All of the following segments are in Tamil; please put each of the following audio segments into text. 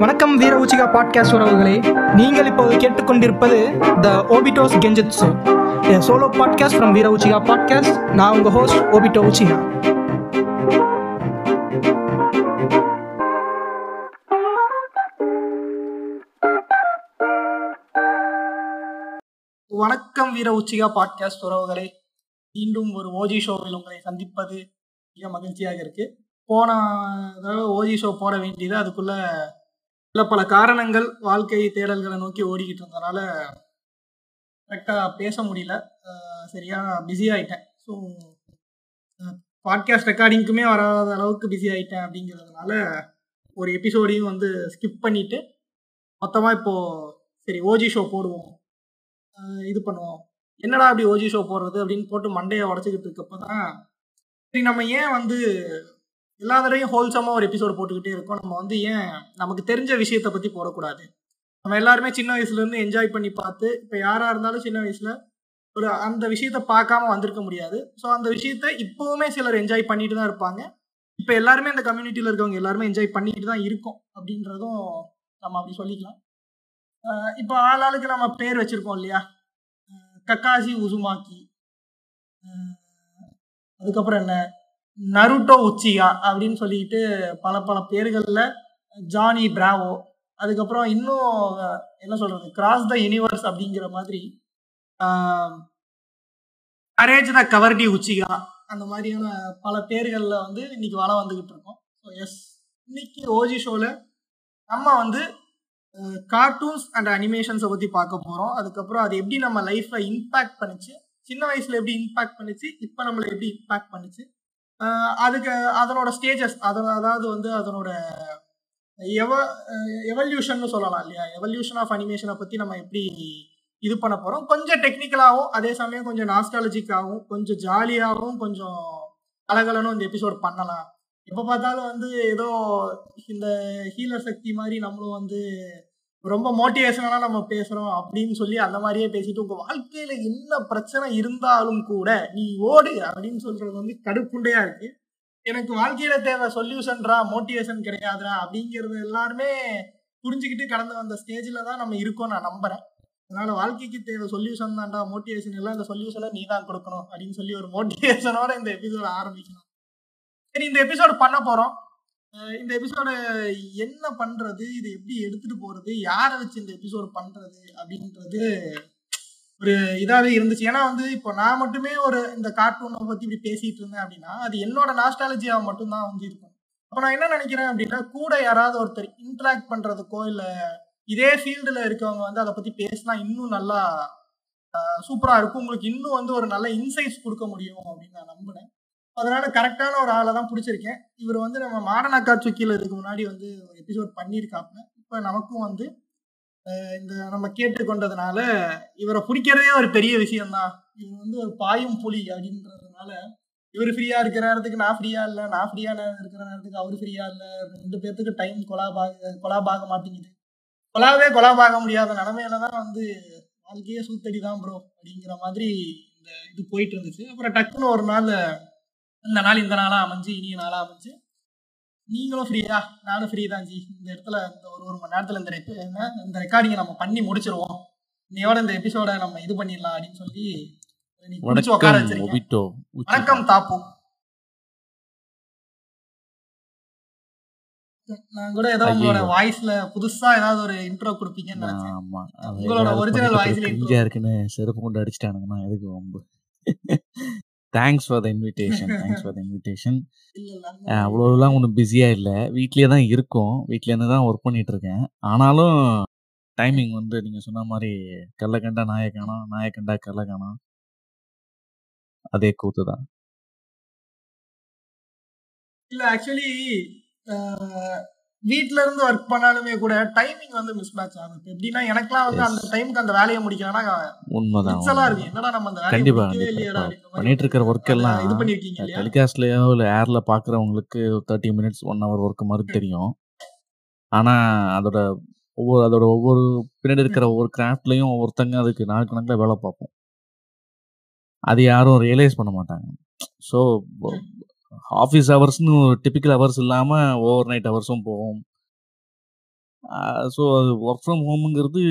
வணக்கம் வீர உச்சிகா பாட்காஸ்ட் உறவுகளே. நீங்கள் இப்போது கேட்டுக்கொண்டிருப்பது the Obito's genjutsu solo podcast from Veera Uchiha podcast நான் உங்கள் ஹோஸ்ட் ஓபிட்டோ உச்சிகா. வணக்கம் வீர உச்சிகா பாட்காஸ்ட் உறவுகளே. மீண்டும் ஒரு ஓஜி ஷோவில் உங்களை சந்திப்பது மிக மகிழ்ச்சியாக இருக்கு. போன தடவை ஓஜி ஷோ போட வேண்டியது அதுக்குள்ள இல்லை பல காரணங்கள் வாழ்க்கை தேடல்களை நோக்கி ஓடிக்கிட்டு இருந்தனால கரெக்டாக பேச முடியல. சரியாக பிஸி ஆயிட்டேன். ஸோ பாட்காஸ்ட் ரெக்கார்டிங்க்குமே வராத அளவுக்கு பிஸி ஆயிட்டேன் அப்படிங்கிறதுனால ஒரு எபிசோடையும் வந்து ஸ்கிப் பண்ணிட்டு மொத்தமாக இப்போது சரி ஓஜி ஷோ போடுவோம். இது பண்ணுவோம். என்னடா அப்படி ஓஜி ஷோ போடுறது அப்படின்னு போட்டு மண்டையை உடச்சிக்கிட்டு இருக்கப்போ தான் சரி நம்ம ஏன் வந்து எல்லா தடவையும் ஹோல்சமாக ஒரு எபிசோடு போட்டுக்கிட்டே இருக்கோம். நம்ம வந்து ஏன் நமக்கு தெரிஞ்ச விஷயத்தை பற்றி போடக்கூடாது? நம்ம எல்லாருமே சின்ன வயசுலேருந்து என்ஜாய் பண்ணி பார்த்து இப்போ யாராக இருந்தாலும் சின்ன வயசில் ஒரு அந்த விஷயத்த பார்க்காம வந்திருக்க முடியாது. ஸோ அந்த விஷயத்த இப்போவுமே சிலர் என்ஜாய் பண்ணிட்டு தான் இருப்பாங்க. இப்போ எல்லாருமே இந்த கம்யூனிட்டியில் இருக்கவங்க எல்லாருமே என்ஜாய் பண்ணிட்டு தான் இருக்கோம் அப்படின்றதும் நம்ம அப்படி சொல்லிக்கலாம். இப்போ இப்போ ஆளாளுக்கு நம்ம பேர் வச்சுருக்கோம் இல்லையா? Kakashi Uzumaki. அதுக்கப்புறம் என்ன? நருட்டோ உச்சியா அப்படின்னு சொல்லிட்டு பல பல பேர்களில் ஜானி பிராவோ அதுக்கப்புறம் இன்னும் என்ன சொல்றது கிராஸ் த யூனிவர்ஸ் அப்படிங்கிற மாதிரி அரேஜ் த கவர்டி உச்சிகா அந்த மாதிரியான பல பேர்களில் வந்து இன்னைக்கு வளம் வந்துகிட்டு இருக்கோம். ஸோ எஸ் இன்னைக்கு ஓஜி ஷோவில் நம்ம வந்து கார்ட்டூன்ஸ் அண்ட் அனிமேஷன்ஸை பற்றி பார்க்க போகிறோம் அதுக்கப்புறம் அது எப்படி நம்ம லைஃப்பில் இம்பேக்ட் பண்ணிச்சு சின்ன வயசில் எப்படி இம்பேக்ட் பண்ணிச்சு இப்போ நம்மளை எப்படி இம்பேக்ட் பண்ணிச்சு அதுக்கு அதனோட ஸ்டேஜஸ் அதோட அதாவது வந்து அதனோட எவ எவல்யூஷன் சொல்லலாம் இல்லையா? எவல்யூஷன் ஆஃப் அனிமேஷனை பற்றி நம்ம எப்படி இது பண்ண போகிறோம் கொஞ்சம் டெக்னிக்கலாகவும் அதே சமயம் கொஞ்சம் நாஸ்டாலஜிக்காகவும் கொஞ்சம் ஜாலியாகவும் கொஞ்சம் கலகலனும் இந்த எபிசோட் பண்ணலாம். எப்போ பார்த்தாலும் வந்து ஏதோ இந்த ஹீலர் சக்தி மாதிரி நம்மளும் வந்து ரொம்ப மோட்டிவேஷனாக நம்ம பேசுகிறோம் அப்படின்னு சொல்லி அந்த மாதிரியே பேசிட்டு உங்கள் வாழ்க்கையில் என்ன பிரச்சனை இருந்தாலும் கூட நீ ஓடு அப்படின்னு சொல்கிறது வந்து கடுப்புண்டையாக இருக்குது எனக்கு வாழ்க்கையில் தேவை சொல்யூஷன்ரா மோட்டிவேஷன் கிடையாதுடா அப்படிங்கிறது எல்லாருமே புரிஞ்சுக்கிட்டு கடந்து வந்த ஸ்டேஜில் தான் நம்ம இருக்கோம் நான் நம்புகிறேன் அதனால வாழ்க்கைக்கு தேவை சொல்யூஷன் தான்டா மோட்டிவேஷன் எல்லாம் இந்த சொல்யூஷனை நீ தான் கொடுக்கணும் அப்படின்னு சொல்லி ஒரு மோட்டிவேஷனோட இந்த எபிசோட ஆரம்பிக்கணும். சரி இந்த எபிசோடு பண்ண போகிறோம் இந்த எபிசோட என்ன பண்றது? இது எப்படி எடுத்துட்டு போறது? யாரை வச்சு இந்த எபிசோடு பண்றது? அப்படின்றது ஒரு இதாகவே இருந்துச்சு. ஏன்னா வந்து இப்போ நான் மட்டுமே ஒரு இந்த கார்ட்டூனை பத்தி இப்படி பேசிட்டு இருந்தேன் அப்படின்னா அது என்னோட நாஸ்டாலஜியா மட்டும்தான் வந்து இருக்கும் அப்போ நான் என்ன நினைக்கிறேன் அப்படின்னா கூட யாராவது ஒருத்தர் இன்ட்ராக்ட் பண்றதுக்கோ இல்லை இதே ஃபீல்டில் இருக்கவங்க வந்து அதை பத்தி பேசினா இன்னும் நல்லா சூப்பராக இருக்கும். உங்களுக்கு இன்னும் வந்து ஒரு நல்ல இன்சைட்ஸ் கொடுக்க முடியும் அப்படின்னு நான் நம்பினேன் அதனால கரெக்டான ஒரு ஆளை தான் பிடிச்சிருக்கேன். இவர் வந்து நம்ம மாடர்ன் அக்காட்சுக்கியில் இதுக்கு முன்னாடி வந்து ஒரு எபிசோட் பண்ணியிருக்காப்புல. இப்போ நமக்கும் வந்து இந்த நம்ம கேட்டுக்கொண்டதுனால இவரை பிடிக்கிறதே ஒரு பெரிய விஷயம்தான். இவர் வந்து ஒரு பாயும் புலி அப்படின்றதுனால இவர் ஃப்ரீயா இருக்கிற நேரத்துக்கு நான் ஃப்ரீயா இல்லை நான் ஃப்ரீயா இருக்கிற நேரத்துக்கு அவர் ஃப்ரீயா இல்லை. ரெண்டு பேர்த்துக்கு டைம் கொலாபாக கொலாபாக மாட்டேங்குது. கொலாவே கொலாபாக முடியாத நிலமையில தான் வந்து வாழ்க்கையே சூத்தடி தான் ப்ரோ அப்படிங்கிற மாதிரி இந்த இது போயிட்டு இருந்துச்சு. அப்புறம் டக்குன்னு ஒரு நாள் இந்த நாள் இந்த நாளாக அமைஞ்சு இனிய நாளாக அமைஞ்சு. நீங்களும் ஃப்ரீயா நானும் ஃப்ரீ தான் ஜி. இந்த இடத்துல இந்த ஒரு ஒரு மணி நேரத்தில் இந்த இந்த ரெக்கார்டிங்கை நம்ம பண்ணி முடிச்சிருவோம். இன்னையோட இந்த எபிசோட நம்ம இது பண்ணிடலாம் அப்படின்னு சொல்லி உட்கார ஒபிட்டோ வணக்கம் தாப்பு. நான் கூட ஏதோ உங்களோட. வாய்ஸ்ல புதுசா ஏதாவது ஒரு இன்ட்ரோ கொடுப்பீங்கன்னு நினைச்சேன். ஆமா உங்களோட ஏதாவது original பண்ணிட்டு voice ல அப்புறம் intro. cringe-ஆ இருக்குன்னு செருப்பு கொண்டு அடிச்சிட்டானுங்கன்னா எதுக்கு வம்பு? Thanks for the invitation thanks for the invitation. அவ்வளோலாம் ஒன்றும் பிஸியாக இல்லை. வீட்லேயே தான் இருக்கோம். வீட்லேருந்து தான் ஒர்க் பண்ணிட்டு இருக்கேன். ஆனாலும் டைமிங் வந்து நீங்கள் சொன்ன மாதிரி கல்ல கண்டா நாயை காணோம் நாயை கண்டா கல்ல காணோம் அதே கூத்து தான். இல்ல ஆக்சுவலி வீட்ல இருந்து ஒர்க் பண்ணாலுமே கூட டைமிங் வந்து மிஸ் மேட்ச் ஆகும் எப்படின்னா எனக்குலாம் வந்து. அந்த டைம்க்கு அந்த வேலையை முடிக்கணும்னா உண்மைதான் எல்லாம் இருக்கு என்னடா நம்ம அந்த கண்டிப்பா பண்ணிட்டு இருக்கிற ஒர்க் எல்லாம் இது பண்ணிருக்கீங்க டெலிகாஸ்ட்லயோ இல்லை ஏர்ல பார்க்குறவங்களுக்கு thirty minutes one hour work மாதிரி தெரியும். ஆனால் அதோட ஒவ்வொரு அதோட ஒவ்வொரு பின்னாடி இருக்கிற ஒவ்வொரு கிராஃப்ட்லையும் ஒவ்வொருத்தங்க அதுக்கு நாள் கணக்கில் வேலை பார்ப்போம். அது யாரும் ரியலைஸ் பண்ண மாட்டாங்க. ஸோ ஆஃபீஸ் ஹவர்ஸ்னு டிபிக்கல் ஹவர்ஸ் இல்லாமல் ஓவர் நைட் ஹவர்ஸும் போகும். ஸோ அது ஒர்க் ஃப்ரம் ஹோம்ங்கிறது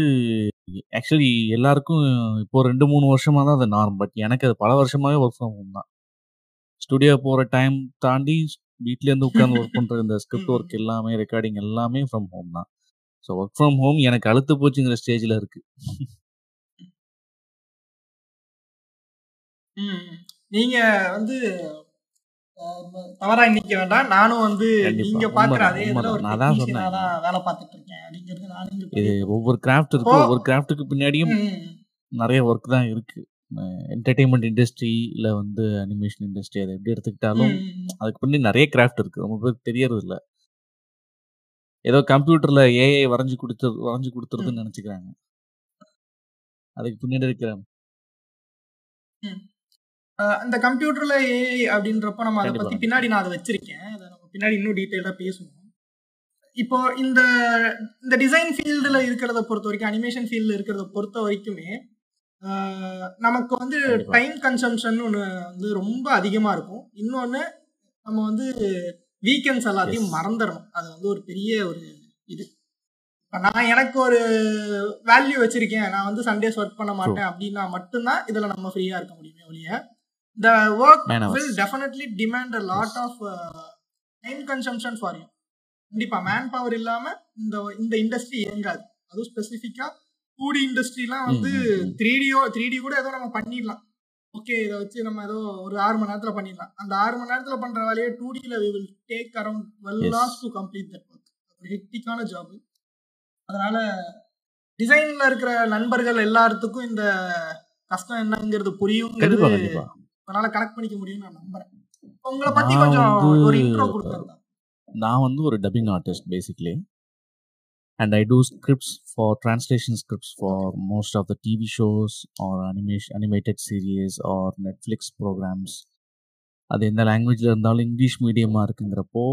ஆக்சுவலி எல்லாருக்கும் இப்போ ரெண்டு மூணு வருஷமா தான் அது நார்ம் பட் எனக்கு அது பல வருஷமாவே ஒர்க் ஃப்ரம் ஹோம் தான். ஸ்டுடியோ போகிற டைம் தாண்டி வீட்லேருந்து உட்காந்து ஒர்க் பண்ணுற இந்த ஸ்கிரிப்ட் ஒர்க் எல்லாமே ரெக்கார்டிங் எல்லாமே ஃப்ரம் ஹோம் தான். ஸோ ஒர்க் ஃப்ரம் ஹோம் எனக்கு அழுத்து போச்சுங்கிற ஸ்டேஜில் இருக்கு. ம். நீங்க வந்து தவறா நிக்க வேண்டாம் நானும் வந்து. நீங்க பாக்குற அதே நான் தான் சொன்னேன். வேலை பார்த்துட்டு இருக்கேன் அப்படிங்கிறது நானும் இது ஒவ்வொரு கிராஃப்ட் இருக்கு. ஒவ்வொரு கிராஃப்ட்டுக்கு பின்னாடியும். நிறைய ஒர்க் தான் இருக்கு என்டர்டெயின்மெண்ட் இண்டஸ்ட்ரி இல்லை வந்து அனிமேஷன் இண்டஸ்ட்ரி அதை எப்படி எடுத்துக்கிட்டாலும். அதுக்கு பின்னாடி நிறைய கிராஃப்ட் இருக்கு ரொம்ப பேர் தெரியறது இல்ல ஏதோ கம்ப்யூட்டர்ல ஏஐ வரைஞ்சு கொடுத்து வரைஞ்சு கொடுத்துருதுன்னு நினைச்சுக்கிறாங்க அதுக்கு பின்னாடி இருக்கிற அந்த கம்ப்யூட்டர்ல ஏஐ அப்படின்றப்ப நம்ம அதை. பத்தி பின்னாடி நான் அதை வச்சிருக்கேன். அதை நம்ம பின்னாடி இன்னும் டீட்டெயிலா பேசுவோம். இப்போ இந்த இந்த டிசைன் ஃபீல்டுல இருக்கிறத பொறுத்த வரைக்கும் அனிமேஷன் ஃபீல்டில் இருக்கிறத பொறுத்த வரைக்குமே நமக்கு வந்து. டைம் கன்சம்ஷன் ஒன்று வந்து ரொம்ப அதிகமா இருக்கும். இன்னொன்று நம்ம வந்து வீக்கெண்ட்ஸ் எல்லாத்தையும். மறந்துடணும் அது வந்து ஒரு பெரிய ஒரு இது. இப்போ நான் எனக்கு ஒரு வேல்யூ வச்சிருக்கேன். நான் வந்து சண்டேஸ் ஒர்க் பண்ண மாட்டேன் அப்படின்னா மட்டும்தான் இதில் நம்ம ஃப்ரீயாக இருக்க முடியுமே ஒழிய the work Man hours. Will definitely demand a lot of time consumption for you கண்டிப்பா மேன் பவர் இல்லாம இந்த இந்த இண்டஸ்ட்ரி இயங்காது. அதுவும் ஸ்பெசிஃபிக்கா டூ டி இண்டஸ்ட்ரிலாம் வந்து ம். த்ரீ டியோ த்ரீ டி கூட ஏதோ நம்ம பண்ணிடலாம். ஓகே இதை வச்சு நம்ம ஏதோ ஒரு ஆறு மணி நேரத்துல பண்ணிடலாம். அந்த ஆறு மணி நேரத்துல பண்ற வேலையை do till we will take around twelve Yes. Hours to complete that work ஒரு ஹெக்டிக்கான ஜாப் அதனால டிசைன்ல இருக்கிற நண்பர்கள் எல்லாத்துக்கும் இந்த கஷ்டம் என்னங்கிறது புரியுங்கிறது அதனால கனெக்ட் பண்ணிக்க முடியும்னு நான் நம்புறேன். உங்களை பத்தி கொஞ்சம் ஒரு இன்ட்ரோ கொடுத்துருந்தேன் நான் வந்து ஒரு dubbing artist basically and I do scripts for translation scripts for most of the TV shows or animation animated series or Netflix programmes அது எந்த லாங்குவேஜில் இருந்தாலும் இங்கிலீஷ் மீடியமாக இருக்குங்கிறப்போ.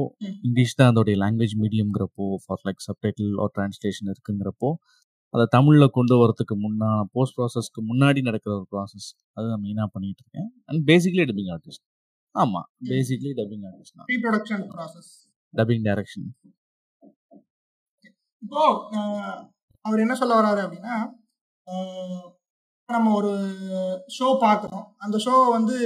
இங்கிலீஷ் தான் அதோடைய language மீடியம்ங்கிறப்போ for like subtitle or translation இருக்குங்கிறப்போ அதை தமிழில் கொண்டு வரதுக்கு முன்னா போஸ்ட் ப்ராசஸ்க்கு முன்னாடி நடக்கிற ஒரு ப்ராசஸ் அது நான் மெயினாக பண்ணிட்டு இருக்கேன் அண்ட் பேசிக்லி டப்பிங் ஆர்டிஸ்ட் ஆமாம் basically dubbing artist pre production process dubbing direction இப்போ அவர் என்ன சொல்ல வராரு அப்படின்னா நம்ம ஒரு ஷோ பார்க்குறோம். அந்த ஷோ வந்து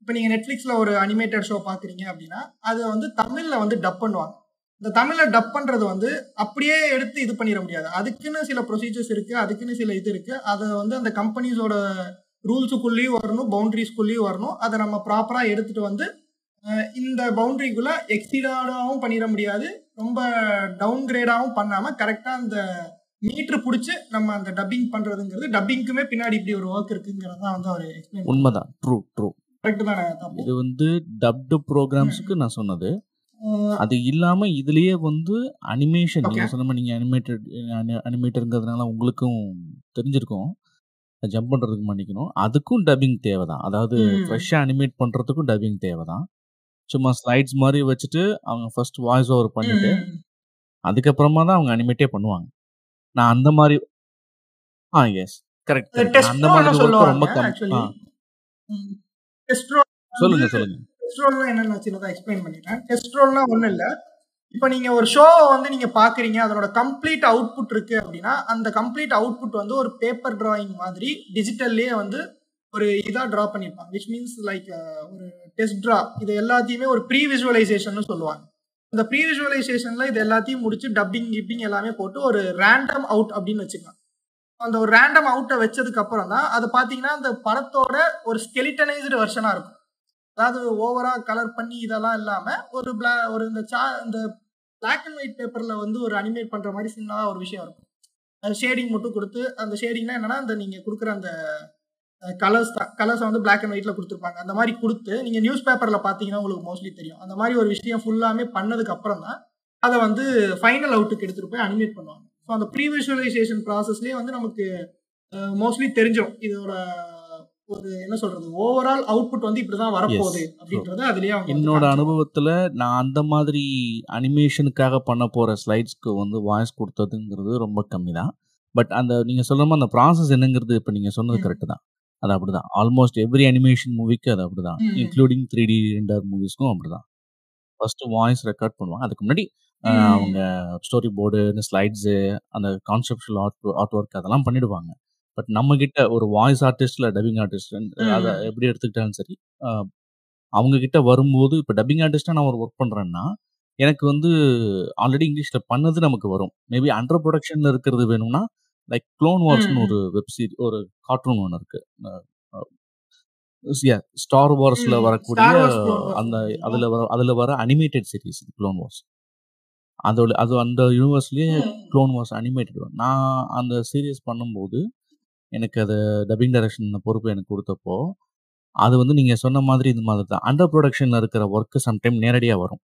இப்போ நீங்கள் நெட்ஃப்ளிக்ஸில் ஒரு அனிமேட்டட் ஷோ பார்க்குறீங்க அப்படின்னா அதை வந்து தமிழில் வந்து டப் பண்ணுவாங்க. இந்த தமிழில் டப் பண்ணுறது வந்து அப்படியே எடுத்து இது பண்ணிட முடியாது. அதுக்குன்னு சில ப்ரொசீஜர்ஸ் இருக்குது அதுக்குன்னு சில இது இருக்குது அதை வந்து அந்த கம்பெனிஸோட ரூல்ஸுக்குள்ளேயும் வரணும் பவுண்டரிஸ்குள்ளேயும் வரணும். அதை நம்ம ப்ராப்பராக எடுத்துகிட்டு வந்து இந்த பவுண்டரிக்குள்ளே எக்ஸீடாகவும் பண்ணிட முடியாது. ரொம்ப டவுன் கிரேடாகவும் பண்ணாமல் கரெக்டாக அந்த மீட்ரு பிடிச்சி நம்ம அந்த டப்பிங் பண்ணுறதுங்கிறது டப்பிங்க்குமே பின்னாடி இப்படி ஒரு ஒர்க் இருக்குங்கிறது தான் வந்து அவர் எக்ஸ்பிளைன் உண்மைதான். ட்ரூ ட்ரூ கரெக்ட் தானே இது வந்து டப்டு ப்ரோக்ராம்ஸ்க்கு நான் சொன்னது. அது இல்லாம இதுலயே வந்து அனிமேஷன் நீங்க. சொன்ன நீங்க அனிமேட்டட் அனிமேட்டருங்கிறதுனால உங்களுக்கும் தெரிஞ்சிருக்கும். ஜம்ப் பண்றதுக்கு மன்னிக்கணும். அதுக்கும் டப்பிங் தேவைதான். அதாவது ம். ஃப்ரெஷ்ஷாக அனிமேட் பண்றதுக்கும் டப்பிங் தேவைதான். சும்மா ஸ்லைட்ஸ் மாதிரி வச்சுட்டு அவங்க ஃபர்ஸ்ட் வாய்ஸ் ஓவர் பண்ணிட்டு அதுக்கப்புறமா தான் அவங்க அனிமேட்டே பண்ணுவாங்க. நான் அந்த மாதிரி ஆ எஸ் கரெக்ட் அந்த மாதிரி ரொம்ப கம் actually. ஆ, ம். Test roll சொல்லுங்க சொல்லுங்க. டெஸ்ட் ரோல்னா என்னன்னு சின்னதாக எக்ஸ்பிளைன் பண்ணிடுறேன். டெஸ்ட் ஒன்றும் இல்லை. இப்போ நீங்கள் ஒரு ஷோவை வந்து நீங்கள் பார்க்குறீங்க அதனோட கம்ப்ளீட் அவுட்புட் இருக்குது அப்படின்னா அந்த கம்ப்ளீட் அவுட்புட் வந்து ஒரு பேப்பர் டிராயிங் மாதிரி டிஜிட்டல்லே வந்து ஒரு இதாக ட்ரா பண்ணியிருப்பாங்க விச் மீன்ஸ் லைக் ஒரு டெஸ்ட் ட்ரா இது எல்லாத்தையுமே ஒரு ப்ரீ விஜுவலைசேஷன் சொல்லுவாங்க. அந்த ப்ரீ விஜுவலைசேஷனில் இது எல்லாத்தையும் முடிச்சு டப்பிங் கிப்பிங் எல்லாமே போட்டு ஒரு ரேண்டம் அவுட் அப்படின்னு வச்சுக்கலாம். அந்த ஒரு ரேண்டம் அவுட்டை வச்சதுக்கு அப்புறம் தான் அது பார்த்தீங்கன்னா அந்த படத்தோட ஒரு ஸ்கெலிட்டனைஸ்டு வெர்ஷனாக இருக்கும். அதாவது ஓவரா கலர் பண்ணி இதெல்லாம் இல்லாம ஒரு பிளா ஒரு இந்த சா இந்த பிளாக் அண்ட் ஒயிட் பேப்பர்ல வந்து ஒரு அனிமேட் பண்ற மாதிரி சின்னதா ஒரு விஷயம் இருக்கும். அது ஷேடிங் மட்டும் கொடுத்து அந்த ஷேடிங்னா என்னன்னா அந்த நீங்க கொடுக்குற அந்த கலர்ஸ் தான். கலர்ஸ் வந்து பிளாக் அண்ட் ஒயிட்ல கொடுத்துருப்பாங்க. அந்த மாதிரி கொடுத்து நீங்க நியூஸ் பேப்பர்ல பாத்தீங்கன்னா உங்களுக்கு மோஸ்ட்லி தெரியும். அந்த மாதிரி ஒரு விஷயம் ஃபுல்லாமே பண்ணதுக்கு அப்புறம் தான் அதை வந்து ஃபைனல் அவுட்டுக்கு எடுத்துட்டு போய் அனிமேட் பண்ணுவாங்க. ஸோ அந்த ப்ரீவிஷுவலைசேஷன் ப்ராசஸ்லேயே வந்து நமக்கு மோஸ்ட்லி தெரிஞ்சிடும் இதோட ஒரு என்ன சொல்றது ஓவரால் அவுட்புட் வந்து இப்படிதான் வரப்போகுது. அப்படின்றது அதுலயே என்னோட. அனுபவத்துல நான் அந்த மாதிரி அனிமேஷனுக்காக பண்ண போற ஸ்லைட்ஸ்க்கு வந்து வாய்ஸ் கொடுத்ததுங்கிறது ரொம்ப கம்மி தான் பட் அந்த நீங்க சொல்ற மாதிரி அந்த ப்ராசஸ் என்னங்கிறது இப்போ நீங்க சொன்னது. கரெக்ட் தான் அது அப்படிதான் ஆல்மோஸ்ட் எவ்ரி அனிமேஷன் மூவிக்கு அது அப்படிதான். இன்க்ளூடிங் த்ரீ டி ரெண்டர் மூவிஸ்க்கும் அப்படிதான் ஃபர்ஸ்ட் வாய்ஸ் ரெக்கார்ட் பண்ணுவாங்க அதுக்கு முன்னாடி. அவங்க ஸ்டோரி போர்டு ஸ்லைட்ஸு அந்த கான்செப்ஷுவல் ஆர்ட் ஆர்ட் ஒர்க் அதெல்லாம் பண்ணிடுவாங்க பட் நம்ம கிட்ட ஒரு வாய்ஸ் ஆர்டிஸ்ட் இல்லை டப்பிங் ஆர்டிஸ்ட் அதை. எப்படி எடுத்துக்கிட்டாலும் சரி அவங்க கிட்ட வரும்போது இப்போ டப்பிங் ஆர்டிஸ்டாக நான் ஒரு ஒர்க் பண்ணுறேன்னா எனக்கு வந்து ஆல்ரெடி இங்கிலீஷில் பண்ணது நமக்கு வரும் மேபி அண்டர் ப்ரொடக்ஷனில் இருக்கிறது வேணும்னா லைக் க்ளோன் வார்ஸ்னு. ஒரு வெப் சீரி ஒரு கார்ட்டூன் ஒன்று இருக்கு ஸ்டார் வார்ஸில். வரக்கூடிய அந்த? அதில் வர அதில் வர அனிமேட்டட் சீரிஸ் க்ளோன் வார்ஸ் அதோட அது அந்த யூனிவர்ஸ்லேயே. க்ளோன் வார்ஸ் அனிமேட்டட் நான் அந்த சீரியஸ் பண்ணும்போது எனக்கு அது டப்பிங் டைரக்ஷன் பொறுப்பு எனக்கு கொடுத்தப்போ அது வந்து நீங்கள் சொன்ன மாதிரி இந்த மாதிரி தான். அண்டர் ப்ரொடக்ஷனில் இருக்கிற ஒர்க்கு சம்டைம் நேரடியாக வரும்.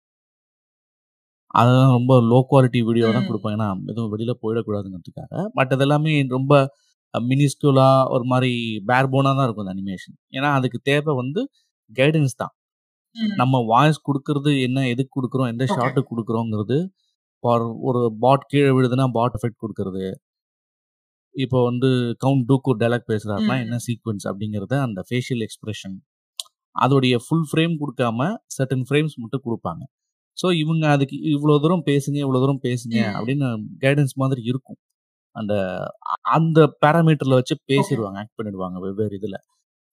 அதெல்லாம் ரொம்ப லோ குவாலிட்டி வீடியோ தான். கொடுப்பாங்க ஏன்னா எதுவும் வெளியில் போயிடக்கூடாதுங்கிறதுக்காக. பட் அதெல்லாமே ரொம்ப மினிஸ்குலாக ஒரு மாதிரி பேர்போனாக தான் இருக்கும் அந்த அனிமேஷன் ஏன்னா அதுக்கு தேவை வந்து கைடன்ஸ் தான். நம்ம வாய்ஸ் கொடுக்கறது என்ன எதுக்கு கொடுக்குறோம் எந்த. ஷாட்டுக்கு கொடுக்குறோங்கிறது ஃபார் ஒரு பாட் கீழே விழுதுன்னா பாட் எஃபெக்ட் கொடுக்கறது. இப்போ வந்து கவுண்ட் டூக்கு டைலாக் பேசுறாருன்னா. என்ன சீக்வன்ஸ் அப்படிங்கிறத அந்த ஃபேஷியல் எக்ஸ்பிரஷன் அதோடைய ஃபுல் ஃப்ரேம் கொடுக்காம சர்டன் ஃப்ரேம்ஸ் மட்டும் கொடுப்பாங்க ஸோ இவங்க அதுக்கு இவ்வளோ தூரம் பேசுங்க இவ்வளோ தூரம் பேசுங்க. அப்படின்னு கைடன்ஸ் மாதிரி இருக்கும் அந்த அந்த பேராமீட்டரில் வச்சு. பேசிடுவாங்க ஆக்ட் பண்ணிடுவாங்க வெவ்வேறு இதில்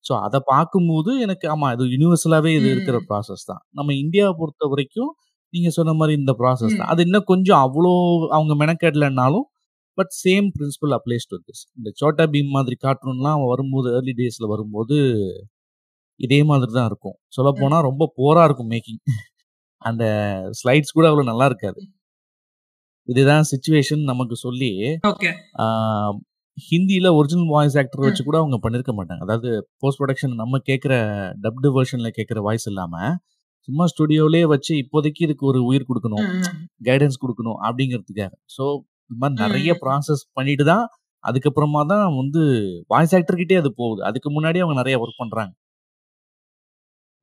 ஸோ அதை பார்க்கும்போது எனக்கு ஆமாம் இது யூனிவர்சலாகவே இது இருக்கிற. ப்ராசஸ் தான் நம்ம இந்தியாவை பொறுத்த வரைக்கும் நீங்கள் சொன்ன மாதிரி இந்த ப்ராசஸ் தான். அது இன்னும் கொஞ்சம் அவ்வளோ அவங்க மெனக்கெடலைன்னாலும் but same principle applies to this இந்த சோட்டா பீம் மாதிரி கார்ட்டூன்லாம் வரும்போது ஏர்லி டேஸில் வரும்போது இதே மாதிரி தான் இருக்கும் ம். சொல்லப்போனால் ரொம்ப போராக இருக்கும் மேக்கிங் அந்த ஸ்லைட்ஸ் கூட அவ்வளோ நல்லா இருக்காது இதுதான் சுச்சுவேஷன் நமக்கு சொல்லி ஓகே. ஹிந்தியில் ஒரிஜினல் வாய்ஸ் ஆக்டர். வச்சு கூட அவங்க பண்ணியிருக்க மாட்டாங்க அதாவது போஸ்ட் ப்ரொடக்ஷன் நம்ம கேட்குற டப்டு வெர்ஷனில் கேட்குற வாய்ஸ் இல்லாமல் சும்மா ஸ்டுடியோவிலே வச்சு இப்போதைக்கு இதுக்கு ஒரு உயிர் கொடுக்கணும். கைடன்ஸ் கொடுக்கணும் அப்படிங்கிறதுக்காக ஸோ இது மாதிரி நிறைய. ப்ராசஸ் பண்ணிட்டு தான் அதுக்கப்புறமா தான் வந்து வாய்ஸ் ஆக்டர்கிட்டே அது போகுது அதுக்கு முன்னாடி அவங்க நிறைய ஒர்க் பண்ணுறாங்க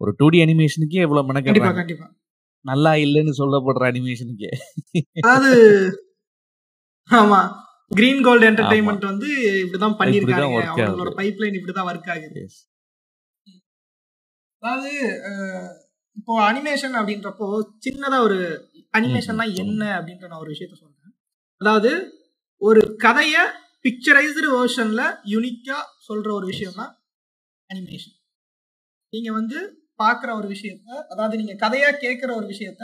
ஒரு டூ டி அனிமேஷனுக்கே எவ்வளோ கண்டிப்பா, மெனக்கெடுறாங்க. நல்லா இல்லைன்னு சொல்லப்படுற அனிமேஷனுக்கே அதாவது ஆமா. கிரீன் கோல்ட் ஆமா என்டர்டெயின்மென்ட் வந்து இப்படிதான். ஒர்க் அவங்களோட பைப்லைன் இப்படிதான் ஒர்க் ஆகுது. அதாவது இப்போ அனிமேஷன் அப்படின்றப்போ சின்னதா ஒரு அனிமேஷன்னா என்ன அப்படின்ற நான் ஒரு விஷயத்த சொல்றேன். அதாவது ஒரு கதைய பிக்சரைஸ்டு வேர்ஷன்ல யூனிக்கா சொல்ற ஒரு விஷயம் தான் அனிமேஷன். நீங்க வந்து பார்க்குற ஒரு விஷயத்த அதாவது நீங்க கதையா கேட்குற ஒரு விஷயத்த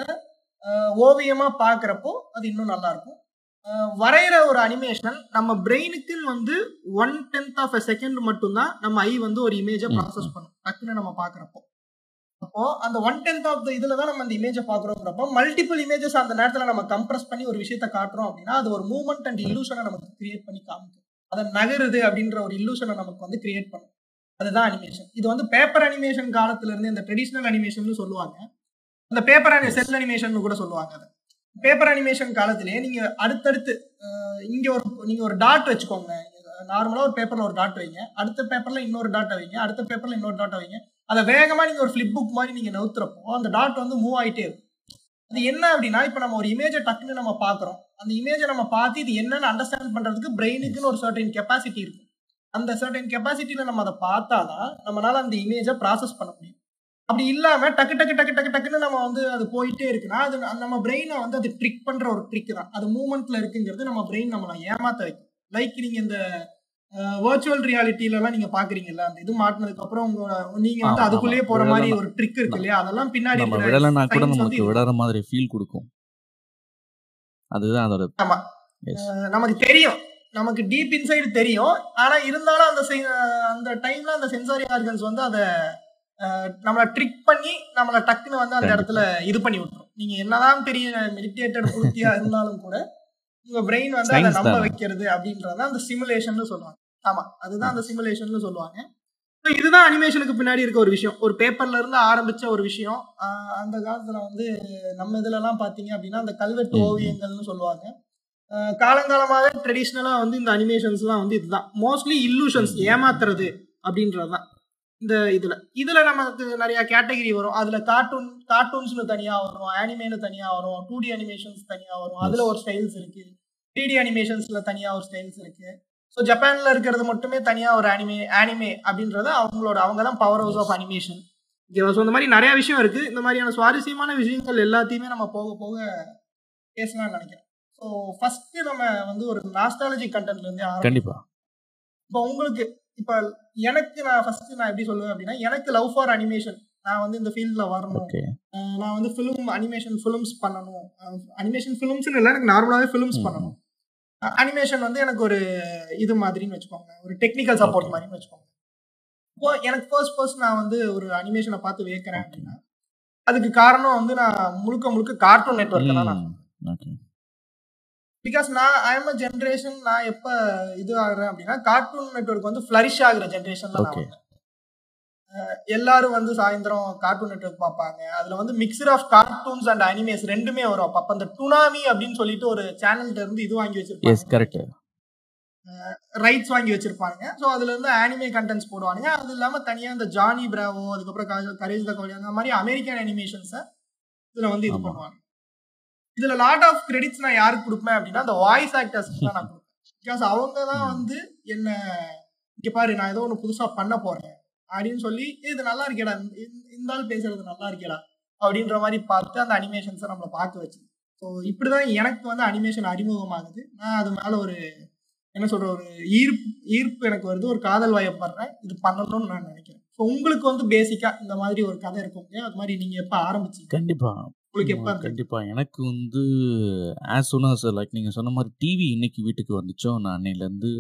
அஹ், ஓவியமா பார்க்குறப்போ அது இன்னும் நல்லா இருக்கும். அஹ், வரைகிற ஒரு அனிமேஷன் நம்ம பிரெயினுக்குன்னு வந்து one tenth of a second மட்டும்தான் நம்ம ஐ வந்து ஒரு இமேஜை ப்ராசஸ் பண்ணும் டக்குன்னு நம்ம பார்க்குறப்போ அப்போ அந்த ஒன் டென்த் ஆஃப் த இதில் தான் நம்ம அந்த இமேஜை பார்க்குறோங்கிறப்போ மல்டிபிள் இமேஜஸ் அந்த நேரத்தில் நம்ம கம்ப்ரஸ் பண்ணி ஒரு விஷயத்த காட்டுறோம் அப்படின்னா அது ஒரு மூமெண்ட் அண்ட் இல்லூஷனை நமக்கு கிரியேட் பண்ணி காமிக்கும். அதை நகருது அப்படின்ற ஒரு இல்லூஷனை நமக்கு வந்து கிரியேட் பண்ணும். அதுதான் அனிமேஷன் இது வந்து பேப்பர் அனிமேஷன் காலத்துல இருந்து இந்த ட்ரெடிஷ்னல் அனிமேஷன் சொல்லுவாங்க. அந்த பேப்பர் அனி செல் அனிமேஷன் கூட சொல்லுவாங்க அதை. பேப்பர் அனிமேஷன் காலத்திலேயே நீங்க அடுத்தடுத்து இங்க ஒரு நீங்க ஒரு டாட் வச்சுக்கோங்க. நார்மலா ஒரு பேப்பர்ல ஒரு டாட் வைங்க. அடுத்த பேப்பர்ல இன்னொரு டாட் வைங்க. அடுத்த பேப்பர்ல இன்னொரு டாட் வைங்க. அதை வேகமாக நீங்கள் ஒரு ஃப்ளிப் புக் மாதிரி நீங்கள் நவுத்துறப்போ அந்த டாட் வந்து மூவ் ஆகிட்டே இருக்கும். அது என்ன அப்படின்னா இப்போ நம்ம ஒரு இமேஜை டக்குன்னு நம்ம பார்க்குறோம். அந்த இமேஜை நம்ம பார்த்து இது என்னன்னு அண்டர்ஸ்டாண்ட் பண்ணுறதுக்கு பிரெயினுக்குன்னு ஒரு சர்டன் கெப்பாசிட்டி இருக்கும். அந்த சர்டன் கெப்பாசிட்டியில் நம்ம அதை பார்த்தா தான் நம்மளால் அந்த இமேஜை ப்ராசஸ் பண்ண முடியும். அப்படி இல்லாமல் டக்கு டக்கு டக்கு டக்கு டக்குன்னு நம்ம வந்து அது போயிட்டே இருக்குன்னா அது நம்ம பிரெயினை வந்து அது ட்ரிக் பண்ணுற ஒரு ட்ரிக் தான். அது மூமெண்ட்டில் இருக்குங்கிறது நம்ம பிரெயின் நம்மளை ஏமாத்த வைக்கும். லைக் நீங்கள் இந்த வர்ச்சுவல் ரியாலிட்டிலலாம் நீங்க பாக்குறீங்கல்ல அந்த இது மாட்டினதுக்கு அப்புறம் உங்க நீங்க வந்து அதுக்குள்ளேயே போற மாதிரி ஒரு ட்ரிக் இருக்கு இல்லையா? அதெல்லாம் பின்னாடி நம்ம விடலைன்னா கூட நமக்கு விடற மாதிரி ஃபீல் கொடுக்கும். அதுதான் அதோட ஆமா. நமக்கு தெரியும். நமக்கு டீப் இன்சைடு தெரியும். ஆனா இருந்தாலும் அந்த அந்த டைம்ல அந்த சென்சாரி ஆர்கன்ஸ் வந்து அதை நம்மளை ட்ரிக் பண்ணி நம்மளை டக்குன்னு வந்து அந்த இடத்துல இது பண்ணி விட்டுரும். நீங்க என்னதான் பெரிய மெடிடேட்டட் பூர்த்தியா இருந்தாலும் கூட உங்க பிரெயின் வந்து அதை நம்ப வைக்கிறது அப்படின்றத அந்த சிமுலேஷன் சொல்லுவாங்க. ஆமா அதுதான் அந்த சிமுலேஷன் சொல்லுவாங்க. இதுதான் அனிமேஷனுக்கு பின்னாடி இருக்க ஒரு விஷயம். ஒரு பேப்பர்ல இருந்து ஆரம்பிச்ச ஒரு விஷயம். அந்த காலத்துல வந்து நம்ம இதுல எல்லாம் பாத்தீங்க அப்படின்னா அந்த கல்வெட்டு ஓவியங்கள்னு சொல்லுவாங்க. காலங்காலமாவே ட்ரெடிஷ்னலா வந்து இந்த அனிமேஷன்ஸ்லாம் வந்து இதுதான். மோஸ்ட்லி இல்லூஷன்ஸ் ஏமாத்துறது அப்படின்றது தான் இந்த இதுல. இதுல நமக்கு நிறைய கேட்டகரி வரும். அதுல கார்ட்டூன் கார்ட்டூன்ஸ்னு தனியா வரும். ஆனிமேனு தனியா வரும். டூ டி அனிமேஷன்ஸ் தனியா வரும். அதுல ஒரு ஸ்டைல்ஸ் இருக்கு. த்ரீ டி அனிமேஷன்ஸ்ல தனியா ஒரு ஸ்டைல்ஸ் இருக்கு. ஸோ ஜப்பான்ல இருக்கிறது மட்டுமே தனியா ஒரு அனிமே அனிமே அப்படின்றது அவங்களோட அவங்க தான் power house of animation so இந்த மாதிரி நிறைய விஷயம் இருக்கு. இந்த மாதிரியான சுவாரஸ்யமான விஷயங்கள் எல்லாத்தையுமே நம்ம போக போக பேசலாம்னு நினைக்கிறேன். ஸோ ஃபர்ஸ்ட் நம்ம வந்து ஒரு நாஸ்டாலஜி கண்டென்ட்ல இருந்து கண்டிப்பா. இப்போ உங்களுக்கு இப்போ எனக்கு நான் ஃபர்ஸ்ட் நான் எப்படி சொல்லுவேன் அப்படின்னா எனக்கு லவ் ஃபார் அனிமேஷன் நான் வந்து இந்த ஃபீல்ட்ல வரணும். நான் வந்து ஃபிலிம் அனிமேஷன் ஃபிலிம்ஸ் பண்ணணும். அனிமேஷன் ஃபிலிம்ஸ்னு இல்லை எனக்கு நார்மலாகவே ஃபிலிம்ஸ் பண்ணணும். அனிமேஷன் வந்து எனக்கு ஒரு இது மாதிரின்னு வச்சுக்கோங்க. ஒரு டெக்னிக்கல் சப்போர்ட். மாதிரின்னு வச்சுக்கோங்க. இப்போ எனக்கு ஃபர்ஸ்ட் ஃபர்ஸ்ட் நான் வந்து ஒரு அனிமேஷனை பார்த்து வியக்கிறேன் அப்படின்னா அதுக்கு காரணம் வந்து நான் முழுக்க முழுக்க கார்ட்டூன் நெட்ஒர்க் தான் நான் பிகாஸ் நான் ஐஎம் அ ஜென்ரேஷன் நான் எப்போ இது ஆகுறேன் அப்படின்னா கார்ட்டூன் நெட்ஒர்க் வந்து ஃப்ளரிஷ் ஆகுற ஜென்ரேஷன்ல நான் எல்லாரும் வந்து சாயந்தரம் கார்ட்டூன் நெட்ஒர்க் பார்ப்பாங்க. அதுல வந்து mixture of cartoons and animes ரெண்டுமே வரும். அப்ப அந்த டுனாமி அப்படின்னு சொல்லிட்டு ஒரு சேனல்ல இருந்து இது வாங்கி வச்சிருப்பாங்க. ரைட்ஸ் வாங்கி வச்சிருப்பாங்க. ஸோ அதுல இருந்து அனிமே கண்டென்ட்ஸ் போடுவாங்க அது இல்லாம தனியா இந்த ஜானி பிராவோ அதுக்கப்புறம் கரேஜ் த கவலி அந்த மாதிரி அமெரிக்கன் அனிமேஷன்ஸை இதுல வந்து இது. பண்ணுவாங்க. இதுல லாட் ஆஃப் கிரெடிட்ஸ் நான் யாருக்கு கொடுப்பேன் அப்படின்னா அந்த வாய்ஸ் ஆக்டர்ஸ்க்கு தான் நான் கொடுப்பேன். பிகாஸ் அவங்க தான் வந்து என்ன இங்க பாரு நான் ஏதோ ஒன்று புதுசா பண்ண போறேன் அப்படின்னு சொல்லி இது நல்லா இருக்கேடா இந்த- இந்த ஆள் பேசுறது நல்லா இருக்கேடா அப்படின்ற மாதிரி பார்த்து அந்த அனிமேஷன்ஸை நம்மளை பார்க்க வச்சு ஸோ இப்படிதான் எனக்கு வந்து அனிமேஷன் அறிமுகமாகுது. நான் அது மேல ஒரு என்ன சொல்ற ஒரு ஈர்ப்பு ஈர்ப்பு எனக்கு வருது. ஒரு காதல் வயப்படுறேன் இது பண்ணணும்னு நான் நினைக்கிறேன். ஸோ உங்களுக்கு வந்து பேசிக்கா இந்த மாதிரி ஒரு கதை இருக்கும் இல்லையா? அது மாதிரி நீங்க எப்ப ஆரம்பிச்சீங்க? கண்டிப்பா. உங்களுக்கு எப்ப ஆமா, இருந்தது? கண்டிப்பா. எனக்கு வந்து ஆஸ் soon as லைக் நீங்க சொன்ன மாதிரி டிவி இன்னைக்கு வீட்டுக்கு வந்துச்சோ நான் அன்னையிலேருந்து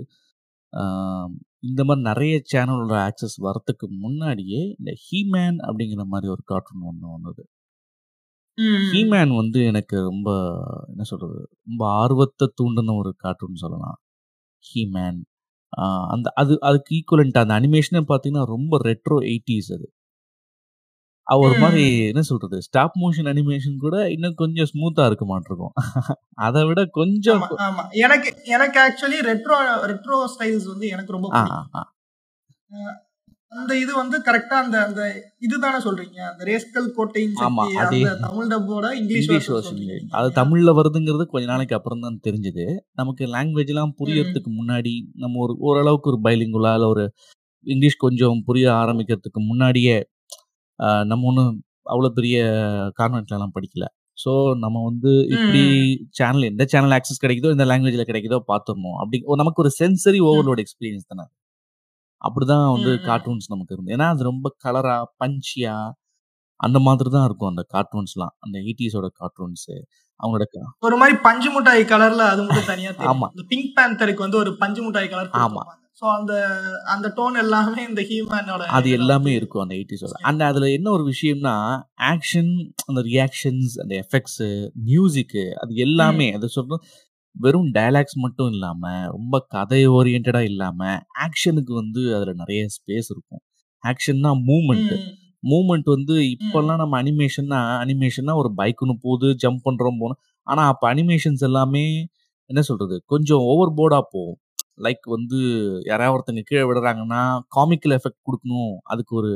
இந்த மாதிரி நிறைய சேனலோட ஆக்சஸ் வரத்துக்கு முன்னாடியே இந்த ஹீமேன் அப்படிங்கிற மாதிரி ஒரு கார்ட்டூன் ஒன்று வந்தது. ஹீமேன் வந்து எனக்கு ரொம்ப என்ன சொல்றது ரொம்ப ஆர்வத்தை தூண்டின ஒரு கார்ட்டூன் சொல்லலாம். ஹீமேன் அந்த அது அதுக்கு ஈக்குவலண்ட் அந்த அனிமேஷனே பார்த்தீங்கன்னா ரொம்ப ரெட்ரோ எயிட்டிஸ் அது. அது ஒரு. மாதிரி என்ன சொல்றது ஸ்டாப் மோஷன் அனிமேஷன் கூட இன்னும் கொஞ்சம் ஸ்மூத்தா இருக்க மாட்டிருக்கும் அதை விட கொஞ்சம் எனக்கு எனக்கு ஆக்சுவலி ரெட்ரோ ரெட்ரோ ஸ்டைல்ஸ் வந்து எனக்கு ரொம்ப. அந்த இது வந்து கரெக்டா அந்த அந்த இதுதானே சொல்றீங்க அந்த ரேஸ்கல் கோட்டையின் ஆமா, அதே. தமிழ் டப்போட இங்கிலீஷ் வெர்ஷன். அது தமிழ்ல வருதுங்கிறது கொஞ்ச நாளைக்கு அப்புறம் தான் தெரிஞ்சது நமக்கு லாங்குவேஜ் எல்லாம் புரியறதுக்கு முன்னாடி நம்ம ஒரு ஓரளவுக்கு ஒரு பைலிங்குலா இல்ல ஒரு இங்கிலீஷ் கொஞ்சம் புரிய ஆரம்பிக்கிறதுக்கு முன்னாடியே நம்ம ஒன்றும் அவ்வளோ பெரிய கான்வென்ட்ல எல்லாம் படிக்கல. ஸோ நம்ம வந்து இப்படி சேனல் எந்த சேனல் ஆக்சஸ் கிடைக்குதோ இந்த லாங்குவேஜ்ல கிடைக்குதோ பார்த்துடணும் அப்படி நமக்கு ஒரு சென்சரி ஓவர்லோட் எக்ஸ்பீரியன்ஸ் தானே அப்படிதான் வந்து. கார்ட்டூன்ஸ் நமக்கு இருந்து ஏன்னா அது ரொம்ப கலரா பஞ்சியா அந்த மாதிரி தான் இருக்கும் அந்த கார்ட்டூன்ஸ்லாம் அந்த எயிட்டிஸோட கார்ட்டூன்ஸ் அவங்களோட ஒரு மாதிரி பஞ்சு மிட்டாய் கலர்ல அது மட்டும் தனியா ஆமா. பிங்க் பேந்தருக்கு வந்து ஒரு பஞ்சு மிட்டாய் கலர் ஆமா. சோ அந்த அந்த டோன் எல்லாமே இந்த ஹியூமனோட அது எல்லாமே இருக்கும் அந்த எயிட்டிஸோட அந்த அதுல என்ன ஒரு விஷயம்னா ஆக்ஷன் அந்த ரியாக்ஷன்ஸ் அந்த எஃபெக்ட்ஸ் மியூசிக்கு அது எல்லாமே அது சொல்றோம் வெறும் டயலாக்ஸ் மட்டும் இல்லாம ரொம்ப கதை ஓரியன்டா இல்லாம ஆக்ஷனுக்கு வந்து அதுல நிறைய ஸ்பேஸ் இருக்கும். ஆக்ஷன்னா மூமெண்ட் மூமெண்ட் வந்து இப்போல்லாம் நம்ம அனிமேஷன்னா அனிமேஷன்னா ஒரு பைக் ஒன்று போகுது ஜம்ப் பண்றோம் போனோம் ஆனா அப்ப அனிமேஷன்ஸ் எல்லாமே என்ன சொல்றது கொஞ்சம் ஓவர் போர்டா போகும். லைக் வந்து யாராவது ஒருத்தங்க கீழே விடுறாங்கன்னா காமிக்கல் எஃபெக்ட் கொடுக்கணும். அதுக்கு ஒரு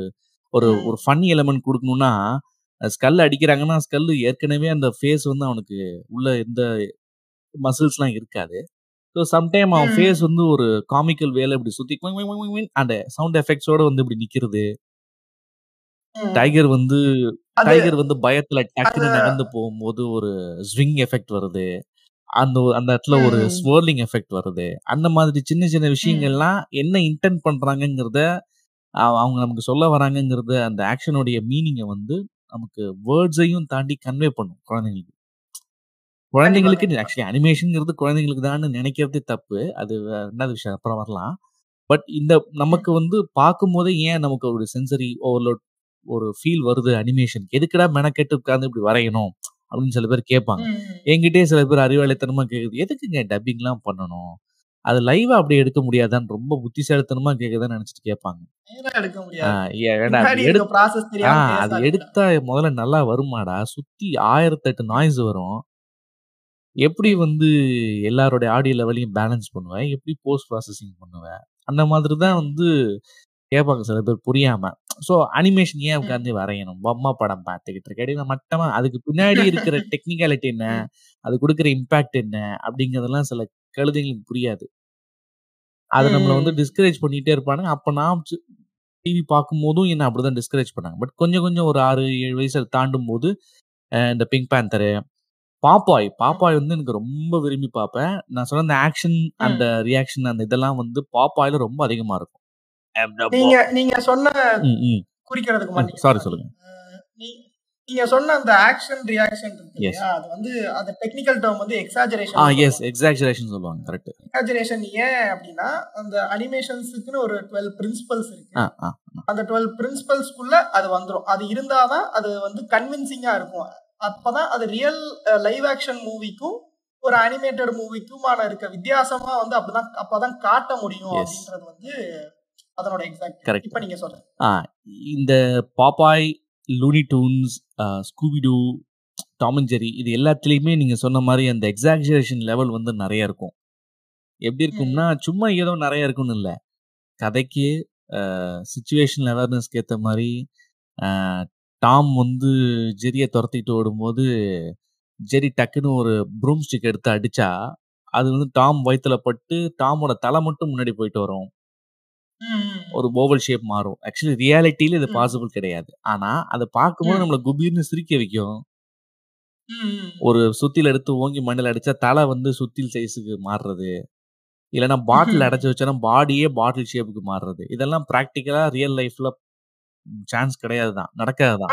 ஒரு. ஒரு ஃபன்னி எலமெண்ட் கொடுக்கணும்னா ஸ்கல் அடிக்கிறாங்கன்னா ஸ்கல் ஏற்கனவே அந்த ஃபேஸ் வந்து அவனுக்கு உள்ள எந்த மசில்ஸ்லாம் இருக்காது. ஸோ சம்டைம் அவன். ஃபேஸ் வந்து ஒரு காமிக்கல் வேலை இப்படி குயிங் அந்த சவுண்ட் எஃபெக்ட்ஸோட வந்து இப்படி நிக்கிறது. டைகர் வந்து டைகர் வந்து பயத்துல டக்குன்னு நகர்ந்து போகும்போது ஒரு ஸ்விங் எஃபெக்ட் வருது. அந்த அந்த இடத்துல ஒரு. ஸ்வர்லிங் எஃபெக்ட் வருது. அந்த மாதிரி சின்ன சின்ன விஷயங்கள்லாம் என்ன இன்டென்ட் பண்றாங்கங்கிறத அவ- அவங்க நமக்கு சொல்ல வராங்கங்கிறத அந்த ஆக்ஷனுடைய மீனிங்கை வந்து நமக்கு வேர்ட்ஸையும் தாண்டி கன்வே பண்ணும் குழந்தைங்களுக்கு. குழந்தைங்களுக்கு. ஆக்சுவலி அனிமேஷன்ங்கிறது குழந்தைங்களுக்கு தான் நினைக்கிறதே தப்பு. அது ரெண்டாவது விஷயம் அப்புறம் வரலாம். பட் இந்த நமக்கு வந்து பார்க்கும் போதே ஏன் நமக்கு ஒரு சென்சரி ஓவர்லோட் ஒரு ஃபீல் வருது அனிமேஷன் எதுக்குடா மெனக்கெட்டு உட்காந்து இப்படி வரையணும்? அப்படின்னு சில பேர் கேட்பாங்க. என்கிட்டயே சில பேர் அறிவாளித்தனமா கேக்குது எதுக்குங்க டப்பிங்லாம் பண்ணணும்? அது லைவா அப்படி எடுக்க முடியாதான்னு ரொம்ப புத்திசாலித்தனமா கேக்குதான்னு நினைச்சிட்டு கேட்பாங்க. அது. எடுத்தா முதல்ல நல்லா வருமாடா. சுத்தி ஆயிரத்தெட்டு நாய்ஸ் வரும். எப்படி வந்து எல்லாரோட ஆடியோ லெவலையும் பேலன்ஸ் பண்ணுவேன் எப்படி போஸ்ட் ப்ராசஸிங் பண்ணுவேன் அந்த மாதிரி தான் வந்து கேட்பாங்க சில பேர் புரியாம. ஸோ அனிமேஷன் ஏன் உட்காந்து வரையணும்? பொம்மை படம் பார்த்துக்கிட்டு இருக்கேன். மட்டமா அதுக்கு பின்னாடி இருக்கிற டெக்னிக்காலிட்டி என்ன? அது கொடுக்குற இம்பாக்ட் என்ன? அப்படிங்கறதெல்லாம் சில கழுதைங்களுக்கு புரியாது. அதை நம்மளை வந்து டிஸ்கரேஜ் பண்ணிட்டே இருப்பானுங்க. அப்ப நான் டிவி பார்க்கும் போதும் என்ன அப்படிதான் டிஸ்கரேஜ் பண்ணாங்க. பட் கொஞ்சம் கொஞ்சம் ஒரு ஆறு ஏழு வயசு தாண்டும் போது இந்த பிங்க் பேந்தரு பாப்பாய் பாப்பாய் வந்து எனக்கு ரொம்ப விரும்பி பார்ப்பேன். நான் சொன்ன அந்த ஆக்ஷன். அந்த ரியாக்ஷன் அந்த இதெல்லாம் வந்து பாப்பாயில ரொம்ப அதிகமா இருக்கும். நீங்க நீங்க சொன்ன. குறிக்கிறதுக்கு sorry, சொல்லுங்க. நீ- நீங்க சொன்ன அந்த ஆக்ஷன் ரியாக்ஷன் அது வந்து அந்த டெக்னிக்கல் டேர்ம் வந்து ஆ எக்ஸாஜரேஷன் எஸ் எக்ஸாக்சுரேஷன் சொல்லுவாங்க கரெக்ட் எக்ஸாஜரேஷன் ஏன் அப்படின்னா அந்த அனிமேஷன்ஸுக்குன்னு ஒரு டுவெல் பிரின்சிபல்ஸ் இருக்கு. ஆ ஆ அந்த டுவெல் பிரின்சிபல்ஸ்குள்ள அது வந்துரும். அது இருந்தாதான் அது வந்து கன்வின்சிங்கா இருக்கும். அப்பதான் அது ரியல் லைவ் ஆக்ஷன் மூவிக்கும் ஒரு அனிமேட்டட் மூவிக்குமான இருக்க வித்தியாசமா வந்து அப்படிதான் அப்பதான் காட்ட முடியும். அப்படின்றது வந்து அதனோட எக்ஸாக்ட் Correct. இப்ப நீங்க சொல்லுங்க இந்த Popeye Looney Tunes Scooby Doo Tom and Jerry இது எல்லாத்துலேயுமே நீங்கள் சொன்ன மாதிரி அந்த எக்ஸாக்சுரேஷன் லெவல் வந்து நிறைய இருக்கும். எப்படி இருக்கும்னா சும்மா ஏதோ நிறைய இருக்கும்னு இல்லை. கதைக்கு சுச்சுவேஷன் அவேர்னஸ்க்கு ஏற்ற மாதிரி டாம் வந்து ஜெரியை துரத்திட்டு ஓடும்போது ஜெரி டக்குன்னு ஒரு ப்ரூம் ஸ்டிக் எடுத்து அடிச்சா அது வந்து டாம் வயித்துல பட்டு டாமோட தலை மட்டும் முன்னாடி போயிட்டு வரும். ஒரு ஓவல் ஷேப் மாறும். ஆக்சுவலி ரியாலிட்டியில இது. பாசிபிள் கிடையாது. ஆனா அதை பார்க்கும்போது. நம்மள குபீர்னு சிரிக்க வைக்கும். ஒரு சுத்தில எடுத்து ஓங்கி மண்ணில் அடிச்சா தலை வந்து சுத்தில் சைஸுக்கு மாறுறது. இல்லைன்னா பாட்டில். அடைச்சு வச்சோன்னா பாடியே பாட்டில் ஷேப்புக்கு மாறுறது. இதெல்லாம் ப்ராக்டிக்கலா ரியல் லைஃப்ல சான்ஸ் கிடையாது தான். நடக்காது தான்.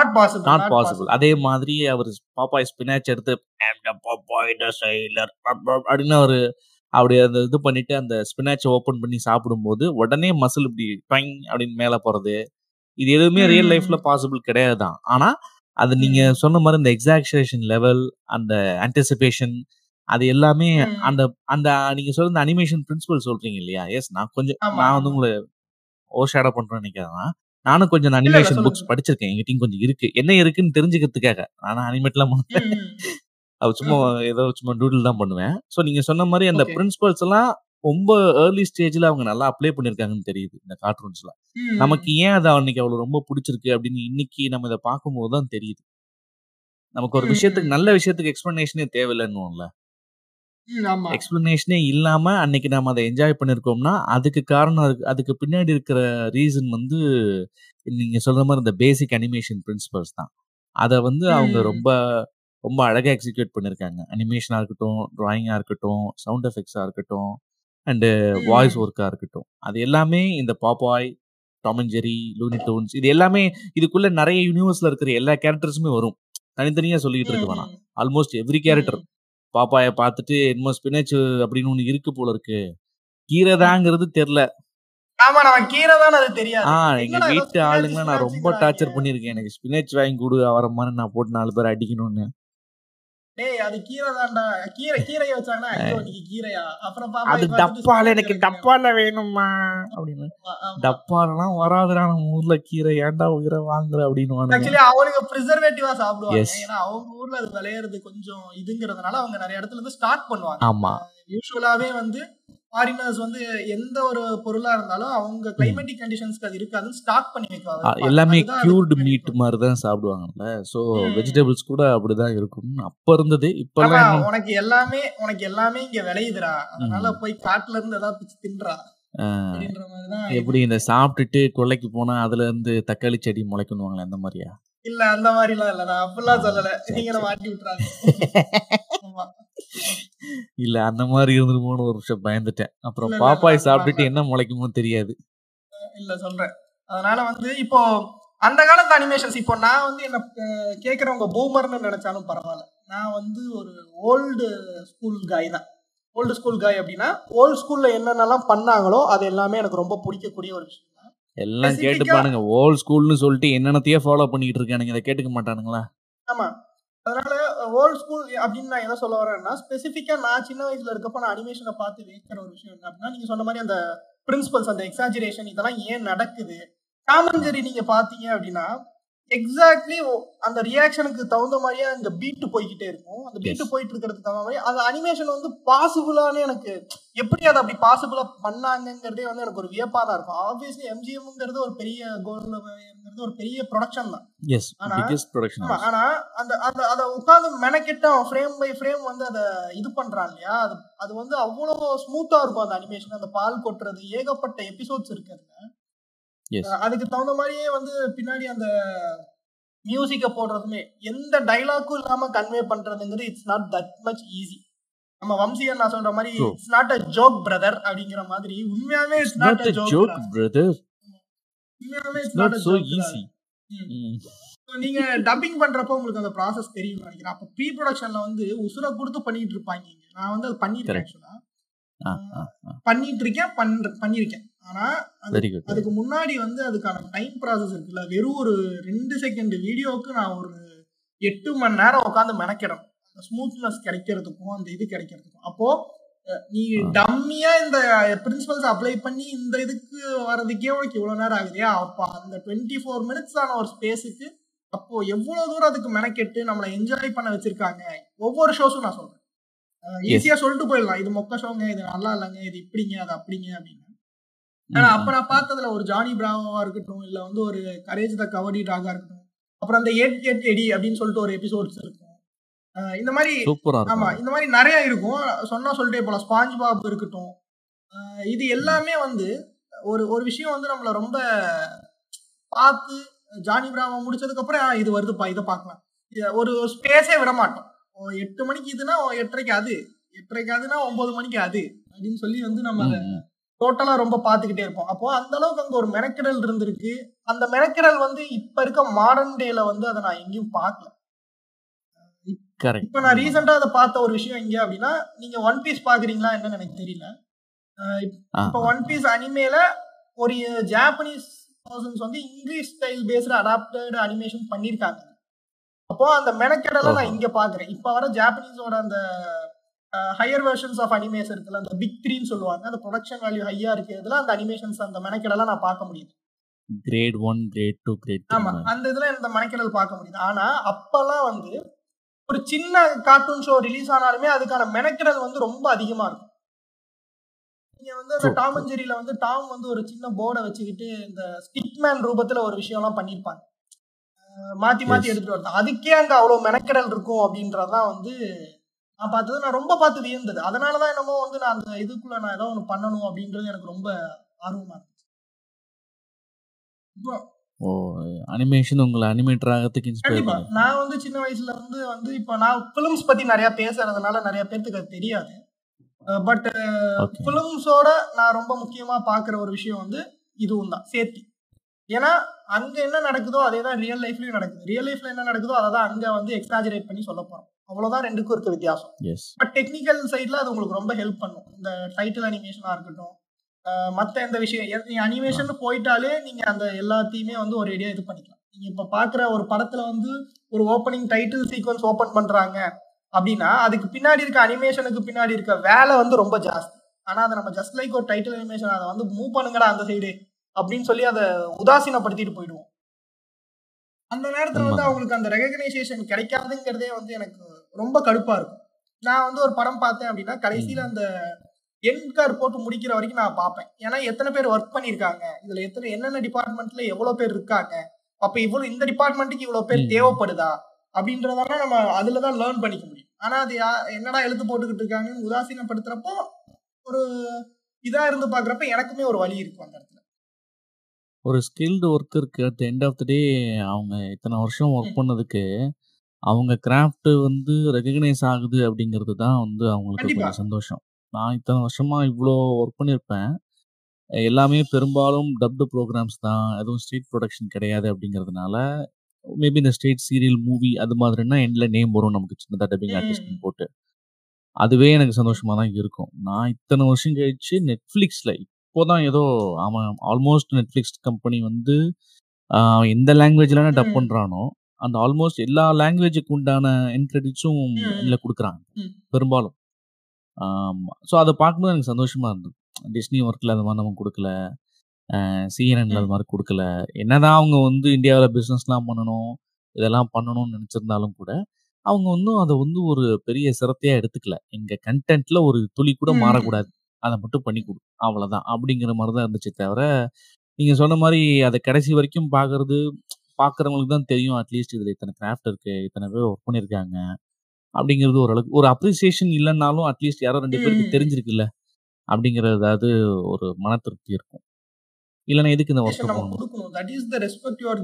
நாட் பாசிபிள் அதே மாதிரி அவர் பாப்பாய் ஸ்பினாச் எடுத்து அப்படின்னு ஒரு அப்படி அந்த இது பண்ணிட்டு அந்த ஸ்பினாச்சை ஓபன் பண்ணி சாப்பிடும்போது உடனே மசில் இப்படி பைங் அப்படின்னு மேல போறது இது எதுவுமே ரியல். லைஃப்ல பாசிபிள் கிடையாது தான் ஆனா அது நீங்க சொன்ன மாதிரி இந்த எக்ஸாக்சுரேஷன் லெவல் அந்த ஆன்டிசிபேஷன் அது எல்லாமே. அந்த அந்த நீங்க சொல்ற அனிமேஷன் பிரின்சிபல் சொல்றீங்க இல்லையா எஸ் நான் கொஞ்சம் நான் வந்து. உங்களை ஓவர் ஷேடோ பண்றேன்னு நினைக்கிறேன் நானும் கொஞ்சம் அனிமேஷன். புக்ஸ் படிச்சிருக்கேன் எங்கிட்டயும் கொஞ்சம் இருக்கு என்ன இருக்குன்னு தெரிஞ்சுக்கிறதுக்காக நான் அனிமேட்லாம். அது சும்மா ஏதோ சும்மா டூடில் தான் பண்ணுவேன் ஸோ நீங்க சொன்ன மாதிரி அந்த. பிரின்சிபல்ஸ் எல்லாம் ரொம்ப ஏர்லி ஸ்டேஜ்ல அவங்க நல்லா அப்ளை பண்ணிருக்காங்கன்னு தெரியுது இந்த கார்ட்டூன்ஸ்ல ம். நமக்கு ஏன் அது அன்னைக்கு அவ்வளவு ரொம்ப பிடிச்சிருக்கு அப்படின்னு இன்னைக்கு நம்ம இதை பார்க்கும்போது தான் தெரியுது நமக்கு ஒரு விஷயத்துக்கு. நல்ல விஷயத்துக்கு எக்ஸ்பிளனேஷனே ஆமா. எக்ஸ்பிளனேஷனே இல்லாம அன்னைக்கு நம்ம அதை என்ஜாய் பண்ணிருக்கோம்னா அதுக்கு காரணம் அதுக்கு- அதுக்கு பின்னாடி இருக்கிற ரீசன் வந்து நீங்க சொல்ற மாதிரி இந்த பேசிக் அனிமேஷன் பிரின்சிபல்ஸ் தான் அதை வந்து அவங்க. ரொம்ப ரொம்ப அழகா எக்ஸிக்யூட் பண்ணிருக்காங்க. அனிமேஷனா இருக்கட்டும் டிராயிங்கா இருக்கட்டும் சவுண்ட் எஃபெக்ட்ஸா இருக்கட்டும் அண்டு. வாய்ஸ் ஒர்க்கா இருக்கட்டும். அது எல்லாமே இந்த Popeye Tom and Jerry Looney Tunes இது எல்லாமே இதுக்குள்ள நிறைய யூனிவர்ஸ்ல இருக்கிற எல்லா கேரக்டர்ஸுமே வரும். தனித்தனியா சொல்லிட்டு இருக்க வேணாம். Almost every character. பாப்பாய பார்த்துட்டு என்னமோ ஸ்பினச் அப்படின்னு ஒண்ணு இருக்கு போல இருக்கு. கீரை தெரியாது. ஆ எங்க வீட்டு ஆளுங்களை நான் ரொம்ப. டார்ச்சர் பண்ணிருக்கேன் எனக்கு ஸ்பினச் வாங்கி கொடு அவரை மாதிரி நான் போட்டு நாலு பேர் அடிக்கணும்னு. டேய் அது கீரை தான்டா கீரை கீரையை வச்சாங்கன்னா ஐயோ கீரையா? அப்புறம் அது டப்பால எனக்கு. டப்பால அப்படின்னு. டப்பாலாம் வராதுடா நம்ம ஊர்ல கீரை. ஏன்டா உயிரை வாங்குற அப்படின்னு ஆக்சுவலி அவனுங்க ப்ரிசர்வேட்டிவா சாப்பிடுவாங்க. ஏன்னா அவங்க ஊர்ல அது விளையிறது கொஞ்சம் இதுங்கிறதுனால அவங்க நிறைய இடத்துல இருந்து ஸ்டார்ட் பண்ணுவாங்க. ஆமா. யூஸ்வலாவே வந்து ஃபாரினர்ஸ் வந்து எந்த ஒரு பொருளா இருந்தாலும் அவங்க கிளைமேட்டிக் கண்டிஷன்ஸ்க்கு அது இருக்காதுன்னு ஸ்டாக் பண்ணி வைப்பாங்க எல்லாமே கியூர்டு. மீட் மாதிரி தான் சாப்பிடுவாங்கல்ல. ஸோ. வெஜிடபிள்ஸ் கூட அப்படிதான் இருக்கும் அப்ப இருந்தது என்ன? உனக்கு எல்லாமே உனக்கு எல்லாமே இங்க விளையுதுடா. அதனால. போய் காட்டுல இருந்து ஏதாவது பிச்சு தின்றா. எப்படி இந்த சாப்பிட்டுட்டு கொல்லைக்கு போனா அதுல இருந்து தக்காளி செடி முளைக்கணுவாங்களே அந்த மாதிரியா? இல்ல அந்த மாதிரி எல்லாம் இல்ல. நான் அப்படிலாம் சொல்லல. நீங்க. மாட்டி விட்டுறாங்க இல்ல அந்த மாதிரி இருந்துருமோன்னு ஒரு நிமிஷம் பயந்துட்டேன். அப்புறம் பாப்பாய் சாப்பிட்டுட்டு. என்ன முளைக்குமோ தெரியாது. இல்ல சொல்றேன். அதனால வந்து இப்போ அந்த காலத்து அனிமேஷன்ஸ் இப்போ நான் வந்து என்ன அஹ், கேக்குறவங்க பூமர்னு நினைச்சாலும் பரவாயில்ல. நான் வந்து ஒரு ஓல்டு ஸ்கூல் காய் தான். ஓல்டு ஸ்கூல் காய் அப்படின்னா ஓல்டு ஸ்கூல்ல என்னென்னலாம் பண்ணாங்களோ அது எல்லாமே எனக்கு ரொம்ப பிடிக்கக்கூடிய ஒரு விஷயம். எல்லாம் Specific-ஆ- கேட்டுப்பானுங்க. ஓல்ட் ஸ்கூல்னு சொல்லிட்டு என்னென்னத்தையே ஃபாலோ பண்ணிட்டு இருக்கானுங்க. இதை கேட்டுக்க மாட்டானுங்களா? ஆமா. அதனால ஓல்ட் ஸ்கூல் அப்படின்னு நான் என்ன சொல்ல வரேன்னா ஸ்பெசிஃபிக்கா நான் சின்ன வயசுல இருக்கப்ப நான் அனிமேஷனை பார்த்து வைக்கிற ஒரு விஷயம் என்ன அப்படின்னா நீங்க சொன்ன மாதிரி அந்த பிரின்சிபல்ஸ் அந்த எக்ஸாஜரேஷன் இதெல்லாம் ஏன் நடக்குது? காமஞ்சரி நீங்க பாத்தீங்க அப்படின்னா எக்ஸாக்ட்லி அந்த ரியாக்ஷனுக்கு தகுந்த மாதிரியே அந்த பீட் போய்கிட்டே இருக்கும். அந்த பீட் Yes. போயிட்டு இருக்கிறதுக்கு தகுந்த மாதிரி அந்த அனிமேஷன் வந்து பாசிபிளானு எனக்கு எப்படி அதை அப்படி பாசிபிளா பண்ணாங்கங்கிறதே வந்து எனக்கு ஒரு வியப்பா தான் இருக்கும். ஆப்வியஸ்லி எம்ஜிஎம்ங்கிறது ஒரு பெரிய கோல்ங்கிறது ஒரு பெரிய ப்ரொடக்ஷன் தான். ஆனா- ஆனா அந்த அந்த அத உட்கார்ந்து மெனக்கெட்டு அவன் ஃப்ரேம் பை ஃப்ரேம் வந்து அத இது பண்றான் இல்லையா? அது அது வந்து அவ்வளவு ஸ்மூத்தா இருக்கும் அந்த அனிமேஷன் அந்த பால் கொட்டுறது ஏகப்பட்ட எபிசோட்ஸ் இருக்கு அதுக்கு தகுந்த மாதிரியே வந்து பின்னாடி அந்த மியூசிக்கை போடுறதுமே எந்த டைலாக்கும் இல்லாம கன்வே பண்றதுங்கிறது it's not that much easy நம்ம வம்சியன் நான் சொல்ற மாதிரி. It's not a joke brother அப்படிங்கிற மாதிரி உண்மையாவே it's not a a joke brother. உண்மையாவே இட்ஸ் நாட். Mm. So, நீங்க டப்பிங் பண்றப்போ உங்களுக்கு அந்த ப்ராசஸ் தெரியும் நினைக்கிறேன் அப்போ ப்ரீ ப்ரொடக்ஷன்ல வந்து உசுர கொடுத்து பண்ணிட்டு இருப்பாங்க. நான் வந்து அது பண்ணிருக்கேன் Correct. ஆக்சுவலா. பண்ணிட்டு இருக்கேன் பண்ற பண்ணிருக்கேன் ஆனா. அதுக்கு முன்னாடி வந்து அதுக்கான டைம் ப்ராசஸ் இருக்குல்ல வெறும் ஒரு ரெண்டு செகண்ட் வீடியோவுக்கு நான் ஒரு எட்டு மணி நேரம் உட்காந்து மெனக்கிடணும். அந்த ஸ்மூத்னஸ் கிடைக்கிறதுக்கும் அந்த இது கிடைக்கிறதுக்கும். அப்போ நீ. டம்மியா இந்த பிரின்சிபல்ஸ் அப்ளை பண்ணி இந்த இதுக்கு வர்றதுக்கே உனக்கு இவ்வளவு நேரம் ஆகுதே? அப்போ அந்த டுவெண்ட்டி ஃபோர் மினிட்ஸ் ஆன ஒரு ஸ்பேஸுக்கு அப்போ எவ்வளவு தூரம் அதுக்கு மெனக்கெட்டு நம்மளை என்ஜாய் பண்ண வச்சிருக்காங்க? ஒவ்வொரு ஷோஸும் நான் சொல்றேன். ஈஸியா சொல்லிட்டு போயிடலாம். இது மொக்க ஷோங்க இது நல்லா இல்லைங்க இது இப்படிங்க அது அப்படிங்க அப்படின்னு. ஆனா அப்ப. நான் பார்த்ததுல ஒரு ஜானி பிராவோவா இருக்கட்டும் இல்ல வந்து ஒரு கரேஜ் த கவர்டி டாகா இருக்கட்டும் அப்புறம் அந்த எட் எட் எடி அப்படின்னு சொல்லிட்டு ஒரு எபிசோட்ஸ் இருக்கும். இந்த மாதிரி ஆமா இந்த மாதிரி நிறைய இருக்கும். சொன்னா சொல்லிட்டே போலாம். ஸ்பாஞ்ச் பாப் இருக்கட்டும் இது எல்லாமே வந்து ஒரு ஒரு விஷயம் வந்து நம்மள ரொம்ப பார்த்து ஜானி பிராவோ முடிச்சதுக்கு அப்புறம் இது வருதுப்பா இதை பார்க்கலாம். ஒரு ஸ்பேஸே விட மாட்டோம். ஓ, எட்டு மணிக்கு இதுனா ஓ, எட்டரைக்கு அது எட்டரைக்கு அதுனா ஒன்பது மணிக்கு அது அப்படின்னு சொல்லி வந்து நம்ம. டோட்டலா ரொம்ப பார்த்துக்கிட்டே இருப்போம். அப்போ அந்த அளவுக்கு அங்க ஒரு மெனக்கிடல் இருந்திருக்கு. அந்த மெனக்கிடல் வந்து இப்ப இருக்க மாடர்ன் டேல வந்து அதை நான் எங்கேயும் பார்க்கல. இப்ப நான் ரீசெண்டா அதை பார்த்த ஒரு விஷயம் எங்க அப்படின்னா நீங்க ஒன் பீஸ் பாக்குறீங்களா என்னன்னு எனக்கு தெரியல. இப்ப- ஒன் பீஸ் அனிமேல ஒரு ஜாப்பனீஸ் பர்சன்ஸ் வந்து English style based adapted animation பண்ணிருக்காங்க. அப்போ அந்த மெனக்கெடலாம் நான். இங்க பாக்குறேன் இப்ப வர ஜாப்பனீஸோட அந்த ஹையர் வெர்ஷன்ஸ் ஆஃப் அனிமேஷன் இருக்குல்ல அந்த பிக் த்ரீன்னு சொல்லுவாங்க அந்த ப்ரொடக்ஷன் வேல்யூ ஹையா இருக்கிறதுல அந்த அனிமேஷன்ஸ் அந்த மெனக்கெடலாம் நான் பார்க்க முடியுது. Great one great two great ஆமா அந்த இதுல இந்த மெனக்கெடல் பார்க்க முடியுது. ஆனா அப்பெல்லாம் வந்து ஒரு சின்ன கார்ட்டூன் ஷோ ரிலீஸ் ஆனாலுமே அதுக்கான மெனக்கெடல் வந்து ரொம்ப அதிகமா இருக்கும். நீங்க வந்து அந்த டாம் ஜெரியில வந்து டாம் வந்து ஒரு சின்ன போர்டை வச்சுக்கிட்டு இந்த ஸ்டிக்மேன் ரூபத்துல ஒரு விஷயம் எல்லாம் பண்ணிருப்பாங்க மாத்தி மாத்தி. எடுத்துட்டு வருது அதுக்கே அங்க அவ்வளவு மெனக்கெடல் இருக்கும் அப்படின்றதான் வந்து நான் பார்த்தது நான் ரொம்ப பார்த்து வியந்தது. அதனாலதான் என்னமோ வந்து நான் அந்த இதுக்குள்ள நான் ஏதோ ஒன்று பண்ணணும் அப்படின்றது எனக்கு ரொம்ப ஆர்வமா இருந்துச்சு. இப்போ ஓ அனிமேஷன் உங்களை அனிமேட்டர் ஆகிறதுக்கு இன்ஸ்பயர் நான் வந்து சின்ன வயசுல இருந்து வந்து இப்போ நான் ஃபிலிம்ஸ் பத்தி நிறைய பேசுறதுனால நிறைய பேர்த்துக்கு அது தெரியாது. பட் ஃபிலிம்ஸோட நான் ரொம்ப முக்கியமா பாக்குற ஒரு விஷயம் வந்து இதுவும் தான் சேஃப்டி. ஏன்னா அங்க என்ன நடக்குதோ அதே தான் ரியல் லைஃப்லயும் நடக்குது. ரியல் லைஃப்ல என்ன நடக்குதோ அதை தான் அங்க வந்து எக்ஸாஜரேட் பண்ணி சொல்ல போறோம். அவ்வளவுதான் ரெண்டுக்கும் இருக்க வித்தியாசம். பட் டெக்னிக்கல் சைட்ல அது உங்களுக்கு ரொம்ப ஹெல்ப் பண்ணும். இந்த டைட்டில் அனிமேஷனா இருக்கட்டும். மத்த எந்த விஷயம் அனிமேஷன் போயிட்டாலே நீங்க அந்த எல்லாத்தையுமே வந்து ஒரு ஐடியா இது பண்ணிக்கலாம். நீங்க இப்ப பாக்குற ஒரு படத்துல வந்து ஒரு ஓப்பனிங் டைட்டில் சீக்வன்ஸ் ஓபன் பண்றாங்க அப்படின்னா அதுக்கு பின்னாடி இருக்க அனிமேஷனுக்கு பின்னாடி இருக்க வேலை வந்து ரொம்ப ஜாஸ்தி. ஆனா அதை நம்ம ஜஸ்ட் லைக் ஒரு டைட்டில் அனிமேஷன் அதை வந்து மூவ் பண்ணுங்கடா அந்த சைடு அப்படின்னு சொல்லி அதை உதாசீனப்படுத்திட்டு போயிடுவோம். அந்த நேரத்துல வந்து. அவங்களுக்கு அந்த ரெகக்னைசேஷன் கிடைக்காதுங்கிறதே வந்து எனக்கு ரொம்ப கடுப்பா இருக்கும். நான் வந்து ஒரு படம் பார்த்தேன் அப்படின்னா கடைசியில அந்த என் கார்டு போட்டு முடிக்கிற வரைக்கும் நான் பார்ப்பேன். ஏன்னா எத்தனை பேர் ஒர்க் பண்ணியிருக்காங்க? இதுல எத்தனை என்னென்ன டிபார்ட்மெண்ட்ல எவ்வளவு பேர் இருக்காங்க? அப்ப இவ்வளவு இந்த டிபார்ட்மெண்ட்டுக்கு இவ்வளவு பேர். தேவைப்படுதா? அப்படின்றதெல்லாம் நம்ம அதுல தான் லேர்ன் பண்ணிக்க முடியும். ஆனா அது என்னடா எழுத்து போட்டுக்கிட்டு இருக்காங்கன்னு உதாசீனப்படுத்துறப்போ ஒரு இதா இருந்து பாக்குறப்ப எனக்குமே ஒரு வழி இருக்கும் அந்த இடத்துல. ஒரு skilled ஒர்க்கருக்கு at end of the day அவங்க இத்தனை வருஷம் ஒர்க். பண்ணதுக்கு அவங்க கிராஃப்ட் வந்து ரெகக்னைஸ் ஆகுது அப்படிங்கிறது தான் வந்து அவங்களுக்கு. கொஞ்சம் சந்தோஷம் நான் இத்தனை வருஷமா இவ்வளோ ஒர்க் பண்ணியிருப்பேன் எல்லாமே பெரும்பாலும் டப்டு ப்ரோக்ராம்ஸ் தான் எதுவும் ஸ்ட்ரீட் ப்ரொடக்ஷன் கிடையாது அப்படிங்கிறதுனால மேபி இந்த ஸ்ட்ரீட் சீரியல் மூவி அது மாதிரினா எண்டில் நேம் வரும் நமக்கு சின்னதாக டப்பிங். ஆர்டிஸ்ட்னு போட்டு அதுவே எனக்கு சந்தோஷமாக தான் இருக்கும் நான் இத்தனை வருஷம் கழிச்சு நெட்ஃப்ளிக்ஸில் இப்போதான் ஏதோ அவன் ஆல்மோஸ்ட் நெட்ஃப்ளிக்ஸ் கம்பெனி வந்து எந்த லாங்குவேஜ்ல டப். பண்ணுறானோ அந்த ஆல்மோஸ்ட் எல்லா லாங்குவேஜுக்கு உண்டான என் கிரெடிட்ஸும். இதில் கொடுக்குறாங்க. பெரும்பாலும். ஸோ அதை பார்க்கும்போது எனக்கு சந்தோஷமா இருந்தது. டிஸ்னி ஒர்க்கில் அந்த மாதிரி நம்ம கொடுக்கல. சிஎன்என்ல அது. மாதிரி கொடுக்கல. என்னதான் அவங்க வந்து இந்தியாவில் பிஸ்னஸ்லாம் பண்ணணும் இதெல்லாம் பண்ணணும்னு நினச்சிருந்தாலும் கூட அவங்க வந்து அதை வந்து ஒரு பெரிய சிரத்தையாக எடுத்துக்கல. எங்கள் கண்டென்ட்ல ஒரு துளி கூட. மாறக்கூடாது. அதை மட்டும் பண்ணி கொடு. அவ்வளோதான் அப்படிங்கிற மாதிரி தான் இருந்துச்சு தவிர நீங்கள் சொன்ன மாதிரி அதை கடைசி வரைக்கும் பார்க்கறது பார்க்குறவங்களுக்கு தான் தெரியும் அட்லீஸ்ட் இதில் இத்தனை கிராஃப்ட் இருக்கு இத்தனை பேர் ஒர்க் பண்ணியிருக்காங்க அப்படிங்கிறது ஓரளவுக்கு ஒரு அப்ரிசியேஷன் இல்லைன்னாலும் அட்லீஸ்ட் யாரோ ரெண்டு பேருக்கு. தெரிஞ்சிருக்குல்ல அப்படிங்கிறது ஒரு மன திருப்தி இருக்கும். இல்லைன்னா எதுக்கு இந்த ஒர்க் நம்ம கொடுக்கணும். That is the respect you or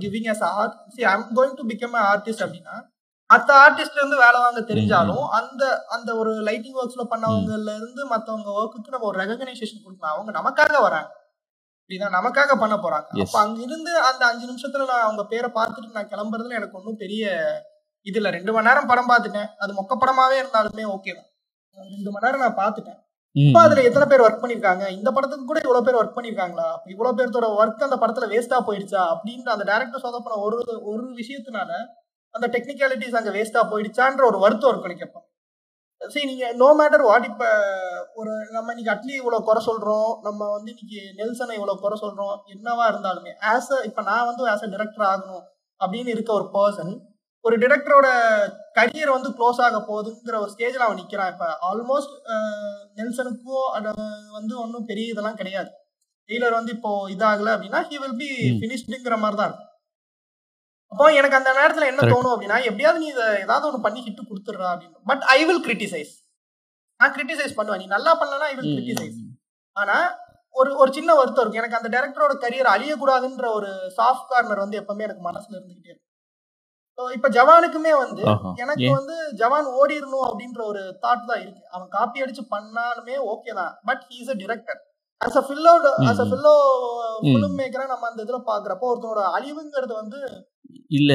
I am going to become a artist அப்படின்னா மற்ற ஆர்டிஸ்ட்ல இருந்து வேலை வாங்க தெரிஞ்சாலும் அந்த அந்த ஒரு லைட்டிங் ஒர்க்ஸ்ல பண்ணவங்கல இருந்து மத்தவங்க ஒர்க்குக்கு நம்ம ஒரு ரெகனைசேஷன் கொடுக்கலாம். அவங்க நமக்காக வராங்க. அப்படிதான் நமக்காக பண்ண போறாங்க. அப்ப அங்க இருந்து அந்த அஞ்சு நிமிஷத்துல நான் அவங்க பேரை பார்த்துட்டு நான் கிளம்புறதுல எனக்கு ஒன்றும் பெரிய இதுல ரெண்டு மணி நேரம் படம் பார்த்துட்டேன். அது மொக்க படமாவே இருந்தாலுமே ஓகே தான். ரெண்டு மணி நேரம் நான் பார்த்துட்டேன். இப்ப அதுல எத்தனை பேர் ஒர்க் பண்ணிருக்காங்க? இந்த படத்துக்கு கூட இவ்வளவு பேர் ஒர்க் பண்ணிருக்காங்களா? அப்ப இவ்வளவு பேர்த்தோட ஒர்க் அந்த படத்துல வேஸ்டா போயிடுச்சா? அப்படின்ற அந்த டேரக்டர் சொதப்பின ஒரு ஒரு விஷயத்தினால அந்த டெக்னிக்காலிட்டிஸ் அங்க வேஸ்டா போயிடுச்சான்ற ஒரு வருத்தம் இருக்கும் எனக்கு எப்ப சரி நீங்க நோ மேட்டர் வாட் இப்ப ஒரு நம்ம இன்னைக்கு அட்லி இவ்வளவு குறை சொல்றோம் நம்ம வந்து இன்னைக்கு நெல்சனை இவ்வளவு குறை சொல்றோம் என்னவா இருந்தாலுமே ஆஸ் அ இப்ப நான் வந்து ஆஸ் அ டிரெக்டர் ஆகணும் அப்படின்னு இருக்க ஒரு பர்சன் ஒரு டிரெக்டரோட கரியர் வந்து க்ளோஸ் ஆக போகுதுங்கிற ஒரு ஸ்டேஜ்ல அவன் நிக்கிறான். இப்ப ஆல்மோஸ்ட் நெல்சனுக்கும் அது வந்து ஒன்றும் பெரிய இதெல்லாம் கிடையாது. டெய்லர் வந்து இப்போ இதாகல அப்படின்னா ஹி வில் பி ம். பினிஷ்டுங்கிற மாதிரி தான் இருக்கும். அப்போ எனக்கு அந்த நேரத்துல என்ன. தோணும் அப்படின்னா எப்படியாவது நீ இதை ஏதாவது ஒன்று பண்ணி ஹிட் கொடுத்துடுறா அப்படின்னு பட் ஐ வில் கிரிட்டிசைஸ் நான் கிரிட்டிசைஸ் பண்ணுவேன் நீ நல்லா பண்ணலனா ஐ வில் கிரிட்டிசைஸ். ஆனா ஒரு ஒரு சின்ன வருத்தம் இருக்கு எனக்கு அந்த டைரக்டரோட கரியர் அழியக்கூடாதுன்ற ஒரு சாஃப்ட் கார்னர் வந்து எப்பவுமே எனக்கு மனசுல இருந்துகிட்டே இருக்கு இப்ப ஜவானுக்குமே வந்து. எனக்கு? வந்து ஜவான் ஓடிடணும் அப்படின்ற ஒரு தாட் தான் இருக்கு அவன் காப்பி அடிச்சு பண்ணாலுமே ஓகே தான் but he is a director as a fellow as a. Fellow. Film மேக்கரா நம்ம அந்த இதுல பாக்குறப்போ ஒருத்தனோட அழிவுங்கிறது வந்து இல்ல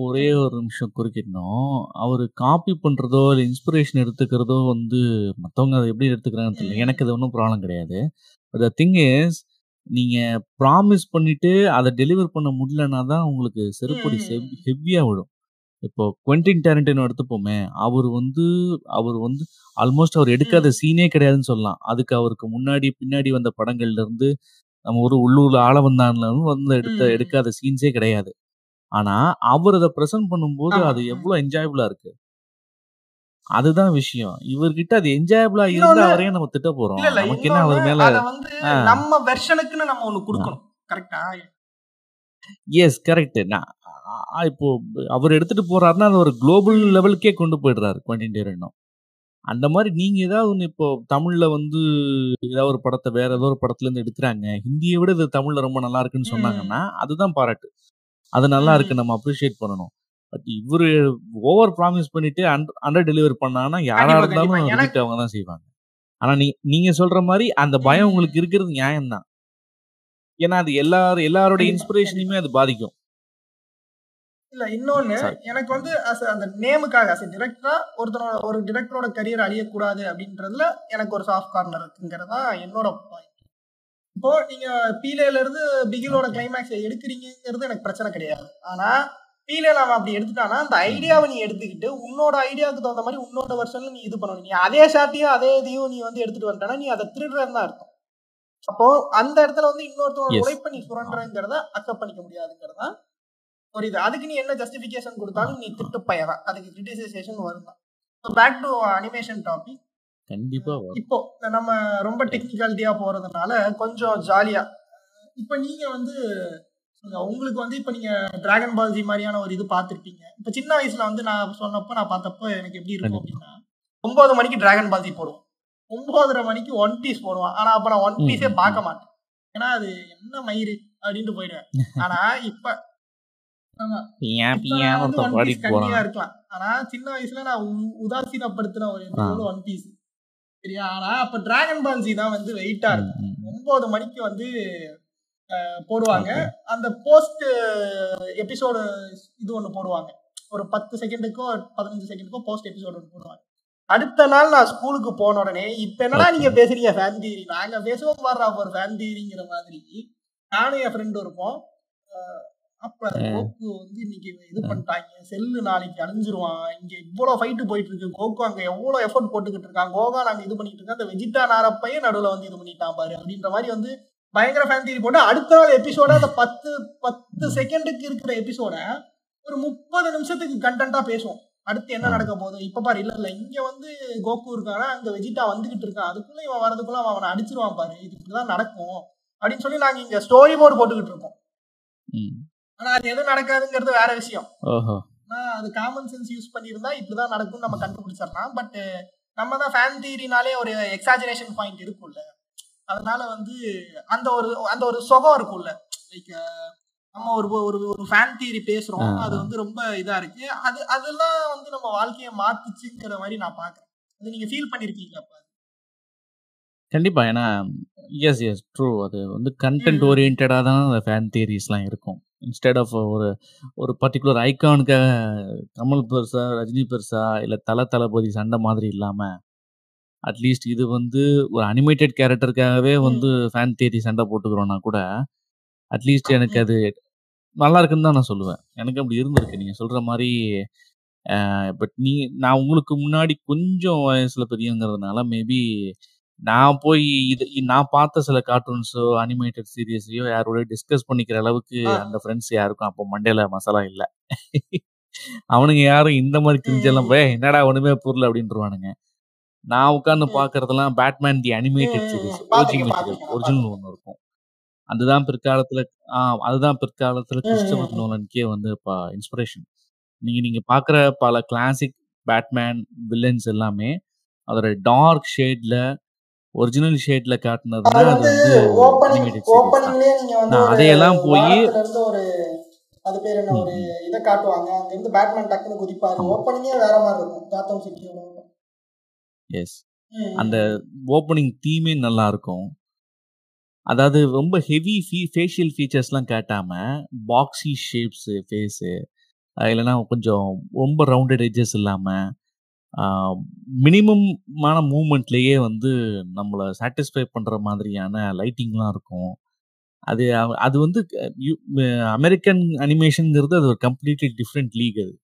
ஒரே ஒரு நிமிஷம் குறுக்கிடணும். அவரு காப்பி பண்றதோ இல்ல இன்ஸ்பிரேஷன் எடுத்துக்கிறதோ வந்து மத்தவங்க அதை எப்படி எடுத்துக்கிறாங்கன்னு தெரியல. எனக்கு அது ஒன்றும் ப்ராப்ளம் கிடையாது. த திங் இஸ் நீங்க ப்ராமிஸ் பண்ணிட்டு அதை டெலிவர் பண்ண முடியலன்னா தான் உங்களுக்கு செருப்படி ம். ஹெவியா விடும் இப்போ குவெண்டின் டேரண்டினோ எடுத்துப்போமே அவர் வந்து அவர் வந்து ஆல்மோஸ்ட் அவர் எடுக்காத சீனே கிடையாதுன்னு சொல்லலாம். அதுக்கு அவருக்கு முன்னாடி பின்னாடி வந்த படங்கள்ல இருந்து நம்ம ஒரு உள்ளூர்ல ஆள வந்தான்ல இருந்து வந்து எடுத்த. எடுக்காத சீன்ஸே கிடையாது. ஆனா அவர் அதை ப்ரெசென்ட் பண்ணும்போது. அது. எவ்வளவு என்ஜாயபிளா இருக்கு. அதுதான் விஷயம். இவர்கிட்ட அது என்ஜாயபிளா இருந்தா அவரையே நம்ம திட்ட போறோம். நமக்கு என்ன அவர் மேல. நம்ம வெர்ஷனுக்குன்னு நம்ம ஒண்ணு கொடுக்கணும். கரெக்டா எஸ் கரெக்ட் நான் இப்போ அவர் எடுத்துட்டு போறாருன்னா அது ஒரு குளோபல் லெவலுக்கே கொண்டு போயிடுறாரு குவான்டின் டேரனோ அந்த மாதிரி நீங்க ஏதாவது ஒண்ணு இப்போ தமிழ்ல வந்து ஏதாவது ஒரு படத்தை வேற ஏதோ ஒரு படத்துல இருந்து எடுக்கிறாங்க. ஹிந்தியை விட இது தமிழ்ல ரொம்ப நல்லா இருக்குன்னு சொன்னாங்கன்னா அதுதான் பாராட்டு. அது நல்லா. இருக்கு நம்ம அப்ரிஷியேட் பண்ணணும். பட் இவரு ஓவர் ப்ராமிஸ் பண்ணிட்டு அண்டர் டெலிவர் பண்ணாங்கன்னா யாரா இருந்தாலும் ரிஜெக்ட் அவங்க தான் செய்வாங்க. ஆனா நீ நீங்க சொல்ற மாதிரி அந்த பயம். உங்களுக்கு இருக்கிறது நியாயம்தான். ஏன்னா அது எல்லாரும் எல்லாரோட இன்ஸ்பிரேஷனையுமே அது பாதிக்கும். இல்ல இன்னொன்னு. எனக்கு வந்து அந்த நேமுக்காக a டிரெக்டரா ஒருத்தனோட ஒரு டிரெக்டரோட கரியர் அழியக்கூடாது அப்படின்றதுல எனக்கு ஒரு சாஃப்ட் கார்னர் இருக்குங்கிறதா என்னோட பாயிண்ட் இப்போ நீங்க பீலேல இருந்து பிகிலோட கிளைமேக்ஸ் எடுக்கிறீங்கிறது எனக்கு பிரச்சனை கிடையாது. ஆனா பீலேல அவன் அப்படி எடுத்துட்டானா அந்த ஐடியாவை நீ எடுத்துக்கிட்டு உன்னோட ஐடியாவுக்கு தகுந்த மாதிரி உன்னோட வருஷன்ல நீ இது பண்ணணும். நீ அதே ஷாட்டையும் அதே இதையும் நீ வந்து எடுத்துட்டு வந்துட்டனா நீ அதை திருடுறன்னு தான் அர்த்தம். அப்போ அந்த இடத்துல வந்து இன்னொருத்தரோட Yes. உழைப்பை நீ சுரண்டுறங்கிறத அக்செப்ட் பண்ணிக்க முடியாதுங்கிறதா ஒரு இது அதுக்கு நீ என்ன ஜஸ்டிஃபிகேஷன் கொடுத்தாலும் நீ திட்டு பயதான் அதுக்கு கிரிட்டிசைசேஷன் வரும் தான் பேக் டு அனிமேஷன் டாபிக் கண்டிப்பா இப்போ நம்ம ரொம்ப டெக்னிக்காலிட்டியா போறதுனால கொஞ்சம் ஜாலியா இப்போ நீங்க வந்து உங்களுக்கு வந்து இப்போ நீங்க டிராகன் பால் ஜி மாதிரியான ஒரு இது பார்த்துருப்பீங்க. இப்போ சின்ன வயசுல வந்து நான் சொன்னப்போ நான் பார்த்தப்போ எனக்கு எப்படி இருக்கும். அப்படின்னா ஒன்பது மணிக்கு டிராகன் பால் ஜி போடுவோம். ஒன்பதரை மணிக்கு ஒன் பீஸ் போடுவான் ஆனா அப்ப நான் ஒன் பீஸே பார்க்க மாட்டேன். ஏன்னா அது என்ன மயிறு அப்படின்ட்டு போயிடுவேன். ஆனா இப்ப இருக்கலாம். ஆனா சின்ன வயசுல நான் உதாசீனப்படுத்தின ஒரு. ஒன் பீஸ் சரியா ஆனா அப்ப டிராகன் ஜி தான் வந்து வெயிட்டா இருக்கும். ஒன்பது மணிக்கு வந்து போடுவாங்க. அந்த போஸ்ட் எபிசோடு இது ஒண்ணு போடுவாங்க. ஒரு பத்து செகண்டுக்கோ பதினஞ்சு செகண்டுக்கோ போஸ்ட் எபிசோடு ஒன்று போடுவாங்க. அடுத்த நாள் நான் ஸ்கூலுக்கு போன உடனே இப்ப என்னடா. நீங்க பேசுறீங்க ஃபேன் தியரி நாங்க பேசுவோம் பாடுறா ஒரு ஃபேன் தியரிங்கிற மாதிரி. நானும் என் ஃப்ரெண்டும் இருப்போம். அப்ப கோகு வந்து இன்னைக்கு இது பண்ணிட்டாங்க. செல்லு நாளைக்கு அழிஞ்சிருவான். இங்க இவ்வளவு ஃபைட்டு போயிட்டு இருக்கு. கோகு அங்க எவ்வளவு எஃபோர்ட் போட்டுக்கிட்டு இருக்கான். கோகா நாங்க இது பண்ணிட்டு இருக்கோம். அந்த வெஜிடா நாரப்பையே நடுவுல வந்து இது பண்ணிட்டான் பாரு. அப்படின்ற மாதிரி வந்து பயங்கர ஃபேன் தியரி போட்டு அடுத்த நாள் எபிசோட அந்த பத்து பத்து செகண்டுக்கு இருக்கிற எபிசோட ஒரு முப்பது நிமிஷத்துக்கு கண்டென்ட்டா பேசுவோம். அடுத்து என்ன நடக்க போகுது? இப்ப பாரு இல்ல இல்ல. இங்க வந்து கோகு இருக்கானா? அங்க வெஜிடா வந்துகிட்டு இருக்கான். அதுக்குள்ள இவன் வரதுக்குள்ள அவன் அவனை அடிச்சிருவான் பாரு. இது இப்படிதான் நடக்கும். அப்படின்னு சொல்லி நாங்க இங்க ஸ்டோரி போர்டு போட்டுக்கிட்டு இருக்கோம். ஆனா அது எதுவும் நடக்காதுங்கிறது வேற விஷயம். ஆனா அது காமன் சென்ஸ் யூஸ் பண்ணியிருந்தா இப்படிதான் நடக்கும்னு நம்ம கண்டுபிடிச்சிடலாம். பட் நம்ம தான் ஃபேன் தியரினாலே ஒரு எக்ஸாஜரேஷன் பாயிண்ட் இருக்கும்ல. அதனால வந்து அந்த ஒரு அந்த ஒரு சுகம் இருக்கும்ல. லைக் நம்ம ஒரு ஒரு ஒரு ஃபேன் தியரி பேசுறோம். அது வந்து ரொம்ப இதா இருக்கு. அது அதெல்லாம் வந்து நம்ம வாழ்க்கையை மாத்துச்சுங்கிற மாதிரி நான் பாக்குறேன் அது நீங்க ஃபீல் பண்ணிருக்கீங்களா கண்டிப்பா. ஏன்னா எஸ் எஸ் ட்ரூ அது வந்து கண்டென்ட். ஓரியன்டாக தான் அந்த ஃபேன் தியரிஸ்லாம் இருக்கும். இன்ஸ்டெட் ஆஃப் ஒரு ஒரு பர்டிகுலர் ஐகானுக்காக கமல் பெருசா ரஜினி பெருசா இல்லை தல தளபதி சண்டை மாதிரி இல்லாமல் அட்லீஸ்ட் இது வந்து ஒரு அனிமேட்டட் கேரக்டருக்காகவே வந்து ஃபேன் தியரி சண்டை போட்டுக்கிறோன்னா கூட அட்லீஸ்ட் எனக்கு அது நல்லா இருக்குன்னு தான் நான் சொல்லுவேன். எனக்கு அப்படி இருந்திருக்கு. நீங்கள் சொல்கிற மாதிரி பட் நீ நான் உங்களுக்கு முன்னாடி கொஞ்சம் வயசில் பெரியங்கிறதுனால மேபி நான் போய் இது நான் பார்த்த சில கார்ட்டூன்ஸோ அனிமேட்டட் சீரியஸையோ யாரோட டிஸ்கஸ் பண்ணிக்கிற அளவுக்கு. அந்த ஃப்ரெண்ட்ஸ் யாருக்கும் அப்போ மண்டையில மசாலா இல்லை. அவனுங்க யாரும் இந்த மாதிரி கிரிஞ்செல்லாம் போய் என்னடா ஒண்ணுமே புரியல அப்படின்றவானுங்க. நான் உட்காந்து ம். பார்க்கறதெல்லாம் Batman the animated series original ஒன்று இருக்கும். அதுதான் பிற்காலத்துல ஆ அதுதான் பிற்காலத்துல கிறிஸ்டபர். நோலனுக்கே வந்து இப்போ இன்ஸ்பிரேஷன் நீங்க நீங்க பார்க்குற பல கிளாசிக் பேட்மேன் வில்லன்ஸ் எல்லாமே அதோட டார்க் ஷேட்ல ஒரிஜினல் ஷேட்ல காட்டுனதுன்னா அது வந்து நான் அதையெல்லாம் போய் அது பேர் என்ன? ஒரு இதை காட்டுவாங்க. அங்க இருந்து பேட்மேன் டக்குன்னு குதிப்பாரு. ஓப்பனிங்கே வேற மாதிரி இருக்கும். காத்தம் சிட்டியோட எஸ் அந்த ஓப்பனிங் தீமே நல்லா இருக்கும். அதாவது ரொம்ப ஹெவி ஃபீ ஃபேஷியல் ஃபீச்சர்ஸ்லாம் காட்டாம பாக்ஸி ஷேப்ஸு ஃபேஸு இல்லைன்னா கொஞ்சம் ரொம்ப ரவுண்டட் எட்ஜஸ் இல்லாமல் மினிமமான மூமெண்ட்லேயே வந்து நம்மளை சாட்டிஸ்ஃபை பண்ணுற மாதிரியான லைட்டிங்லாம் இருக்கும். அது அது வந்து அமெரிக்கன் அனிமேஷனுங்கிறது அது ஒரு கம்ப்ளீட்லி டிஃப்ரெண்ட் லீக் அது.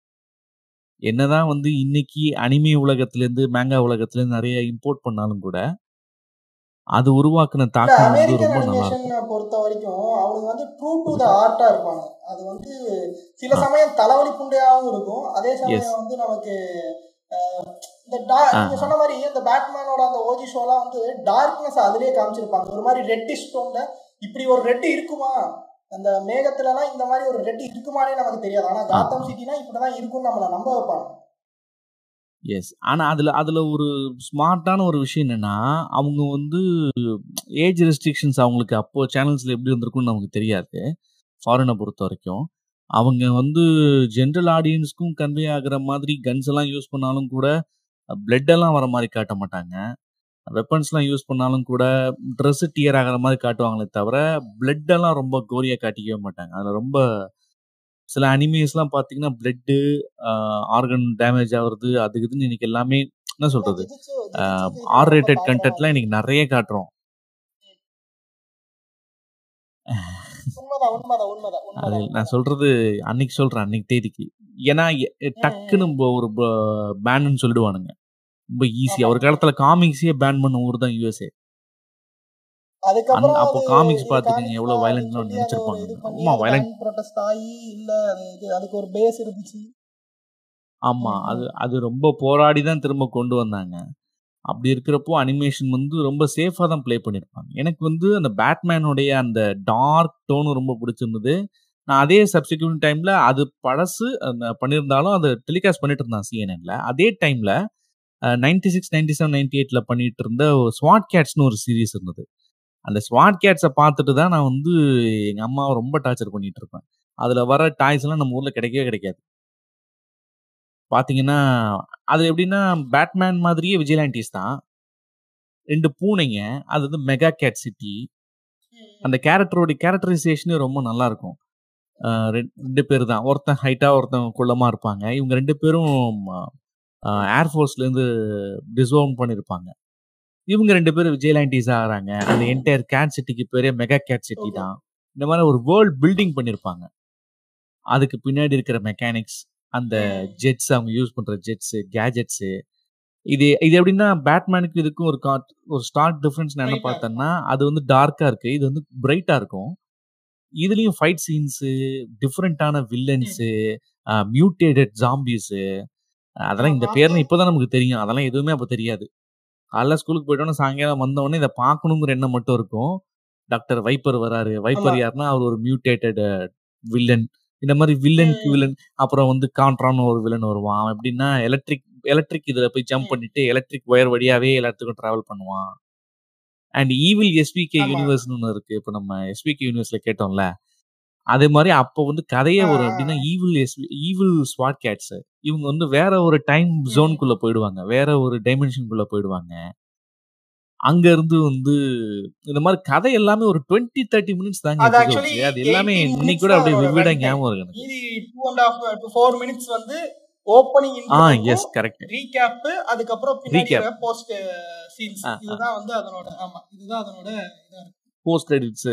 என்னதான் வந்து இன்னைக்கு அனிமே உலகத்துலேருந்து மேங்கா உலகத்துலேருந்து நிறைய இம்போர்ட் பண்ணாலும் கூட அது உருவாக்குன தாக்கம் வந்து ரொம்ப நல்லா இருக்கும். பொறுத்த வரைக்கும் அவனுங்க வந்து ட்ரூ டு த ஆர்ட்டா இருப்பாங்க. அது வந்து சில சமயம் தலைவலி புண்டையாவும் இருக்கும். அதே சமயம் வந்து நமக்கு இந்த நீங்க சொன்ன மாதிரி இந்த பேட்மேனோட அந்த ஓஜி ஷோலாம் வந்து டார்க்னஸ் அதுலயே காமிச்சிருப்பாங்க. ஒரு மாதிரி ரெட்டிஷ் டோன்ல இப்படி ஒரு ரெட் இருக்குமா? அந்த மேகத்துலலாம் இந்த மாதிரி ஒரு ரெட் இருக்குமானே நமக்கு தெரியாது. ஆனா காத்தம் சிட்டினா இப்படிதான் இருக்கும்னு நம்மள நம்ப வைப்பாங்க. எஸ் ஆனால் அதில் அதில் ஒரு ஸ்மார்ட்டான ஒரு விஷயம் என்னென்னா அவங்க வந்து ஏஜ் ரெஸ்ட்ரிக்ஷன்ஸ் அவங்களுக்கு அப்போ சேனல்ஸில் எப்படி வந்திருக்கும்னு நமக்கு தெரியாது. ஃபாரினை பொறுத்த வரைக்கும். அவங்க வந்து ஜென்ரல் ஆடியன்ஸ்க்கும் கன்வே ஆகுற மாதிரி கன்ஸ் எல்லாம் யூஸ் பண்ணாலும் கூட blood எல்லாம் வர மாதிரி காட்ட மாட்டாங்க. வெப்பன்ஸ்லாம் யூஸ் பண்ணாலும் கூட ட்ரெஸ்ஸு டியர் ஆகிற மாதிரி காட்டுவாங்களே தவிர blood எல்லாம் ரொம்ப கோரியாக காட்டிக்கவே மாட்டாங்க. அதில் ரொம்ப சில அனிமேஸ்லாம் பார்த்தீங்கன்னா பிளட்டு ஆர்கன் டேமேஜ் ஆகுறது அதுக்கு இதுன்னு இன்னைக்கு எல்லாமே என்ன ஜிஜிட்சுக்கு ஆர் ரேட்டட் கண்டென்ட்லாம் இன்னைக்கு நிறைய காட்டுறோம். நான் சொல்றது அன்னைக்கு சொல்றேன் அன்னைக்கு தேதிக்கு. ஏன்னா டக்குன்னு ஒரு பேன்னு சொல்லிடுவானுங்க. ரொம்ப ஆமா. ஒரு காலத்துல காமிக்ஸே பேன் பண்ண ஊர் தான் யூஎஸ்ஏ அப்போ காமிக்ஸ் இது பார்த்துக்கங்க எவ்வளோ காமிக்ஸா வயலண்ட்லாம் அப்படின்னு சொல்லி அதை ஒரு நினைச்சிருப்பாங்க ஆமா வயலண்ட் ப்ரொடெஸ்ட் ஆகி இல்ல அதுக்கு ஒரு பேஸ் இருந்துச்சு. ஆமா அது. அது ரொம்ப போராடி தான் திரும்ப கொண்டு வந்தாங்க. அப்படி இருக்கிறப்போ அனிமேஷன் வந்து ரொம்ப சேஃபாக தான் ப்ளே பண்ணியிருப்பாங்க. எனக்கு வந்து அந்த பேட்மேனுடைய அந்த டார்க் டோனு ரொம்ப பிடிச்சிருந்தது. நான் அதே சப்ஸ்டிக்யூட் டைமில் அது பழசு அந்த பண்ணியிருந்தாலும் அதை டெலிகாஸ்ட் பண்ணிட்டு இருந்தான் சிஎன்என்ல அதே டைமில் ninety six ninety seven ninety எயிட்டில் பண்ணிட்டு இருந்த ஸ்வாட் கேட்ஸ்னு ஒரு சீரிஸ் இருந்தது. அந்த ஸ்வாட் கேட்ஸை பார்த்துட்டு தான் நான் வந்து எங்கள் அம்மாவை ரொம்ப டார்ச்சர் பண்ணிட்டு இருப்பேன். அதில் வர டாய்ஸ்லாம் நம்ம ஊரில் கிடைக்கவே கிடைக்காது. பார்த்தீங்கன்னா அது எப்படின்னா பேட்மேன் மாதிரியே விஜிலாண்டிஸ் தான். ரெண்டு பூனைங்க அது வந்து மெகா கேட் சிட்டி அந்த கேரக்டரோட கேரக்டரைசேஷனே ரொம்ப நல்லா இருக்கும். ரெண்டு பேர் தான். ஒருத்தன் ஹைட்டாக ஒருத்தன் குள்ளமாக இருப்பாங்க. இவங்க ரெண்டு பேரும் ஏர்ஃபோர்ஸ்லேருந்து டிசோன் பண்ணியிருப்பாங்க இவங்க ரெண்டு பேரும் விஜயலாண்டிஸ் ஆகிறாங்க. அந்த என்டையர் கேட் சிட்டிக்கு பேரே மெகா கேட் சிட்டி. தான். இந்த மாதிரி ஒரு வேர்ல்ட் பில்டிங் பண்ணியிருப்பாங்க அதுக்கு பின்னாடி இருக்கிற மெக்கானிக்ஸ் அந்த ஜெட்ஸ் அவங்க யூஸ் பண்ற ஜெட்ஸ் கேஜெட்ஸ் இது இது எப்படின்னா பேட்மேனுக்கு இதுக்கும் ஒரு காட் ஒரு ஸ்டார்க் டிஃபரன்ஸ் நான் என்ன பார்த்தேன்னா அது வந்து டார்க்கா இருக்கு. இது வந்து பிரைட்டா இருக்கும். இதுலயும் ஃபைட் சீன்ஸ் டிஃப்ரெண்டான வில்லன்ஸ் மியூட்டேட்டட் ஜாம்பிஸ் அதெல்லாம் இந்த நான் பேர்ல பார்த்தேன். இப்போதான் நமக்கு தெரியும். அதெல்லாம் எதுவுமே அப்போ தெரியாது. காலைல ஸ்கூலுக்கு போயிட்டோன்னே சாயங்காலம் வந்தவொடனே இதை பார்க்கணுங்கிற எண்ணம் மட்டும் இருக்கும். டாக்டர் வைப்பர் வராரு. வைப்பர். யாருன்னா அவர் ஒரு மியூட்டேட்டட் வில்லன் இந்த மாதிரி வில்லனுக்கு ம். வில்லன் அப்புறம் வந்து கான்ட்ரான்னு ஒரு வில்லன் வருவான் அவன் எப்படின்னா எலக்ட்ரிக் எலக்ட்ரிக் இதுல போய் ஜம்ப். பண்ணிட்டு எலக்ட்ரிக் ஒயர் வழியாவே எல்லாத்துக்கும் டிராவல் பண்ணுவான் அண்ட் ஈவில் எஸ்பிகே. யூனிவர்ஸ்னு ஒன்று இருக்கு இப்போ நம்ம எஸ்பிகே யூனிவர்ஸ்ல கேட்டோம்ல அதே மாதிரி அப்போ வந்து கதையே ஆ. எப்படின்னா ஈவில் எஸ்பி ஈவில் ஸ்வாட் கேட்ஸ் இவங்க வந்து வேற ஒரு டைம் ஜோனுக்குள்ள போயிடுவாங்க வேற ஒரு டைமென்ஷனுக்குள்ள போயிடுவாங்க அங்க இருந்து வந்து இந்த மாதிரி கதை எல்லாமே ஒரு டுவெண்ட்டி தேர்ட்டி மினிட்ஸ் தாங்க அது எல்லாமே 18 minutes இன்னைக்கு கூட தான் அப்படியே விவிடா. ஞாபகம் இருக்கு மீதி two and half to four minutes வந்து ஓப்பனிங் ஆ எஸ் கரெக்ட் ரீகேப் அதுக்கப்புறம் பின்னாடி Recap. போஸ்ட் சீன்ஸ் ஆ, ஆ. இதுதான் வந்து அதனோட ஆமா இதுதான் அதனோட போஸ்ட் கிரெடிட்ஸ்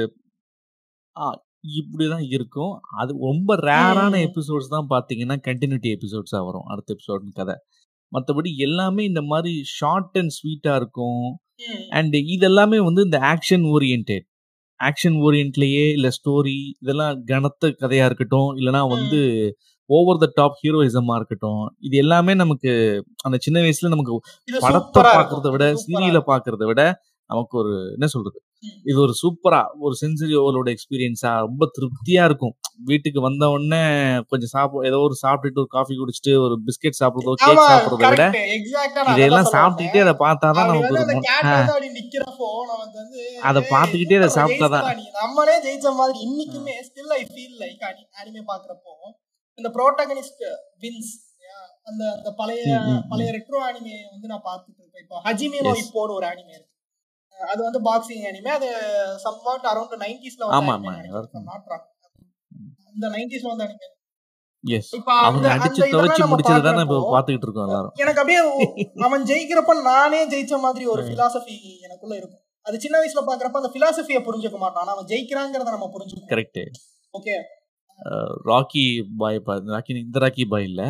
இப்படிதான் இருக்கும் அது ரொம்ப ரேரான. எபிசோட்ஸ் தான் பாத்தீங்கன்னா கண்டினியூட்டி எபிசோட்ஸா வரும் அடுத்த எபிசோட்னு கதை மற்றபடி எல்லாமே இந்த மாதிரி ஷார்ட் அண்ட் ஸ்வீட்டா இருக்கும். அண்ட் இதெல்லாமே வந்து இந்த ஆக்ஷன் ஓரியன்ட் ஆக்ஷன் ஓரியன்ட்லயே இல்ல ஸ்டோரி இதெல்லாம் கனத்த கதையா இருக்கட்டும் இல்லனா வந்து ஓவர் த டாப் ஹீரோயிசமா இருக்கட்டும் இது எல்லாமே நமக்கு அந்த சின்ன வயசுல நமக்கு படத்தை பாக்குறத இருக்கும். விட சீரியலை பாக்குறத விட நமக்கு ஒரு என்ன சொல்றது. இது ஒரு சூப்பரா ஒரு சென்சரி ஓவரோட எக்ஸ்பீரியன்ஸா ரொம்ப திருப்தியா இருக்கும். வீட்டுக்கு வந்த உடனே கொஞ்சம் சாப்பிட ஏதோ ஒரு சாப்பிட்டுட்டு ஒரு காஃபி குடிச்சிட்டு ஒரு பிஸ்கெட் சாப்பிடுறதோ கேக் சாப்பிடுறத விட சொல்ல சாப்பிட்டுக்கிட்டே அதை பார்த்தாதான் நமக்கு ஒரு அதை பார்த்துக்கிட்டே அதை சாப்பிட்டாதான். நம்மளே ஜெயிச்ச மாதிரி இன்னைக்குமே still I feel like anime பாக்குறப்போ இந்த ப்ரோட்டகனிஸ்ட் வின்ஸ் அந்த அந்த பழைய. பழைய ரெட்ரோ அனிமே வந்து நான் பார்த்துட்டு இருக்கேன் இப்போ ஹஜிமேனோ. இப்போன்னு ஒரு அனிமே இருக்கு. அது வந்து பாக்ஸிங் அனிமே அது சம்வாட் அரௌண்ட் நைன்டிஸ்ல ஆமா, வந்து ஆமா, அந்த நைன்டிஸ்ல வந்து அனிமே எஸ் இப்ப அவங்க அந்த அடிச்சு அந்த இதெல்லாம் துவைச்சு நம்ம முடிச்சது தானே இப்போ பாக்குறப்போ பாத்துக்கிட்டு இருக்கோம் எல்லாரும். எனக்கு அப்படியே அவன் ஜெயிக்கிறப்ப நானே ஜெயிச்ச மாதிரி ஒரு. பிலாசபி எனக்குள்ள இருக்கும். அது சின்ன வயசுல பாக்குறப்ப அந்த பிலாசபியை புரிஞ்சுக்க மாட்டான். அவன் ஜெயிக்கிறாங்கிறத நம்ம புரிஞ்சுக்கணும். Correct okay Rocky Bhai Rocky இந்த ராக்கி பாய் இல்ல.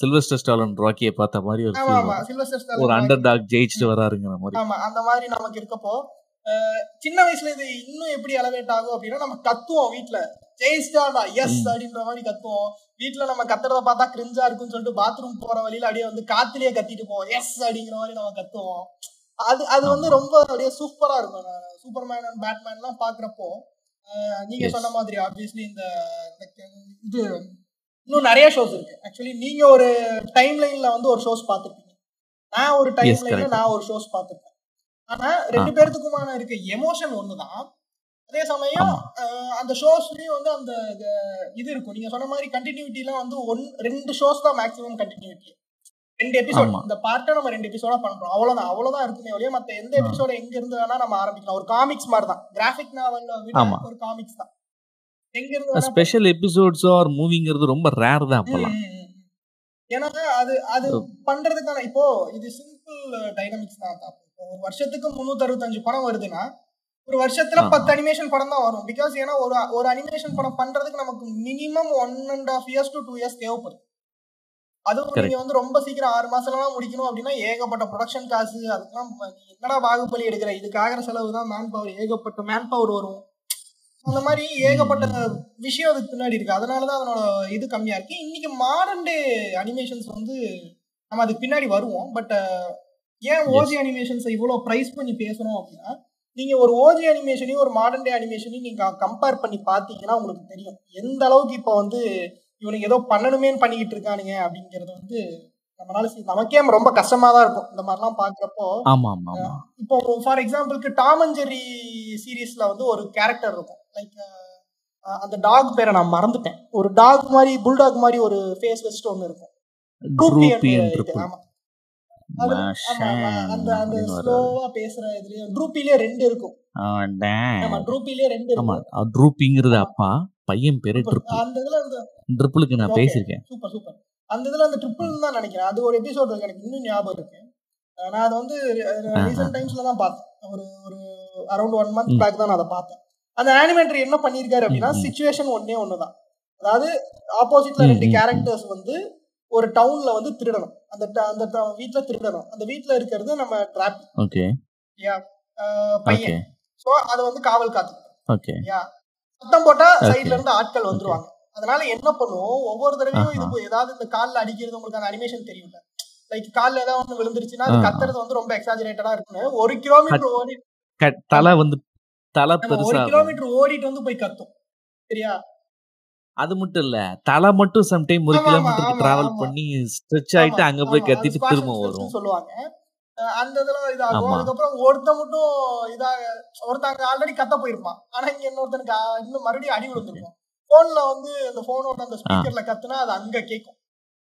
சில்வஸ்டர் ஸ்டாலன் ராக்கியை பார்த்த மாதிரி ஒரு ஒரு அண்டர் டாக் ஜெயிச்சுட்டு வராருங்கிற மாதிரி. ஆமா அந்த மாதிரி நமக்கு இருக்கப்போ சின்ன வயசுல இது இன்னும் எப்படி எலவேட் ஆகும் அப்படின்னா நம்ம கத்துவோம் வீட்ல. ஜெயிஸ்டாடா எஸ். அப்படின்ற மாதிரி கத்துவோம். வீட்ல நம்ம கத்துறத பார்த்தா கிரிஞ்சா இருக்குன்னு சொல்லிட்டு பாத்ரூம் போற வழியில அப்படியே வந்து காத்துலயே கத்திட்டு போவோம். எஸ் அப்படிங்கிற மாதிரி நம்ம கத்துவோம். அது அது வந்து ரொம்ப அப்படியே சூப்பரா இருக்கும். சூப்பர்மேன் அண்ட் பேட்மேன் எல்லாம் பாக்குறப்போ நீங்க சொன்ன மாதிரி ஆப்வியஸ்லி இந்த இது இன்னும் நிறைய ஷோஸ் இருக்கு. ஆக்சுவலி நீங்க ஒரு டைம் லைன்ல வந்து ஒரு ஷோஸ் பார்த்துருப்பீங்க. நான் ஒரு டைம் லைன்ல நான் ஒரு ஷோஸ் பார்த்துருப்பேன். ஆனா ரெண்டு பேர்த்துக்குமான இருக்க எமோஷன் ஒண்ணுதான். அதே சமயம் அந்த ஷோஸ்லயும் வந்து அந்த இது இருக்கும். நீங்க சொன்ன மாதிரி கண்டினியூட்டிலாம் வந்து ஒன் ரெண்டு ஷோஸ் தான் மேக்ஸிமம் கண்டினியூட்டி ரெண்டு எபிசோட் இந்த பார்ட்டை நம்ம ரெண்டு எபிசோடா பண்றோம். அவ்வளவுதான் அவ்வளவுதான் இருக்குமே ஒழிய மத்த எந்த எபிசோட எங்க இருந்து வேணா நம்ம ஆரம்பிக்கலாம். ஒரு காமிக்ஸ் மாதிரி தான் கிராஃபிக் நாவல்ல ஒரு காமிக்ஸ் தான். எங்க இருந்து ஸ்பெஷல் எபிசோட்ஸ் ஆர் மூவிங்கிறது ரொம்ப ரேர் தான் ம், அப்பெல்லாம் ம், ம், ம். ஏன்னா அது அது பண்றதுக்கான இப்போ இது சிம்பிள் டைனமிக்ஸ் தான் ஒரு வருஷத்துக்கு முன்னூத்தி அறுபத்தஞ்சு படம் வருதுன்னா ஒரு வருஷத்துல பத்து அனிமேஷன் படம் தான் வரும். பிகாஸ் ஏன்னா ஒரு ஒரு அனிமேஷன் படம் பண்றதுக்கு நமக்கு minimum one and half years to two years தேவைப்படுது. அதுவும் நீங்க வந்து ரொம்ப சீக்கிரம் ஆறு மாசம்லாம் முடிக்கணும் அப்படின்னா ஏகப்பட்ட ப்ரொடக்ஷன் காசு அதுக்கெல்லாம் என்னடா பாகுபலி எடுக்கிற? இதுக்கு ஆகிற செலவு தான் மேன் பவர் ஏகப்பட்ட மேன் பவர் வரும். அந்த மாதிரி ஏகப்பட்ட விஷயம் அதுக்கு பின்னாடி இருக்கு. அதனாலதான் அதனோட இது கம்மியா இருக்கு. இன்னைக்கு மாடர்ன் டே அனிமேஷன்ஸ் வந்து நம்ம அதுக்கு பின்னாடி வருவோம். பட் ஏன் ஓஜி அனிமேஷன்ஸை இவ்வளோ ப்ரைஸ் பண்ணி பேசுறோம் அப்படின்னா நீங்க ஒரு ஓஜி அனிமேஷனையும் ஒரு மாடர்ன் டே அனிமேஷனையும் நீங்க கம்பேர் பண்ணி பார்த்தீங்கன்னா உங்களுக்கு தெரியும். எந்த அளவுக்கு இப்போ வந்து இவனுக்கு ஏதோ பண்ணணுமேன்னு பண்ணிக்கிட்டு இருக்கானுங்க அப்படிங்கறது வந்து நம்மளால நமக்கே ரொம்ப கஷ்டமா தான் இருக்கும். இந்த மாதிரிலாம் பாக்குறப்போ ஆமா ஆமா ஆமா. இப்போ ஃபார் எக்ஸாம்பிளுக்கு டாம் அண்ட் ஜெர்ரி சீரீஸ்ல வந்து ஒரு கேரக்டர் இருக்கும். லைக் அந்த டாக் பேரை நான் மறந்துட்டேன். ஒரு டாக் மாதிரி புல்டாக் மாதிரி ஒரு ஃபேஸ் வச்சுட்டு ஒன்று இருக்கும் ஆமா. அந்த அந்த ஸ்லோவா பேசுற இதுலயும் ட்ரூப்பிலே ரெண்டு இருக்கும். ஆமா damn. ட்ரூப்பிலே ரெண்டு இருக்கும். ட்ரூப்பிங்கிறது அப்பா. பையன் பேரு ட்ரிபிள் அந்த இதுல அந்த ட்ரிபிளுக்கு நான் பேசியிருக்கேன். சூப்பர் சூப்பர் அந்த இதுல அந்த ட்ரிபிள் தான் நினைக்கிறேன். அது ஒரு எபிசோட் இருக்கு. எனக்கு இன்னும் ஞாபகம் இருக்கு. நான் அதை வந்து. ரீசெண்ட் டைம்ஸ்ல தான் பார்த்தேன். ஒரு ஒரு அரௌண்ட் ஒன் மந்த் பேக் தான் நான் அதை பார்த்தேன். அந்த ஆனிமேட்டர் என்ன பண்ணியிருக்காரு அப்படின்னா. சுச்சுவேஷன் ஒன்னே ஒண்ணுதான். அதாவது ஆப்போசிட்ல ரெண்டு. கேரக்டர்ஸ் வந்து ஒரு டவுன்ல வந்து திருடணும். அந்த அந்த வீட்ல திருடணும். அந்த வீட்ல இருக்கிறது நம்ம டிராப் ஓகே பையன். ஓகே சோ அதை வந்து காவல் காத்துக்கிட்டு ஓகே யா சத்தம் போட்டா சைடுல இருந்து ஆட்கள் வந்துருவாங்க. அதனால என்ன பண்ணுவோம்? ஒவ்வொரு தடவையும் இது ஏதாவது இந்த கால்ல அடிக்கிறது உங்களுக்கு அந்த அனிமேஷன் தெரியும்ல. லைக் கால்ல ஏதாவது ஒண்ணு விழுந்துருச்சுன்னா அது. கத்துறது வந்து ரொம்ப எக்ஸாஜரேட்டடா இருக்குன்னு ஒரு கிலோமீட்டர் ஓடி தலை வந்து தலை ஒரு கிலோமீட்டர் ஓடிட்டு வந்து போய் கத்தும். சரியா? அது மட்டும் இல்ல. தலை மட்டும் சம்டைம் ஒரு கிலோமீட்டருக்கு டிராவல் பண்ணி ஸ்ட்ரெச் ஆயிட்டு அங்க போய் கத்திட்டு திரும்ப வரும். சொல்லுவாங்க. அந்த இதெல்லாம் இதாகும். அதுக்கப்புறம் ஒருத்தன் மட்டும் இதாக ஒருத்தங்க ஆல்ரெடி கத்த போயிருப்பான். ஆனா இங்க இன்னொருத்தனுக்கு இன்னும் மறுபடியும் அடி விழுந்திருக்கும். போன்ல வந்து அந்த போனோட அந்த ஸ்பீக்கர்ல கத்துனா அது அங்க கேட்கும்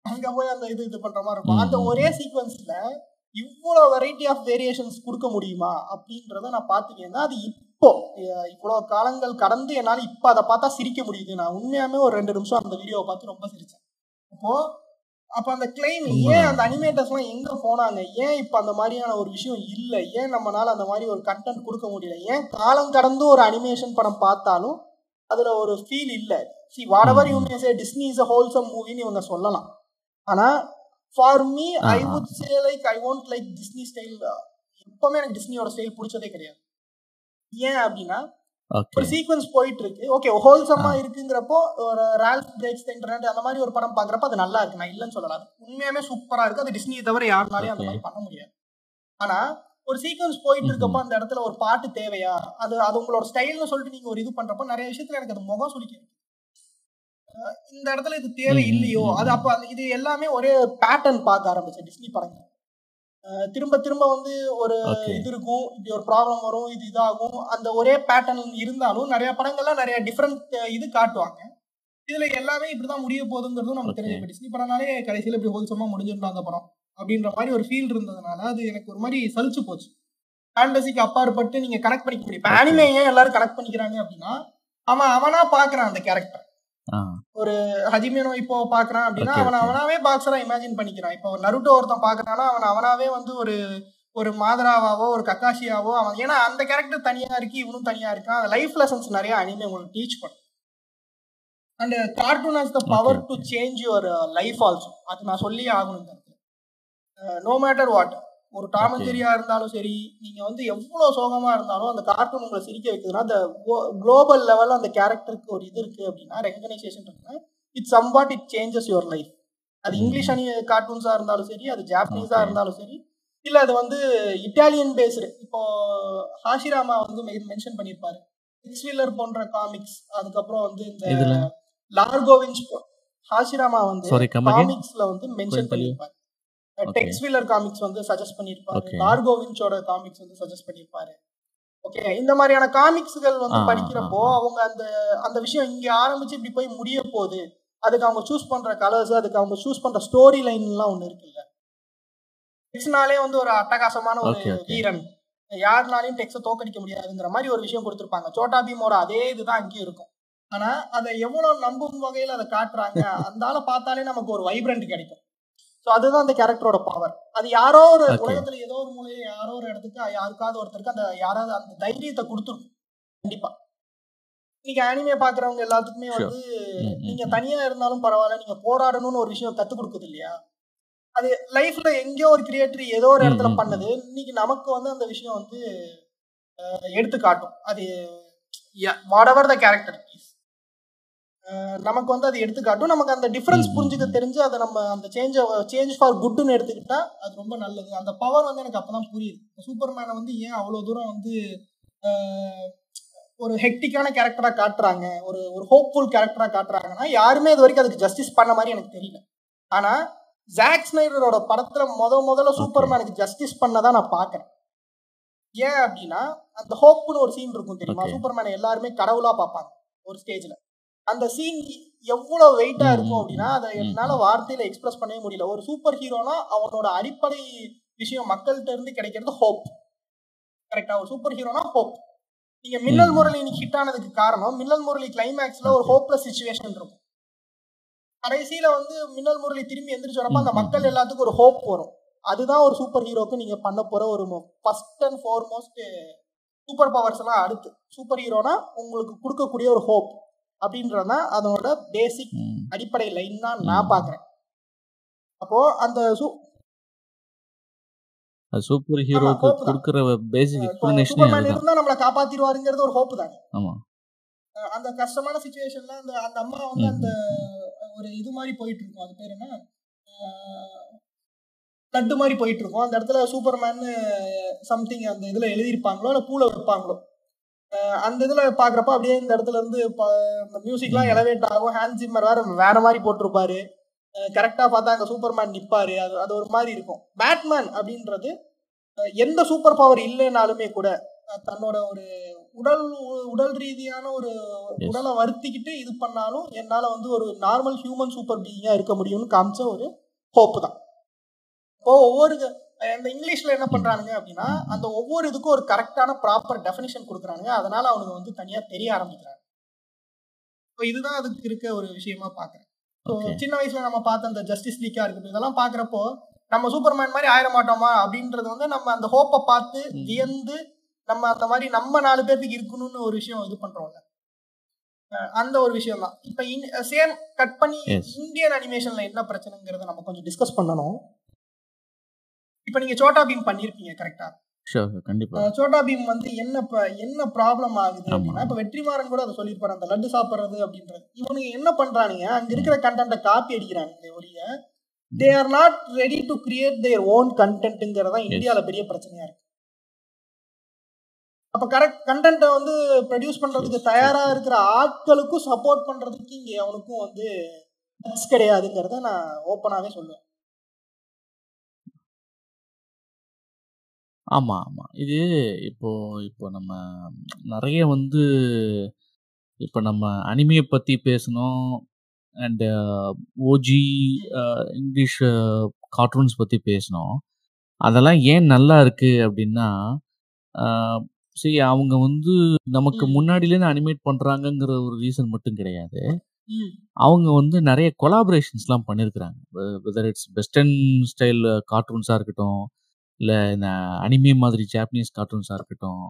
அங்க போய் அந்த இது இது பண்ற மாதிரி இருக்கும். அந்த ஒரே சீக்வன்ஸ்ல இவ்வளவு வெரைட்டி ஆஃப் வேரியேஷன்ஸ் கொடுக்க முடியுமா? அப்படின்றத நான் பார்த்துக்கேன் அது இப்போ இவ்வளவு காலங்கள் கடந்து என்னால இப்ப அதை பார்த்தா சிரிக்க முடியுது. நான் உண்மையாமே ஒரு ரெண்டு நிமிஷம் அந்த வீடியோவை பார்த்து ரொம்ப சிரிச்சேன். அப்போ அப்ப அந்த கிளைம் ஏன். அந்த அனிமேட்டர்ஸ் எல்லாம் எங்க போனாங்க? ஏன் இப்ப அந்த மாதிரியான ஒரு விஷயம் இல்ல? ஏன் நம்மனால அந்த மாதிரி ஒரு கண்டென்ட் கொடுக்க முடியல? ஏன் காலம் கடந்து ஒரு அனிமேஷன் படம் பார்த்தாலும் அதுல ஒரு ஃபீல் இல்ல? See whatever you may say Disney is a wholesome மூவின்னு இவங்க சொல்லலாம். ஆனா for me I. Would say like I want like Disney style எப்பவுமே எனக்கு டிஸ்னியோட ஸ்டைல் பிடிச்சதே கிடையாது. ஏன் அப்படின்னா ஒரு சீக்வன்ஸ் போயிட்டு இருக்கு ஓகே ஹோல்சமா. இருக்குங்கிறப்போ ஒரு ரால்ஃப் பிரேக்ஸ் இன்டர்நெட் அந்த மாதிரி ஒரு படம் பாக்குறப்ப அது நல்லா இருக்கு. நான் இல்லைன்னு சொல்லலாம் அது உண்மையாமே சூப்பரா இருக்கு. அது டிஸ்னியை தவிர யாருனாலையும் அந்த. மாதிரி பண்ண முடியாது. ஆனா ஒரு சீக்வன்ஸ் போயிட்டு. இருக்கப்போ அந்த இடத்துல ஒரு பாட்டு தேவையா? அது அது உங்களோட ஸ்டைல்னு சொல்லிட்டு நீங்க ஒரு இது பண்றப்போ நிறைய விஷயத்துல எனக்கு அது முகம் சுளிக்க அஹ் இந்த இடத்துல இது தேவை இல்லையோ? அது. அப்ப இது எல்லாமே ஒரே பேட்டர்ன் பார்க்க ஆரம்பிச்சேன் டிஸ்னி படங்கள். திரும்ப திரும்ப வந்து ஒரு இது இருக்கும் இப்படி ஒரு ப்ராப்ளம் வரும் இது இதாகும். அந்த ஒரே பேட்டர்ன் இருந்தாலும் நிறைய படங்கள்லாம் நிறைய டிஃப்ரெண்ட் இது காட்டுவாங்க. இதுல எல்லாமே இப்படிதான் முடிய போகுதுங்கிறதும் நமக்கு இப்ப டிஸ்னி படம்னாலே கடைசியில இப்படி ஹோல்சமா முடிஞ்சிடணும் அந்த படம் அப்படின்ற மாதிரி ஒரு ஃபீல் இருந்ததுனால அது எனக்கு ஒரு மாதிரி சலிச்சு போச்சு. ஃபேண்டசிக்கு அப்பாற்பட்டு நீங்க கனெக்ட் பண்ணிக்க முடியும். இப்போ. அனிமே ஏன் எல்லாரும் கனெக்ட் பண்ணிக்கிறாங்க அப்படின்னா அவன் அவனா பாக்குறான் அந்த கேரக்டர் ஆ. ஹஜிமேனோ இப்போ பாக்குறான் அப்படின்னா அவன். அவனாவே பாக்ஸரா இமேஜின் பண்ணிக்கிறான். இப்போ நருட்டோ ஒருத்தன் பாக்குறான்னா அவன் அவனாவே வந்து ஒரு ஒரு மாதராவாவோ ஒரு கக்காஷியாவோ அவன் ஏன்னா அந்த கேரக்டர் தனியா இருக்கு இவனும் தனியா இருக்கான். அந்த லைஃப் லெசன்ஸ் நிறைய அனிமே உங்களுக்கு டீச் பண்ணும். And cartoon has the power to change your life also அது நான் சொல்லியே ஆகணும் நோ மேட்டர் வாட் ஒரு டாம் அண்ட் Okay. ஜெரியா இருந்தாலும் சரி நீங்க வந்து எவ்வளவு சோகமா இருந்தாலும் அந்த கார்ட்டூன் உங்களை சிரிக்க வைக்குதுன்னா அந்த குளோபல் லெவல்ல அந்த கேரக்டருக்கு ஒரு இது இருக்கு அப்படின்னா ரெகனைசேஷன் இருக்குன்னா it somewhat it changes your life அது. இங்கிலீஷ் அனி கார்ட்டூன்ஸா இருந்தாலும் சரி அது ஜாப்பனீஸா. இருந்தாலும் சரி இல்ல அது வந்து இட்டாலியன் பேஸ்டு இப்போ ஹாஷிராமா வந்து மென்ஷன் பண்ணியிருப்பாரு எக்ஸ்வீலர் போன்ற காமிக்ஸ் அதுக்கப்புறம் வந்து இந்த இதுல லார்கோவின்ஸ் ஹாஷிராமா வந்து. காமிக்ஸ்ல வந்து மென்ஷன். பண்ணியிருப்பாரு Okay. டெக்ஸ்வீலர் காமிக்ஸ் வந்து சஜஸ்ட் பண்ணியிருப்பாரு Okay. லார்கோவின்ஸோட காமிக்ஸ் வந்து சஜஸ்ட் பண்ணியிருப்பாரு ஓகே இந்த மாதிரியான காமிக்ஸ்கள் வந்து படிக்கிறப்போ. அவங்க அந்த அந்த விஷயம் இங்க ஆரம்பிச்சு இப்படி போய் முடிய போகுது அதுக்கு அவங்க சூஸ் பண்ற கலர்ஸ் அதுக்கு அவங்க சூஸ் பண்ற ஸ்டோரி லைன்லாம் ஒண்ணு இருக்குல்ல டெக்ஸ்னாலே வந்து ஒரு அட்டகாசமான ஒரு. வீரன் யாருனாலையும் டெக்ஸை தோக்கடிக்க முடியாதுங்கிற மாதிரி ஒரு விஷயம் கொடுத்துருப்பாங்க சோட்டா பீமோட அதே இதுதான் அங்கேயும் இருக்கும் ஆனா அதை எவ்வளவு நம்பும் வகையில அதை காட்டுறாங்க அந்த ஆளை பார்த்தாலே நமக்கு ஒரு வைப்ரண்ட் கிடைக்கும் ஸோ அதுதான் அந்த கேரக்டரோட பவர் அது யாரோ ஒரு. உலகத்துல ஏதோ ஒரு மூலையில யாரோ ஒரு இடத்துக்கு யாருக்காவது ஒருத்தருக்கு அந்த யாராவது அந்த தைரியத்தை கொடுத்துருக்கும் கண்டிப்பா. இன்னைக்கு அனிமே பாக்குறவங்க எல்லாத்துக்குமே. வந்து நீங்க. தனியா இருந்தாலும் பரவாயில்ல நீங்க போராடணும்னு ஒரு விஷயம் கத்து கொடுக்குது இல்லையா? அது லைஃப்ல எங்கேயோ ஒரு கிரியேட்டர் ஏதோ ஒரு இடத்துல பண்ணது இன்னைக்கு நமக்கு வந்து அந்த விஷயம் வந்து எடுத்து காட்டும் அது வாட் எவர் த கேரக்டர் நமக்கு வந்து அது எடுத்து காட்டும் நமக்கு அந்த டிஃபரன்ஸ் புரிஞ்சுக்க. தெரிஞ்சு அதை நம்ம அந்த சேஞ்ச் சேஞ்ச் ஃபார் குட்னு எடுத்துக்கிட்டா அது ரொம்ப நல்லது. அந்த பவர் வந்து எனக்கு அப்பதான் புரியுது. சூப்பர் மேனை வந்து ஏன் அவ்வளவு தூரம் வந்து ஒரு ஹெக்டிக்கான கேரக்டரா காட்டுறாங்க? ஒரு ஒரு ஹோப்ஃபுல் கேரக்டரா காட்டுறாங்கன்னா யாருமே இது வரைக்கும் அதுக்கு ஜஸ்டிஸ் பண்ண மாதிரி எனக்கு தெரியல. ஆனா ஜாக் ஸ்னைடரோட படத்துல முத முதல்ல சூப்பர் மேனுக்கு ஜஸ்டிஸ் பண்ணதான் நான் பாக்குறேன். ஏன் அப்படின்னா அந்த ஹோப்னு ஒரு சீன் இருக்கும் தெரியுமா. சூப்பர் மேனை எல்லாருமே கடவுளா பார்ப்பாங்க ஒரு ஸ்டேஜ்ல அந்த சீன் எவ்வளவு வெயிட்டா ம், இருக்கும் அப்படின்னா அதை என்னால வார்த்தையில எக்ஸ்பிரஸ் பண்ணவே முடியல. ஒரு சூப்பர் ஹீரோனா அவனோட அடிப்படை விஷயம் மக்கள்கிட்ட இருந்து கிடைக்கிறது ஹோப் கரெக்டா ஒரு சூப்பர் ஹீரோனா ஹோப் நீங்க மின்னல். முரளி இன்னைக்கு ஹிட் ஆனதுக்கு காரணம் மின்னல் முரளி கிளைமேக்ஸ்ல ஒரு. ஹோப்லெஸ் சுச்சுவேஷன் இருக்கும். கடைசியில வந்து மின்னல் முரளி திரும்பி எந்திரிச்சு வரப்ப அந்த மக்கள். எல்லாத்துக்கும் ஒரு ஹோப் வரும். அதுதான் ஒரு சூப்பர் ஹீரோக்கு நீங்க பண்ண போற ஒரு first and foremost super powers எல்லாம் அடுத்து. சூப்பர் ஹீரோனா உங்களுக்கு கொடுக்கக்கூடிய ஒரு ஹோப் அப்படின்றதான் அதனோட பேசிக். அடிப்படை லைன் தான் நான். பாக்குறேன் அப்போ அந்த சூப்பர் ஹீரோக்கு. கொடுக்குற பேசிக் எக்ஸ்பிளனேஷனே இருந்தா நம்மளை காப்பாத்திடுவாருங்கிறது ஒரு ஹோப் தானே. ஆமா. அந்த கஷ்டமான சுச்சுவேஷன்ல அந்த அந்த அம்மா வந்து அந்த ஒரு இது மாதிரி போயிட்டு இருக்கும். அது பேர் என்ன? லட்டு மாதிரி போயிட்டு இருக்கும். அந்த இடத்துல சூப்பர்மேன் சம்திங் அந்த இதுல எழுதியிருப்பாங்களோ இல்ல பூல வைப்பாங்களோ? அந்த இதுல பாக்குறப்ப அப்படியே இந்த இடத்துல இருந்து அந்த மியூசிக்லாம். எலவேட் ஆகும். ஹேண்ட் ஜிம்மர் வேற வேற மாதிரி போட்டிருப்பாரு. கரெக்டா பார்த்தா அங்க சூப்பர்மேன் நிப்பாரு. அது அது ஒரு மாதிரி இருக்கும். பேட்மேன் அப்படின்றது எந்த சூப்பர் பவர் இல்லைனாலுமே கூட தன்னோட ஒரு உடல் உடல் ரீதியான ஒரு. உடலை வருத்திக்கிட்டு இது பண்ணாலும் என்னால வந்து ஒரு நார்மல் ஹியூமன் சூப்பர் பீயிங்கா இருக்க முடியும்னு காமிச்ச ஒரு ஹோப் தான். இப்போ ஒவ்வொரு இந்த இங்கிலீஷ்ல என்ன பண்றானுங்க அப்படின்னா அந்த ஒவ்வொரு இதுக்கும் ஒரு கரெக்டான ப்ராப்பர் டெஃபினிஷன் கொடுக்குறாங்க அதனால அவனுங்க வந்து தனியா தெரிய ஆரம்பிக்கிறாங்க. இப்போ இதுதான் அதுக்கு இருக்க ஒரு விஷயமா பாக்குறேன். ஸோ. சின்ன வயசுல நம்ம பார்த்த அந்த ஜஸ்டிஸ் லீக்கா இருக்கட்டும் இதெல்லாம் பாக்குறப்போ நம்ம சூப்பர்மேன் மாதிரி ஆயிட மாட்டோமா அப்படின்றது வந்து நம்ம அந்த ஹோப்பை பார்த்து. வியந்து நம்ம அந்த மாதிரி நம்ம நாலு பேர்த்துக்கு இருக்கணும்னு ஒரு விஷயம் இது பண்றோம்ல. அந்த ஒரு விஷயம் தான் இப்போ சேம் கட் பண்ணி. இந்தியன் அனிமேஷன்ல என்ன பிரச்சனைங்கிறத நம்ம கொஞ்சம் டிஸ்கஸ் பண்ணணும். இப்போ நீங்க சோட்டா பீம் பண்ணியிருப்பீங்க கரெக்டா சோட்டா பீம் வந்து என்ன என்ன ப்ராப்ளம் ஆகுது. அப்படின்னா இப்போ வெற்றிமாறன் கூட அதை சொல்லியிருப்பாரு அந்த லட்டு சாப்பிட்றது அப்படின்றது. இவனுங்க என்ன பண்றானுங்க அங்க இருக்கிற கண்டென்ட்டை காப்பி அடிக்கிறாங்க ஒழிய they are not ready to create their own கண்டென்ட்டுங்கிறது தான் இந்தியாவில் பெரிய பிரச்சனையா இருக்கு. அப்ப கரெக்ட் கண்டென்ட்டை வந்து ப்ரொடியூஸ் பண்றதுக்கு தயாரா. இருக்கிற ஆட்களுக்கும் சப்போர்ட் பண்றதுக்கு இங்க அவனுக்கும் வந்து கிடையாதுங்கிறத நான் ஓப்பனாவே சொல்லுவேன். ஆமா ஆமா. இது இப்போ இப்போ நம்ம நிறைய வந்து இப்போ நம்ம அனிமையை பத்தி பேசணும். அண்ட் ஓஜி இங்கிலீஷ் கார்ட்டூன்ஸ் பத்தி பேசணும். அதெல்லாம் ஏன் நல்லா இருக்கு அப்படின்னா சரி அவங்க வந்து நமக்கு. முன்னாடிலேருந்து அனிமேட் பண்றாங்கங்கிற ஒரு ரீசன் மட்டும் கிடையாது. அவங்க வந்து நிறைய கொலாபரேஷன்ஸ்லாம் பண்ணியிருக்கிறாங்க வெதர் இட்ஸ் வெஸ்டர்ன் ஸ்டைல் கார்ட்டூன்ஸாக இருக்கட்டும் இல்லை இந்த அனிமே மாதிரி ஜாப்பனீஸ் கார்ட்டூன்ஸாக இருக்கட்டும்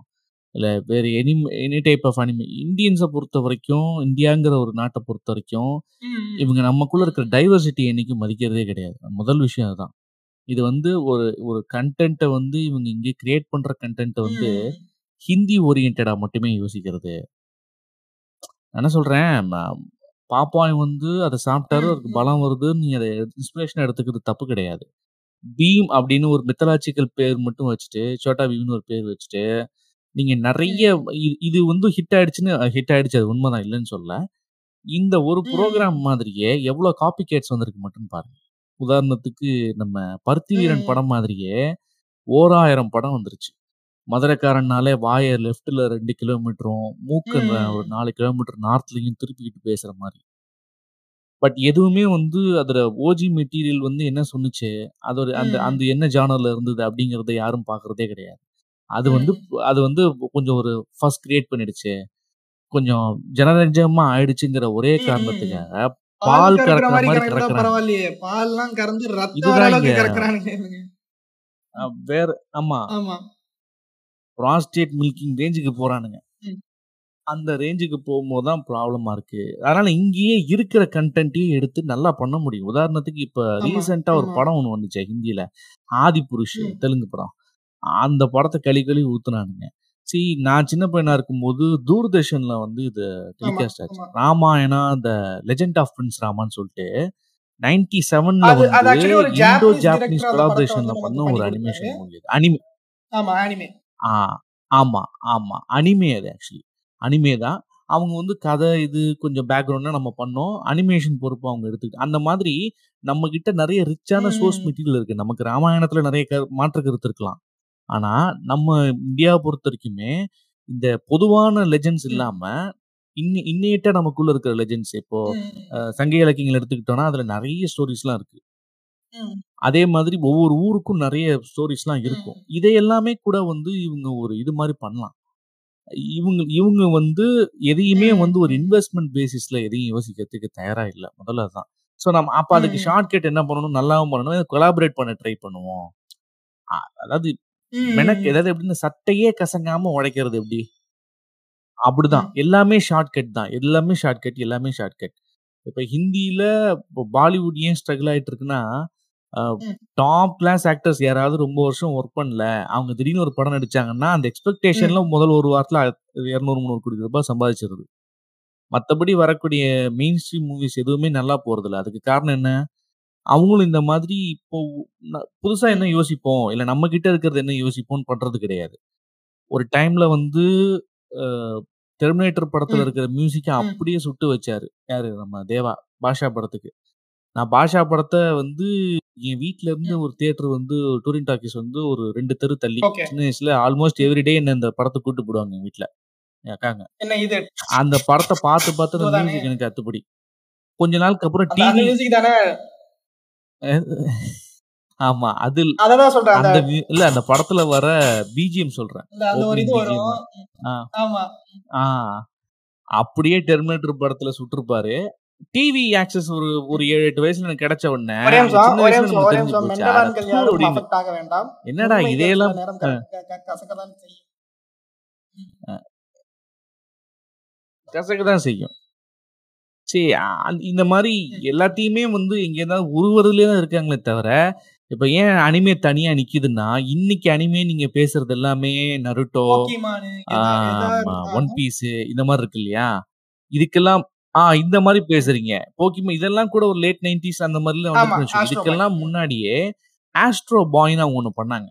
இல்லை வேறு any any type of anime இந்தியன்ஸை பொறுத்த வரைக்கும் இந்தியாங்கிற ஒரு நாட்டை பொறுத்த வரைக்கும். இவங்க நமக்குள்ள இருக்கிற டைவர்சிட்டி என்னைக்கு மதிக்கிறதே கிடையாது முதல் விஷயம் அதுதான் இது வந்து ஒரு ஒரு கண்டென்ட்டை வந்து இவங்க இங்கே கிரியேட் பண்ணுற கண்டென்ட்டை வந்து. ஹிந்தி ஓரியன்டா மட்டுமே யோசிக்கிறது என்ன சொல்றேன் ம- பாப்பாய் வந்து அதை சாப்பிட்டாரு ம். பலம் வருது நீங்க அதை இன்ஸ்பிரேஷன் எடுத்துக்கிறது தப்பு கிடையாது பீம் அப்படின்னு ஒரு மித்தலாஜிக்கல் பேர் மட்டும் வச்சுட்டு சோட்டா பீம்னு ஒரு பேர் வச்சுட்டு நீங்க நிறைய இது- இது வந்து ஹிட் ஆயிடுச்சுன்னு ஹிட் ஆயிடுச்சு அது உண்மைதான் இல்லைன்னு சொல்ல இந்த ஒரு ம். ப்ரோக்ராம் மாதிரியே எவ்வளவு காப்பி கேட்ஸ் வந்திருக்கு மட்டும் பாருங்க உதாரணத்துக்கு நம்ம பருத்தி வீரன் ம். படம் மாதிரியே ஓராயிரம் படம் வந்துருச்சு மதுரைக்காரனாலே வாயை லெஃப்ட்ல ரெண்டு கிலோமீட்டரும் மூக்கு. ந- ஒரு நாலு கிலோமீட்டர் நார்த்லயும் திருப்பிக்கிட்டு பேசுற மாதிரி பட் எதுவுமே வந்து அதோட ஓஜி மெட்டீரியல் வந்து என்ன சொன்னுச்சு? அதோட அந்த. அந்த என்ன ஜானர்ல இருந்தது அப்படிங்கறத யாரும் பாக்குறதே கிடையாது. அது வந்து. அது வந்து கொஞ்சம் ஒரு ஃபர்ஸ்ட் கிரியேட் பண்ணிடுச்சு. கொஞ்சம் ஜனரஞ்சமா ஆயிடுச்சுங்கிற ஒரே. காரணத்துக்காக பால் கறக்கிற மாதிரி மாதிரி கறக்குறா கறக்குறாங்க. வேற ஆமா. ஆமா. ப்ராஸ்டேட் மில்கிங் ரேஞ்சுக்கு போறானுங்க. அந்த ரேஞ்சுக்கு போகும்போது தான் ப்ராப்ளமா இருக்கு. அதனால இங்கேயே இருக்கிற கண்டென்ட்டையும் எடுத்து நல்லா பண்ண முடியும். உதாரணத்துக்கு இப்ப ஆமா. ரீசெண்டா ஒரு படம் ஒன்று வந்துச்சு ஹிந்தியில. ஆதி புருஷ். தெலுங்கு படம். அந்த படத்தை களி களி ஊத்துனானுங்க. சி நான் சின்ன பையனா இருக்கும்போது தூர்தர்ஷன்ல வந்து இது டெலிகாஸ்ட் ஆச்சு. Ramayana the legend of prince ராமான்னு சொல்லிட்டு நைன்டி செவன்ல வந்து இந்தோ ஜாப்பனீஸ் கொலாபரேஷன்ல பண்ண ஒரு அனிமேஷன் மூவி அனிமே ஆமா ஆமா ஆமா. அனிமே அது ஆக்சுவலி அனிமே தான் அவங்க வந்து கதை இது கொஞ்சம் பேக்ரவுண்டா நம்ம பண்ணோம் அனிமேஷன் பொறுப்பு அவங்க எடுத்துக்கிட்டு அந்த மாதிரி நம்ம கிட்ட நிறைய ரிச்சான சோர்ஸ். மெட்டீரியல் இருக்கு நமக்கு ராமாயணத்துல நிறைய க- மாற்று கருத்து இருக்கலாம் ஆனா நம்ம இந்தியாவை பொறுத்த வரைக்குமே இந்த பொதுவான லெஜெண்ட்ஸ். இல்லாம இன்னி இன்னேட்டா நமக்குள்ள இருக்கிற லெஜெண்ட்ஸ் இப்போ சங்க இலக்கியங்கள் எடுத்துக்கிட்டோம்னா அதுல நிறைய ஸ்டோரிஸ்லாம் இருக்கு. அதே மாதிரி ஒவ்வொரு ஊருக்கும் நிறைய ஸ்டோரிஸ்லாம் இருக்கும் ம். இதை எல்லாமே கூட வந்து இவங்க ஒரு இது மாதிரி பண்ணலாம் இவங்க இவங்க வந்து எதையுமே. வந்து ஒரு. இன்வெஸ்ட்மெண்ட் பேசிஸ்ல எதையும் யோசிக்கிறதுக்கு தயாரா இல்லை முதல்ல தான் ஸோ நம்ம அப்ப அதுக்கு ம். ஷார்ட்கட் என்ன பண்ணணும் நல்லாவும் பண்ணணும் கொலாபரேட் பண்ண ட்ரை பண்ணுவோம் அதாவது மெனக்கு. ஏதாவது எப்படின்னு சட்டையே கசங்காம உடைக்கிறது எப்படி அப்படிதான். எல்லாமே ஷார்ட்கட் தான் எல்லாமே ஷார்ட்கட் எல்லாமே ஷார்ட்கட் இப்ப ஹிந்தியில இப்போ பாலிவுட் ஏன் ஸ்ட்ரகிள் ஆயிட்டு இருக்குன்னா. டாப் கிளாஸ் ஆக்டர்ஸ் யாராவது ரொம்ப வருஷம் ஒர்க் பண்ணல அவங்க திடீர்னு ஒரு படம் நடிச்சாங்கன்னா அந்த. எக்ஸ்பெக்டேஷன்ல முதல் ஒரு வாரத்துல இருநூறு முந்நூறு கோடி ரூபாய் சம்பாதிச்சிருது மற்றபடி வரக்கூடிய மெயின் ஸ்ட்ரீம் மூவிஸ் எதுவுமே நல்லா போறது இல்ல அதுக்கு காரணம் என்ன? அவங்களும் இந்த மாதிரி இப்போ புதுசா என்ன. யோசிப்போம்? இல்ல நம்ம கிட்ட இருக்கிறது என்ன யோசிப்போம்னு பண்றது கிடையாது. ஒரு டைம்ல வந்து டெர்மினேட்டர் படத்துல. இருக்கிற மியூசிக்கை. அப்படியே சுட்டு வச்சாரு. யாரு? நம்ம தேவா பாஷா படத்துக்கு. நான் பாஷா படத்தை வந்து என் வீட்ல இருந்து ஒரு தியேட்டர் வந்து டூரிங் டாக்கீஸ் வந்து ஒரு ரெண்டு தெரு தள்ளி. சின்ன வயசுல ஆல்மோஸ்ட் எவ்ரிடே என்ன இந்த படத்தை கூட்டு போடுவாங்க எங்க என் அக்காங்க. அந்த படத்தை பார்த்து பார்த்து அந்த? மியூசிக் எனக்கு அத்துப்படி. கொஞ்ச நாளுக்கு அப்புறம் டிவி ஆமா அது அததான் சொல்றேன் அந்த இல்ல அந்த படத்துல வர பிஜிஎம் சொல்றேன். அந்த அந்த ஒரு இது opening வரும். ஆ. ஆமா. ஆ. அப்படியே டெர்மினேட்டர் படத்துல சுட்டிருப்பாரு. டிவி ஆக்சஸ் ஒரு ஒரு ஏழு எட்டு வயசுல எனக்கு கிடைச்ச உடனே என்னடா இதையெல்லாம் கசக்கதான் செய்யும். சரி இந்த மாதிரி எல்லாத்தையுமே வந்து எங்க ஏதாவது உருவதுலயே தான் இருக்காங்களே தவிர இப்ப ஏன் அனிமே தனியா நிக்குதுன்னா இன்னைக்கு அனிமே நீங்க பேசுறது எல்லாமே நருட்டோ ஒன் பீஸ் இந்த மாதிரி இருக்கு இல்லையா? இதுக்கெல்லாம் ஆ இந்த மாதிரி பேசுறீங்க. போக்கிமா இதெல்லாம் கூட ஒரு லேட் நைன்டிஸ் அந்த மாதிரிலாம் இதுக்கெல்லாம். முன்னாடியே ஆஸ்ட்ரோ பாய்னு அவங்க ஒன்று பண்ணாங்க.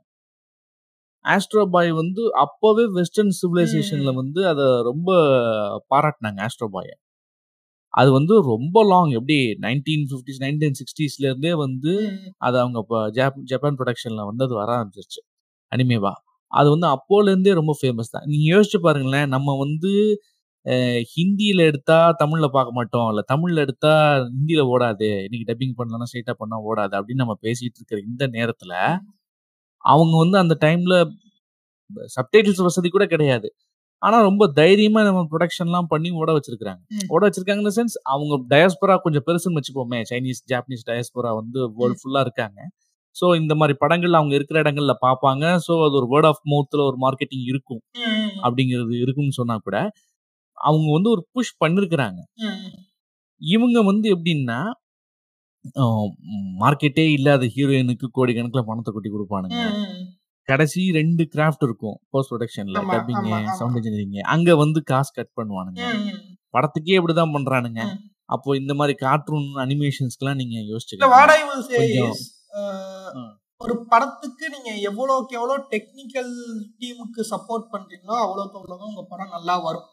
ஆஸ்ட்ரோ பாய் வந்து அப்பவே வெஸ்டர்ன் சிவிலைசேஷன்ல. வந்து அதை ரொம்ப பாராட்டினாங்க ஆஸ்ட்ரோ பாயை அது வந்து ரொம்ப லாங் எப்படி நைன்டீன் ஃபிஃப்டிஸ் நைன்டீன் சிக்ஸ்டீஸ்ல இருந்தே வந்து அது அவங்க இப்போ ஜாப் ஜப்பான் ப்ரொடக்ஷன்ல வந்து அது வர ஆரம்பிச்சிருச்சு. அனிமேவா அது வந்து அப்போல இருந்தே ரொம்ப ஃபேமஸ் தான். நீங்க யோசிச்சு பாருங்களேன் நம்ம வந்து ஹிந்தியில எடுத்தா தமிழ்ல பார்க்க மாட்டோம். இல்ல தமிழ்ல எடுத்தா ஹிந்தியில ஓடாது. இன்னைக்கு டப்பிங் பண்ணலாம் ஸ்ட்ரைட்டா பண்ணா ஓடாது அப்படின்னு நம்ம பேசிட்டு இருக்கிற இந்த நேரத்துல அவங்க வந்து அந்த டைம்ல சப்டைட்டில்ஸ் வசதி கூட கிடையாது. ஆனா ரொம்ப தைரியமா நம்ம ப்ரொடக்ஷன்லாம் பண்ணி ஓட வச்சிருக்காங்க. ஓட வச்சிருக்காங்கன்னு சென்ஸ் அவங்க டயஸ்பரா கொஞ்சம் பெருசுன்னு வச்சுப்போமே சைனீஸ் ஜாப்பனீஸ் டயஸ்பரா வந்து வேர்ல்ட் ஃபுல்லா இருக்காங்க. ஸோ இந்த மாதிரி படங்கள் அவங்க இருக்கிற இடங்கள்ல பார்ப்பாங்க. ஸோ அது ஒரு வேர்ட் ஆஃப் மவுத்ல ஒரு மார்க்கெட்டிங் இருக்கும். அப்படிங்கிறது இருக்கும்னு சொன்னா கூட அவங்க வந்து ஒரு புஷ் பண்ணிருக்கிறாங்க. இவங்க வந்து எப்படின்னா மார்க்கெட்டே இல்லாத ஹீரோயினுக்கு கோடி கணக்குல பணத்தை கொட்டி கொடுப்பானுங்க. கடைசி ரெண்டு கிராஃப்ட் இருக்கும் போஸ்ட் ப்ரொடக்ஷன்ல டப்பிங். சவுண்ட் இன்ஜினியரிங் அங்க வந்து காசு கட் பண்ணுவானுங்க. படத்துக்கே இப்படிதான் பண்றானுங்க. அப்போ இந்த மாதிரி கார்ட்டூன் அனிமேஷன்ஸ்க்குலாம் நீங்க யோசிச்சுக்கலாம். ஒரு படத்துக்கு நீங்க எவ்வளவுக்கு எவ்வளவு டெக்னிக்கல் டீமுக்கு சப்போர்ட் பண்றீங்களோ அவ்வளவுக்கு அவ்வளவு உங்க படம் நல்லா வரும்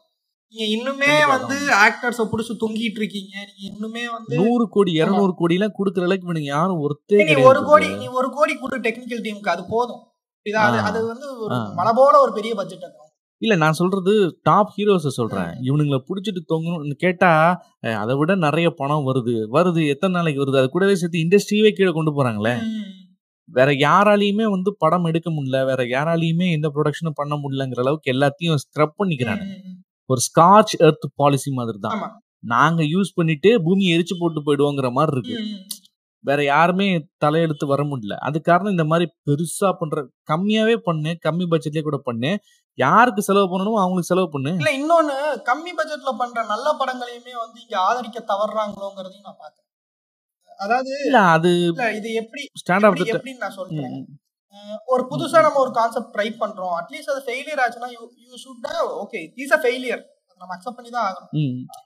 நீங்க இன்னுமே வந்து ஆக்டர்ஸ புடிச்சு தொங்கிட்டு இருக்கீங்க நீங்க இன்னுமே வந்து நூறு கோடி இருநூறு கோடி எல்லாம் கொடுக்குற அளவுக்கு இவனுங்க யாரும் ஒருத்தே நீ ஒரு கோடி நீ ஒரு கோடி கொடு டெக்னிக்கல் டீமுக்கு அது போதும். அது. அது வந்து ஒரு. மலை போல ஒரு பெரிய பட்ஜெட் இருக்கும் இல்ல நான் சொல்றது டாப் ஹீரோஸ சொல்றேன். இவனுங்களை புடிச்சிட்டு தொங்கணும்னு கேட்டா அதை விட நிறைய பணம் வருது. வருது எத்தனை நாளைக்கு வருது? அது கூடவே சேர்த்து இண்டஸ்ட்ரியே கீழே கொண்டு போறாங்களே. வேற யாராலையுமே வந்து படம் எடுக்க முடியல. வேற யாராலையுமே எந்த ப்ரொடக்ஷனும் பண்ண முடியலங்கிற அளவுக்கு எல்லாத்தையும் ஸ்க்ரப் பண்ணிக்கிறாங்க ம். ஒரு ஸ்காட்ச் எர்த் பாலிசி மாதிரி தான் நாங்க யூஸ் பண்ணிட்டு பூமியை எரிச்சு போட்டு போயிடுவோங்கிற மாதிரி இருக்கு. வேற யாருமே தலையெடுத்து வர முடியல. அது காரணம் இந்த மாதிரி பெருசா பண்ற கம்மியாவே பண்ணு கம்மி பட்ஜெட்லயே கூட பண்ணு. யாருக்கு செலவு பண்ணணுமோ அவங்களுக்கு செலவு பண்ணு. இல்ல இன்னொன்னு கம்மி பட்ஜெட்ல பண்ற நல்ல படங்களையுமே வந்து இங்க ஆதரிக்க தவறுறாங்களோங்கிறதையும் நான் பாக்குறேன். அதாவது இல்ல அது இது எப்படி ஸ்டாண்ட் எப்படி- எப்படின்னு நான் சொல்றேன். ஒரு புதுசா நம்ம ஒரு கான்செப்ட் ட்ரை பண்றோம். அட்லீஸ்ட் அது ஃபெயிலியர் ஆச்சுன்னா you you should okay is a failure நம்ம அக்செப்ட் பண்ணி தான் ஆகணும்.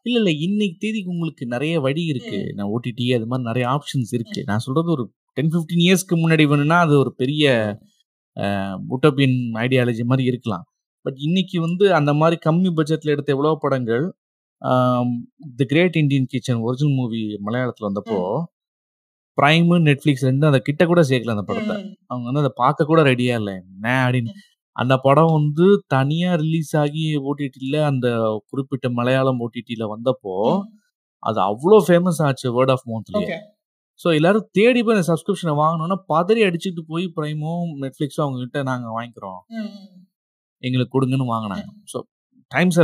இல்ல இல்ல இன்னைக்கு தேதிக்கு உங்களுக்கு நிறைய வழி இருக்கு. நான் ஓடிடி அது மாதிரி நிறைய ஆப்ஷன்ஸ் இருக்கு. நான் சொல்றது ஒரு டென் பிப்டீன் இயர்ஸ்க்கு முன்னாடி வேணும்னா அது ஒரு பெரிய புட்டோபியன் ஐடியாலஜி மாதிரி இருக்கலாம். பட் இன்னைக்கு வந்து அந்த மாதிரி கம்மி பட்ஜெட்ல எடுத்த எவ்வளவு படங்கள் the great Indian kitchen original movie மலையாளத்துல வந்தப்போ பிரைம் நெட்ஃபிளிக்ஸ் ரெண்டும் அதை கிட்ட கூட சேர்க்கல அந்த படத்தை. அவங்க வந்து அதை பார்க்க கூட ரெடியா இல்லை. என்ன அப்படின்னு. அந்த படம் வந்து தனியா ரிலீஸ் ஆகி ஓடிடில அந்த குறிப்பிட்ட மலையாளம் ஓடிடில வந்தப்போ. அது அவ்வளோ ஃபேமஸ் ஆச்சு வேர்ட் ஆஃப் மவுத்லயே ஸோ எல்லாரும் தேடி போய் அந்த சப்ஸ்கிரிப்ஷனை வாங்கணும்னா பதறி அடிச்சுட்டு போய் பிரைமும் நெட்ஃபிளிக்ஸும் அவங்க கிட்ட நாங்க வாங்கிக்கிறோம். எங்களுக்கு கொடுங்கன்னு வாங்கினாங்க. ஸோ டைம்ஸ்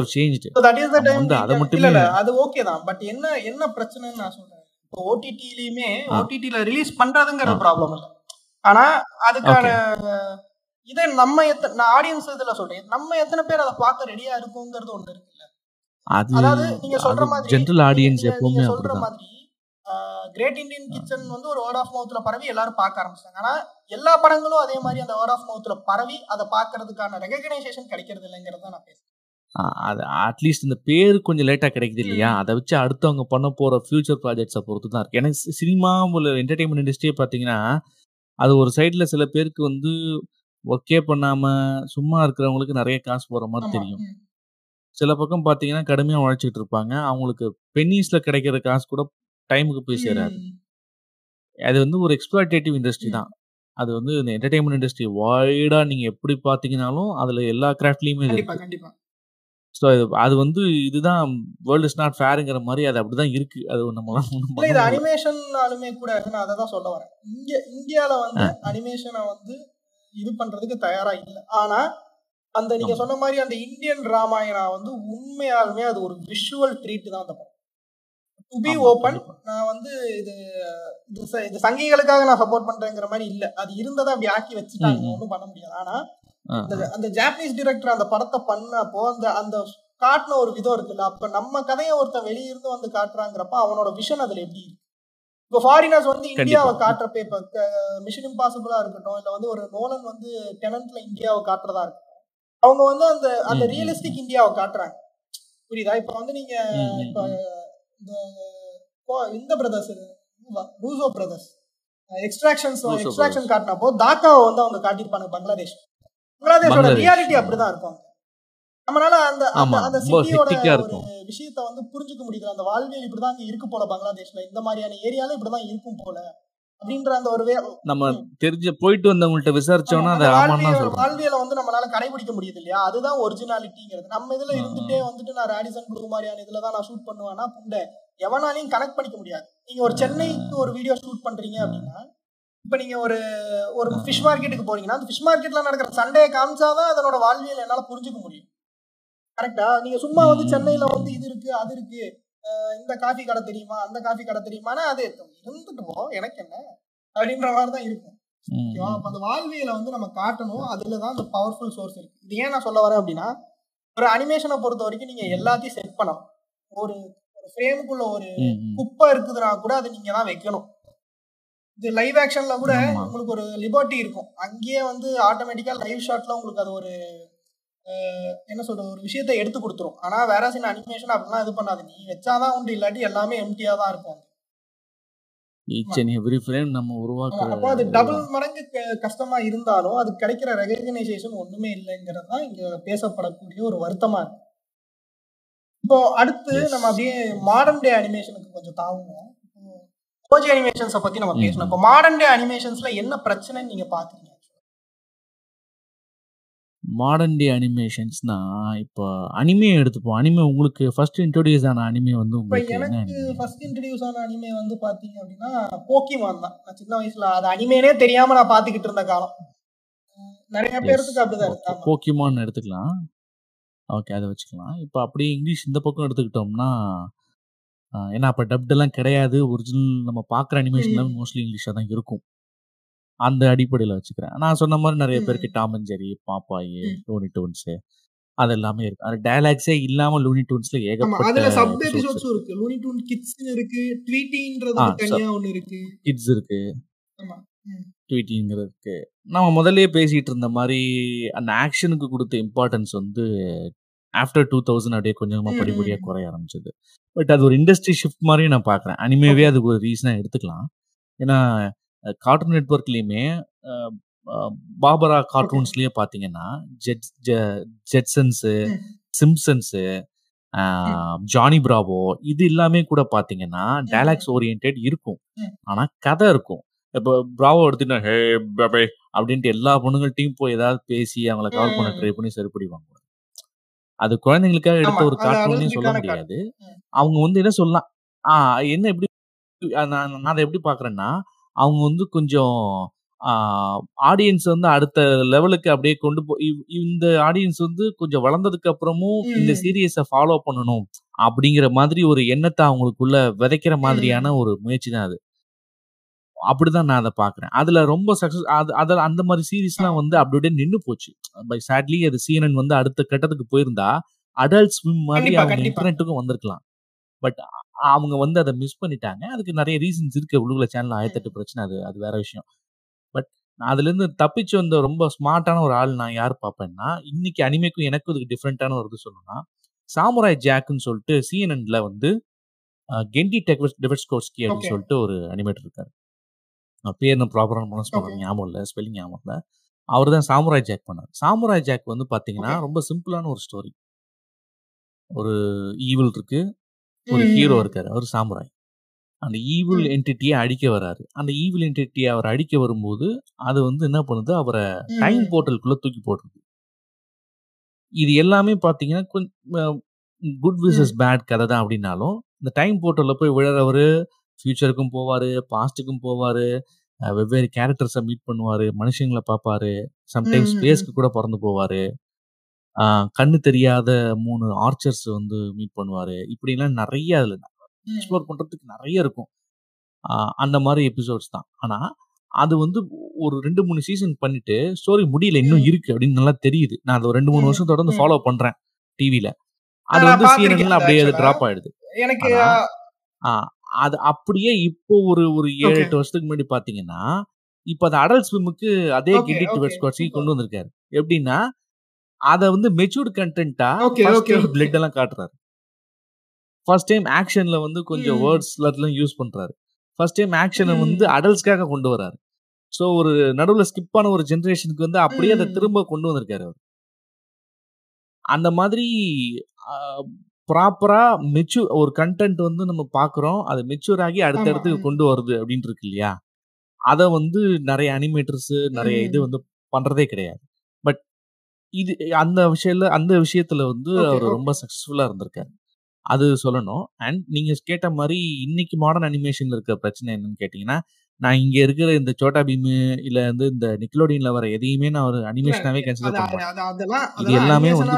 வந்து we அதை மட்டுமே- இல்ல அது ஓகே தான். பட் என்ன என்ன பிரச்சனைன்னு நான் சொல்றேன். ஓடிடிலயுமே. ஓடிடில ரிலீஸ் பண்றதுங்கிறது ஆ. ப்ராப்ளம் இல்ல. ஆனா அதுக்கான இதை நம்ம எத்தனை நான் ஆடியன்ஸ் இதுல சொல்றேன். நம்ம எத்தனை பேர் அதை பார்க்க ரெடியா இருக்குங்கிறது ஒண்ணு இருக்குல்ல அது அதாவது நீங்க சொல்ற மாதிரி ஜென்ரல் ஆடியன்ஸ் எப்பவுமே சொல்ற மாதிரி கிரேட் இந்தியன் கிச்சன் வந்து ஒரு வேர்ட் ஆஃப் மவுத்ல பரவி எல்லாரும் பார்க்க ஆரம்பிச்சாங்க. ஆனா எல்லா படங்களும் அதே மாதிரி அந்த வேர்ட் ஆஃப் மவுத்ல பரவி அதை பார்க்கறதுக்கான ரெகக்னைசேஷன் கிடைக்கிறது இல்லைங்கிறத நான் பேசுறேன். அது அட்லீஸ்ட் இந்த பேர் கொஞ்சம் லேட்டாக கிடைக்குது இல்லையா. அதை வச்சு அடுத்தவங்க பண்ண போகிற ஃபியூச்சர் ப்ராஜெக்ட்ஸை பொறுத்து தான் இருக்கு எனக்கு சினிமா உள்ள என்டர்டைன்மெண்ட் இண்டஸ்ட்ரியே பார்த்தீங்கன்னா அது ஒரு சைடில் சில பேருக்கு வந்து ஒர்க்கே பண்ணாமல் சும்மா இருக்கிறவங்களுக்கு நிறைய காசு போகிற மாதிரி தெரியும். சில பக்கம் பார்த்தீங்கன்னா கடுமையாக உழைச்சிட்டு இருப்பாங்க அவங்களுக்கு பென்னிஸில் கிடைக்கிற காசு கூட டைமுக்கு போய் சேராது. அது வந்து ஒரு எக்ஸ்ப்ளாய்டேட்டிவ் இண்டஸ்ட்ரி. தான். அது வந்து இந்த என்டர்டெயின்மென்ட் இண்டஸ்ட்ரி வைடா நீங்க எப்படி பார்த்தீங்கனாலும், அதுல எல்லா கிராஃப்ட்லயுமே இது கண்டிப்பா, இருக்கு. கண்டிப்பா. ஸோ அது வந்து இதுதான் வேர்ல்ட் இஸ் நாட் ஃபேர்ங்கிற மாரி அது அப்படிதான் இருக்கு. அது ஒண்ணும் இல்ல இது. அனிமேஷன்னாலுமே கூட நான் அத தான் சொல்ல வரேன். இங்க இந்தியால ஆ. வந்து அனிமேஷன வந்து இது பண்றதுக்கு தயாரா இல்ல. ஆனா, அந்த நீங்க. சொன்ன மாரி அந்த இந்தியன் ராமாயணா வந்து உண்மையாலுமே அது ஒரு விஷுவல் ட்ரீட் தான் அந்த படம். To be open. நான் வந்து இது இது சங்கிகளுக்காக நான் சப்போர்ட் பண்றேங்கிற மாரி இல்ல. அது இருந்தத அப்படி ஆக்கி வச்சுட்டாங்க. ம். ஒண்ணும் பண்ண முடியாது. ஆனா, ஆ, அந்த ஜாப்பனீஸ் டைரக்டர் அந்த படத்த பண்ணப்போ அந்த அந்த காட்டுன ஒரு விதம் இருக்குல்ல. அப்ப நம்ம கதைய ஒருத்தன் வெளிய இருந்து வந்து காட்டுறாங்கிறப்ப அவனோட விஷன் அதுல எப்படி இருக்கு? இப்ப ஃபாரினர்ஸ் வந்து. இந்தியாவ காட்டுறப்ப இப்ப மிஷன் இம்பாசிபிளா இருக்கட்டும், இல்ல வந்து ஒரு நோலன் வந்து டெனன்ட்ல இந்தியாவ காட்டுறதா இருக்கட்டும். அவங்க வந்து அந்த அந்த. ரியலிஸ்டிக் இந்தியாவ காட்டுறாங்க. புரியுதா? இப்ப வந்து நீங்க இப்ப. இந்த இந்த brothers Russo brothers extractions. Extraction காட்டினப்போ தாக்காவை வந்து அவங்க காட்டியிருப்பாங்க பங்களாதேஷ். பங்களாதேஷோட பங்களாதேஷ். ரியாலிட்டி. அப்படிதான் இருக்கும். நம்மளால அந்த அந்த சிட்டியோட. விஷயத்த வந்து புரிஞ்சுக்க முடியுது. அந்த வாழ்வியல் இப்படிதான் அங்க இருக்கு போல பங்களாதேஷ்ல. இந்த மாதிரியான ஏரியால இப்படிதான் இருக்கும் போல. அப்படின்ற அந்த ஒரு நம்ம. தெரிஞ்ச போயிட்டு வந்தவங்கள்ட்ட. விசாரிச்சோம்னா, அந்த அது வாழ்வியல் வந்து நம்மளால கடைபிடிக்க முடியுது இல்லையா? அதுதான் ஒரிஜினாலிட்டிங்கிறது. நம்ம இதுல. இருந்துட்டே வந்துட்டு நான் ராடிசன் ப்ளூ மாதிரியான இதுல தான் நான் ஷூட் பண்ணுவேன்னா, புண்டை. எவனாலயும் கனெக்ட் பண்ணிக்க முடியாது. நீங்க ஒரு சென்னைக்கு ஒரு வீடியோ ஷூட் பண்றீங்க. அப்படின்னா, இப்ப நீங்க ஒரு ஒரு ஃபிஷ். மார்க்கெட்டுக்கு போறீங்கன்னா, அந்த ஃபிஷ் மார்க்கெட்ல நடக்கிற சண்டைய காமிச்சாதான் அதனோட வாழ்வியல் என்னால புரிஞ்சுக்க முடியும். கரெக்ட்டா? நீங்க சும்மா வந்து சென்னையில வந்து. இது இருக்கு, அது இருக்கு. இந்த காஃபி கடை தெரியுமா? அந்த காஃபி கடை தெரியுமான்னா, அது இருந்துட்டு போ. எனக்கு என்ன? அப்படின்ற மாரி தான் இருக்கும். ஓகேவா? அப்ப அந்த வாழ்வியல வந்து நம்ம காட்டணும். அதுல தான் அந்த பவர்ஃபுல் சோர்ஸ் இருக்கு. இது ஏன் நான் சொல்ல வரேன் அப்படின்னா, ஒரு அனிமேஷன பொறுத்தவரைக்கும் நீங்க எல்லாத்தையும் செட் பண்ணணும். ஒரு ஒரு ஃப்ரேமுக்குள்ள ஒரு. குப்பை இருக்குதுன்னா கூட அத நீங்க தான் வைக்கணும். இது லைவ் ஆக்ஷன்ல கூட. உங்களுக்கு ஒரு லிபர்ட்டி இருக்கும். அங்கேயே வந்து ஆட்டோமேட்டிக்கா லைவ் ஷாட்ல உங்களுக்கு அது ஒரு என்ன சொல்றது? ஒரு விஷயத்த எடுத்து குடுத்துரும். ஆனா வேற சில அனிமேஷன் அப்படிலாம் இது பண்ணாது. நீ வச்சாதான் உண்டு. இல்லாட்டி எல்லாமே எம்ப்டியா தான் இருக்கும். அப்போ அது டபுள். மடங்கு கஷ்டமா இருந்தாலும், அதுக்கு கிடைக்கிற ரெகக்னைசேஷன் ஒண்ணுமே இல்லைங்கிறது தான் இங்க பேசப்படக்கூடிய ஒரு வருத்தமா இருக்கு. இப்போ அடுத்து. நம்ம அப்படியே மாடர்ன் டே அனிமேஷனுக்கு கொஞ்சம் தாவுவோம். ஓஜி அனிமேஷன்ஸ பத்தி நம்ம பேசணும். இப்போ மாடர்ன் டே அனிமேஷன்ஸ்ல என்ன பிரச்சனைன்னு நீங்க பாக்குறீங்க? மாடர்ன் டே அனிமேஷன்ஸ்னா, இப்போ அனிமே எடுத்துப்போம். அனிமே உங்களுக்கு ஃபர்ஸ்ட் இன்ட்ரோடியூஸ் ஆன அனிமே வந்து உங்களுக்கு எனக்கு? ஃபர்ஸ்ட் இன்ட்ரோடியூஸ் ஆன அனிமே வந்து பாத்தீங்க அப்படின்னா, போக்கிமான் தான். நான் சின்ன வயசுல அது அனிமேனே தெரியாம நான் பாத்துக்கிட்டு இருந்த காலம். நெறைய எஸ். பேர்த்துக்கு அப்படிதான். இருக்கு. போக்கிமான் எடுத்துக்கலாம். ஓகே. அத வச்சுக்கலாம். இப்ப அப்படியே இங்கிலீஷ் இந்த பக்கம் எடுத்துக்கிட்டோம்னா, ஏன்னா அப்ப டப்டுலாம் கிடையாது. ஒரிஜினல் நம்ம பார்க்குற அனிமேஷன் ம். எல்லாமே மோஸ்ட்லி இங்கிலீஷா தான் இருக்கும். அந்த அடிப்படையில வச்சுக்கிறேன். நான் சொன்ன மாரி நெறைய பேருக்கு. Tom and Jerry, Popeye. Looney Tunes அது எல்லாமே இருக்கு. அது டயலாக்ஸே இல்லாம லூனி டூன்ஸ்ல. ஏகப்பட்ட அதுல சப் எபிசோட்ஸ் இருக்கு. லூனி டூன் கிட்ஸ்ன்னு இருக்கு. சப் தனியா ஒண்ணு இருக்கு. கிட்ஸ் இருக்கு. ஆமா. ட்வீட்டிங்கிறது இருக்கு. நம்ம முதல்லயே பேசிட்டு இருந்த மாரி அந்த ஆக்ஷனுக்கு குடுத்த இம்பார்ட்டன்ஸ் வந்து ஆஃப்டர் 2000 அப்படியே கொஞ்சம் கொஞ்சமா ம், படிப்படியா ம். குறைய ஆரம்பிச்சது. பட் அது ஒரு இண்டஸ்ட்ரி ஷிஃப்ட் மாரியும் நான் பார்க்குறேன். அனிமேவே. அதுக்கு ஒரு ரீசனா எடுத்துக்கலாம். ஏன்னா கார்ட்டூன் பார்பரா ஓகே. கார்ட்டூன்ஸ்லயே பார்த்தீங்கன்னா, ஜெட்ஸ் ஜெ ஜெட்சன்ஸு, ம். ஜானி பிராவோ இது எல்லாமே கூட பார்த்தீங்கன்னா, ம். டயலாக்ஸ் ஓரியன்டட் இருக்கும். ம். ஆனா கதை இருக்கும். இப்போ பிராவோ எடுத்துட்டா, "ஹே பேபே" அப்படின்ட்டு எல்லா பொண்ணுங்கள்ட்டயும் போய் ஏதாவது பேசி அவங்கள கவர் பண்ண. ட்ரை பண்ணி சரிப்படி வாங்குவாங்க. அது குழந்தைங்களுக்காக எடுத்த. ஒரு கார்ட்டூன்னே சொல்ல. முடியாது. அவங்க வந்து என்ன சொல்லலாம், ஆ என்ன எப்படி நான் அத எப்படி பார்க்குறேன்னா, அவங்க வந்து கொஞ்சம் ஆடியன்ஸ் வந்து அடுத்த லெவலுக்கு அப்படியே கொண்டு போ இந்த ஆடியன்ஸ் வந்து கொஞ்சம் வளர்ந்ததுக்கு அப்புறமும் இந்த. சீரியஸ ஃபாலோ பண்ணணும் அப்படிங்கிற மாதிரி ஒரு எண்ணத்த அவங்களுக்குள்ள விதைக்கிற மாதிரியான. ஒரு முயற்சி தான் அது. அப்படிதான் நான் அத பார்க்குறேன். அதுல ரொம்ப சக்சஸ் அது அத அந்த மாரி சீரிஸ்லாம். வந்து அப்படி அப்படியே நின்னு போச்சு. பை சேட்லி அது CNN வந்து அடுத்த கட்டத்துக்கு போயிருந்தா, அடல்ட் ஸ்விம் கண்டிப்பா, அவங்க. இன்டர்நெட்டுக்கும் வந்திருக்கலாம். பட் அவங்க வந்து அத மிஸ் பண்ணிட்டாங்க. அதுக்கு நெறைய ரீசன்ஸ் இருக்கு. சேனல்ல 1008 ம். பிரச்சனை அது அது வேற விஷயம். பட் நான் அதுலேருந்து தப்பிச்சு வந்த ரொம்ப ஸ்மார்ட்டான ஒரு ஆள் நான் யார் பார்ப்பேன்னா, இன்னைக்கு அனிமேக்கும் எனக்கும் இதுக்கு டிஃபரெண்ட்டான ஒரு இது சொல்லணும்னா, சாமுராய் ஜாக்ன்னு சொல்லிட்டு CNNல வந்து அ கென்டி டெக்வஸ் டெவெட்ஸ்கோவ்ஸ்கி அப்படின்னு. சொல்லிட்டு ஒரு அனிமேட்டர் இருக்காரு. நான் ப்ராப்பரா ப்ரொனவுன்ஸ் ஓகே. பண்றது ஞாபகம் இல்ல. ஸ்பெல்லிங் ஞாபகம் இல்ல. அவரு தான் சாமுராய் ஜாக் பண்ணாரு. சாமுராய் ஜாக் வந்து பார்த்தீங்கன்னா. ரொம்ப சிம்பிளான ஒரு ஸ்டோரி. ஒரு ஈவில் இருக்கு. ஒரு. ஹீரோ. இருக்காரு. அவரு சாமுராய். அந்த ஈவில். என்டிட்டியை அழிக்க வராரு அந்த ஈவில் என்டிட்டியை அவர் அழிக்க வரும்போது அது வந்து என்ன பண்ணுது அவரை டைம். போர்ட்டலுக்குள்ள தூக்கி போடுறது இது எல்லாமே பார்த்தீங்கன்னா கொஞ்சம் குட் விசஸ். பேட் கதை தான் அப்படின்னாலும் இந்த டைம் போர்ட்டலில் போய் விழுறவர் ஃபியூச்சருக்கும் போவார் பாஸ்ட்டுக்கும் போவார் வெவ்வேறு கேரக்டர்ஸை மீட் பண்ணுவார் மனுஷங்களை பார்ப்பாரு சம்டைம்ஸ். ஸ்பேஸ்க்கு கூட பறந்து போவார் கண்ணு தெரியாத மூணு ஆர்ச்சர்ஸ் வந்து மீட் பண்ணுவார் இப்படிலாம் நிறைய அதில். எக்ஸ்ப்ளோர் பண்ணுறதுக்கு நிறைய இருக்கும் அந்த மாதிரி எபிசோட்ஸ் தான் ஆனால் அது வந்து ஒரு ரெண்டு மூணு சீசன் பண்ணிட்டு ஸ்டோரி முடியல இன்னும். இருக்கு அப்படின்னு நல்லா தெரியுது நான் அதை ரெண்டு மூணு. வருஷம் தொடர்ந்து. ஃபாலோ பண்றேன் டிவியில அது வந்து அது அப்படியே அது டிராப் ஆயிடுது எனக்கு அது அப்படியே இப்போ ஒரு ஒரு ஏழு எட்டு வருஷத்துக்கு முன்னாடி பாத்தீங்கன்னா இப்போ அது அடல்ட் ஸ்விம்முக்கு அதே கிண்டி டுவெட் கொண்டு வந்திருக்காரு. எப்படின்னா அதை வந்து மெச்சூர்ட் கண்டென்ட்டா பிளட் எல்லாம் காட்டுறாரு. ஃபர்ஸ்ட் டைம் ஆக்ஷன்ல வந்து கொஞ்சம் வேர்ட்ஸ் எல்லாம் யூஸ் பண்றாரு. ஃபர்ஸ்ட் டைம் ஆக்ஷனை வந்து அடல்ட்ஸ்க்காக கொண்டு வராரு. ஸோ ஒரு நடுவில் ஸ்கிப் ஆன ஒரு ஜென்ரேஷனுக்கு வந்து அப்படியே அதை திரும்ப கொண்டு வந்திருக்காரு அவர். அந்த மாதிரி ப்ராப்பரா மெச்சூர் ஒரு கண்டென்ட் வந்து நம்ம பார்க்குறோம். அது மெச்சூர் ஆகி அடுத்த இடத்துக்கு கொண்டு வருது அப்படின்ட்டு இருக்கு இல்லையா? அதை வந்து நிறைய அனிமேட்டர்ஸ் நிறைய இது வந்து பண்றதே கிடையாது. பட் இது அந்த விஷயத்துல அந்த விஷயத்துல வந்து அவர் ரொம்ப சக்சஸ்ஃபுல்லா இருந்திருக்காரு. அது சொல்லணும். அண்ட் நீங்க கேட்ட மாதிரி இன்னைக்கு மாடர்ன் அனிமேஷன்ல இருக்க பிரச்சனை என்னன்னு கேட்டீங்கன்னா நான் இங்க இருக்கிற இந்த சோட்டா பீமு இல்ல வந்து இந்த நிக்கலோடியன்ல வர எதையுமே நான் ஒரு அது கன்சிடர் பண்ண அது மாட்டேன். அது அதெல்லாம் இது எல்லாமே வந்து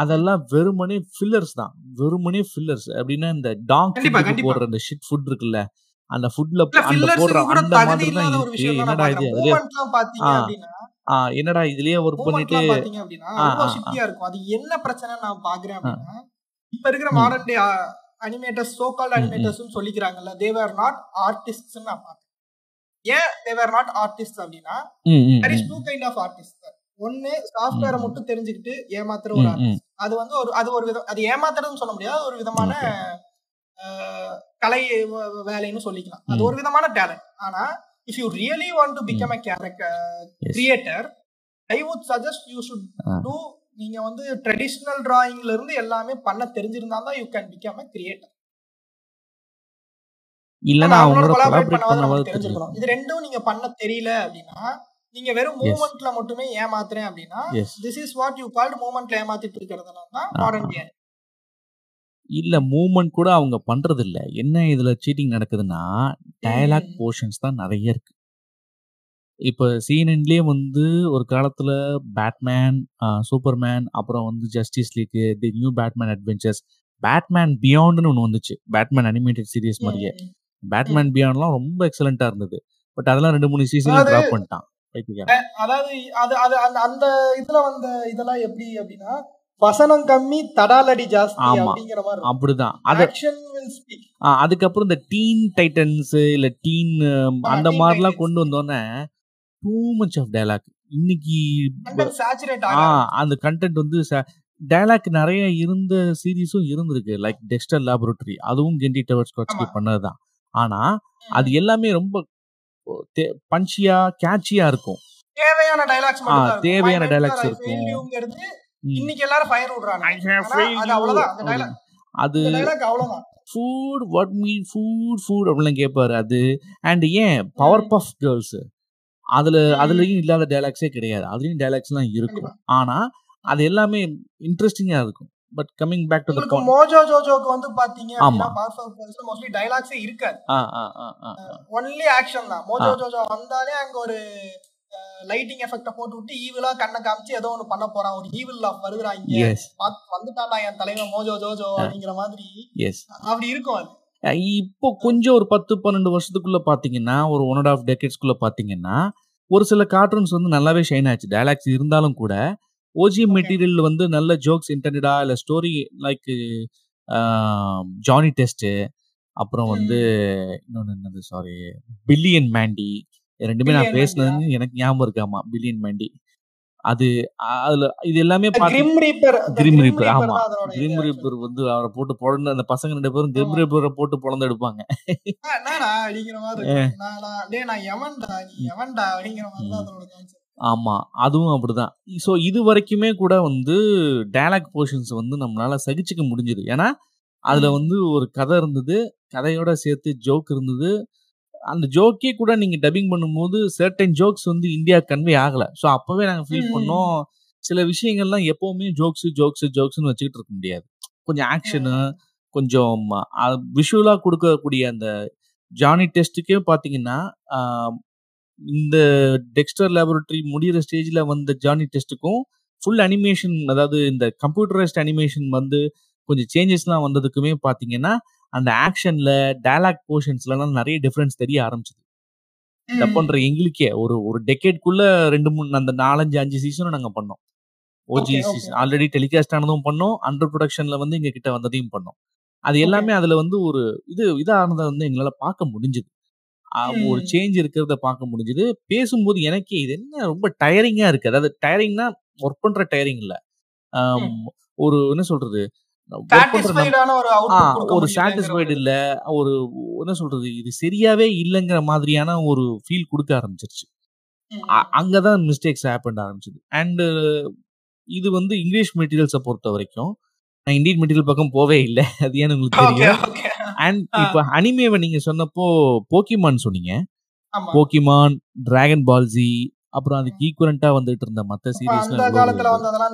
அதெல்லாம் வெறுமனே ஃபில்லர்ஸ் தான். வெறுமனே ஃபில்லர்ஸ் அப்படின்னா இந்த டாக் கண்டிப்பா போடுற அந்த ஷிட் ஃபுட் இருக்குல்ல அந்த ஃபுட்ல அந்த போடுற அந்த மாதிரி தான் இருக்கு. என்னடா இது அதுலயே என்னடா இதுலயே ஒர்க் பண்ணிட்டு இருக்கும். அது என்ன பிரச்சனை நான் பாக்குறேன் அப்படின்னா இப்ப இருக்கிற modern day animators so called animators சொல்லிக்கிறாங்கல்ல they're not artist நான் பாக்குறேன் ஏன் தேவர் நாட் ஆர்டிஸ்ட் அப்படின்னா ம் டூ கைண்ட் ஆஃப் ஆர்டிஸ்ட் ஒன்னு ம். சாஃப்ட்வேரை மட்டும் தெரிஞ்சுக்கிட்டு ஏமாத்துற ஒரு அது வந்து ஒரு அது ஒரு விதம் அது ஏமாத்துறதுன்னு சொல்ல முடியாது. ஒரு விதமான கலை வேலைன்னு சொல்லிக்கலாம். அது ஒரு விதமான டேலண்ட் ஆனா if you really want to become a character creator I would suggest you should do நீங்க வந்து ட்ரெடிஷ்னல் டிராயிங்ல இருந்து எல்லாமே பண்ண தெரிஞ்சிருந்தா தான் you can become a creator இல்லனா அவங்களோட அவங்களோட கொலாபரேட் பண்ணாவது இது ரெண்டும் நீங்க பண்ண தெரியல அப்படின்னா நீங்க வெறும் மூமெண்ட்ல மட்டுமே ஏமாத்துறேன் அப்படின்னா this is what you called மூமெண்ட்ல ஏமாத்திட்டு இருக்கிறதுனால தான் மாடர்ன் டே இல்ல மூவ்மெண்ட் கூட அவங்க பண்றது இல்ல என்ன இதுல சீட்டிங் நடக்குதுன்னா டயலாக் போர்ஷன்ஸ் தான் நிறைய இருக்கு. இப்போ சீனன்லயே வந்து ஒரு காலத்துல பேட்மேன் சூப்பர்மேன் அப்புறம் வந்து justice league the new Batman adventures Batman பியாண்ட்னு ஒன்று வந்துச்சு. பேட்மேன் அனிமேட்டட் சீரிஸ் மாதிரியே. பேட்மேன் பியாண்ட்லாம் ரொம்ப எக்ஸலண்டா இருந்தது. பட் அதெல்லாம் ரெண்டு மூணு சீசன்ல டிராப் பண்ணிட்டான். அதாவது அது அது அந்த அந்த இதுல வந்த இதெல்லாம் எப்படி அப்படின்னா வசனம் கம்மி தடாலடி ஜாஸ்தி. அப்படிங்கிற மாதிரி அப்படிதான். அதுக்கப்புறம் இந்த டீன் டைட்டன்ஸ் இல்ல டீன் அந்த மாதிரிலாம். கொண்டு வந்தோடனே டூ மச் ஆஃப் டயலாக் இன்னைக்கு அந்த கண்டென்ட் வந்து டயலாக் நிறைய இருந்த சீரிஸும் இருந்திருக்கு. லைக் டெக்ஸ்டர் லேபரேட்டரி அதுவும் கெண்டி டவர்ஸ் ஆமா. பண்ணதுதான். ஆனா அது எல்லாமே ரொம்ப பஞ்சியா கேட்சியா இருக்கும் தேவையான டைலாக்ஸ் மட்டும் தான் இருக்கும். தேவையான I இருக்கும். இன்னைக்கு எல்லாரும் ஃபயர் விடுறாங்க அது. அவ்வளவுதான் food what me food food அப்படிலாம் கேட்பாரு அது அண்ட் ஏன் பவர். பஃப் கேர்ள்ஸ் அதுல. அதுலயும் இல்லாத டைலாக்ஸே கிடையாது அதுலயும் டைலாக்ஸ்லாம் இருக்கும் கண்டிப்பா. ஆனா அது எல்லாமே இன்ட்ரெஸ்டிங்கா இருக்கும் but coming back to the Mojo ஜோஜோக்கு வந்து பாத்தீங்க ஆமா. அப்படின்னா பவர் கேர்ள்ஸ்ல மோஸ்ட்லி டைலாக்ஸே இருக்காது. ஆ ஆ ஆ ஒன்லி ஆக்ஷன் தான். மோஜோ. ஜோஜோ வந்தாலே அங்க ஒரு லைட்டிங் எஃபெக்ட போட்டு விட்டு ஈவிலா கண்ணை காமிச்சு ஏதோ ஒண்ணு பண்ண போறான். ஒரு ஈவில் வருகிறாங்க எஸ் வந்துட்டான்டா என் தலைவன் மோஜோ ஜோஜோ அப்படிங்கிற மாதிரி அப்படி இருக்கும் அது. இப்போ கொஞ்சம் ஒரு பத்து பன்னெண்டு வருஷத்துக்குள்ள பாத்தீங்கன்னா ஒரு ஒன் அண்ட் ஆஃப் டெக்கெட்ஸ்குள்ள பாத்தீங்கன்னா ஒரு சில கார்ட்டூன்ஸ் வந்து நல்லாவே ஷைன் ஆச்சு. டைலாக்ஸ் இருந்தாலும் கூட ஓஜி. மெட்டீரியல் வந்து நல்ல ஜோக்ஸ் இன்டென்டா இல்ல ஸ்டோரி லைக் ஜானி டெஸ்ட் அப்புறம் வந்து இன்னொன்னு என்னது சாரி பில்லியன் மேண்டி ரெண்டுமே நான் பேசினது எனக்கு ஞாபகம் இருக்காமா பில்லியன் மேண்டி அது அதுல இது எல்லாமே கிரிம் ரீப்பர் ஆமா. கிரிம் ரீப்பர் வந்து அவரை போட்டு பொழந்து அந்த பசங்க ரெண்டு பேரும் கிரிம். ரீப்பரை போட்டு பொழந்து எடுப்பாங்க. அடிக்கிற மாதிரி எவன்டா அப்படிங்கிற மாதிரி தான் அதுவும் ஸோ இது வரைக்குமே கூட வந்து டயலாக் போர்ஷன்ஸ் வந்து நம்மளால சகிச்சுக்க முடிஞ்சது. ஏன்னா அதுல. வந்து ஒரு கதை இருந்தது கதையோட சேர்த்து ஜோக் இருந்தது. அந்த ஜோக்கே கூட நீங்க டப்பிங் பண்ணும்போது சர்டன் ஜோக்ஸ் வந்து இந்தியா கன்வே ஆகல. ஸோ அப்பவே நாங்க ஃபீல் பண்ணோம் சில விஷயங்கள்லாம் எப்பவுமே ஜோக்ஸ் ஜோக்ஸ் ஜோக்ஸ்னு வச்சுக்கிட்டு இருக்க முடியாது. கொஞ்சம் ஆக்ஷனு. கொஞ்சம் விஷுவலா கொடுக்கக்கூடிய அந்த ஜானி டெஸ்ட்டுக்கே பாத்தீங்கன்னா ஆஹ், இந்த டெக்ஸ்டர் லேபரட்டரி முடியிற ஸ்டேஜ்ல வந்த ஜானி டெஸ்ட்டுக்கும் ஃபுல் அனிமேஷன் அதாவது இந்த கம்ப்யூட்டரைஸ்ட் அனிமேஷன் வந்து கொஞ்சம் சேஞ்சஸ்லாம் வந்ததுக்குமே பாத்தீங்கன்னா அந்த ஆக்ஷன்ல டயலாக் போர்ஷன்ஸ்லாம் நிறைய டிஃபரன்ஸ் தெரிய ஆரம்பிச்சது. ம். டப்புன்ற எங்களுக்கே ஒரு ஒரு டெக்கேட்குள்ள ரெண்டு மூணு அந்த நாலஞ்சு அஞ்சு சீசனும் நாங்க பண்ணோம். ஓஜி சீசன் ஆல்ரெடி டெலிகாஸ்ட் ஆனதும் பண்ணோம் அண்டர் ப்ரொடக்ஷன்ல வந்து எங்க கிட்ட வந்ததையும் பண்ணோம். அது எல்லாமே அதுல வந்து ஒரு இது இதானதை வந்து எங்களால பார்க்க முடிஞ்சுது. ஒரு. சேஞ்ச் இருக்கிறத பார்க்க முடிஞ்சுது. பேசும்போது எனக்கே இது என்ன ரொம்ப டயரிங்கா இருக்கு. அதாவது டயரிங்னா ஒர்க் பண்ற டயரிங் இல்ல. ஒரு என்ன சொல்றது? ஒரு சாட்டிஸ்ஃபைடு இல்ல. ஒரு என்ன சொல்றது? இது சரியாவே இல்லைங்கிற மாதிரியான ஒரு ஃபீல் கொடுக்க ஆரம்பிச்சிருச்சு. அங்கதான் மிஸ்டேக்ஸ் ஹேப்பன் ஆரம்பிச்சது. அண்ட் இது வந்து இங்கிலீஷ் மெட்டீரியல்ஸை பொறுத்த வரைக்கும் நான் இந்தியன் மெட்டீரியல் பக்கம் போவே இல்லை. அது ஏன்னு உங்களுக்கு தெரியும். அண்ட் இப்போ அனிமேவை நீங்க சொன்னப்போ போக்கிமான் சொன்னீங்க. போக்கிமான் டிராகன் பால்ஜி அப்புறம். அதுக்கு ஈக்குவலண்டா வந்துட்டு இருந்த வந்ததெல்லாம்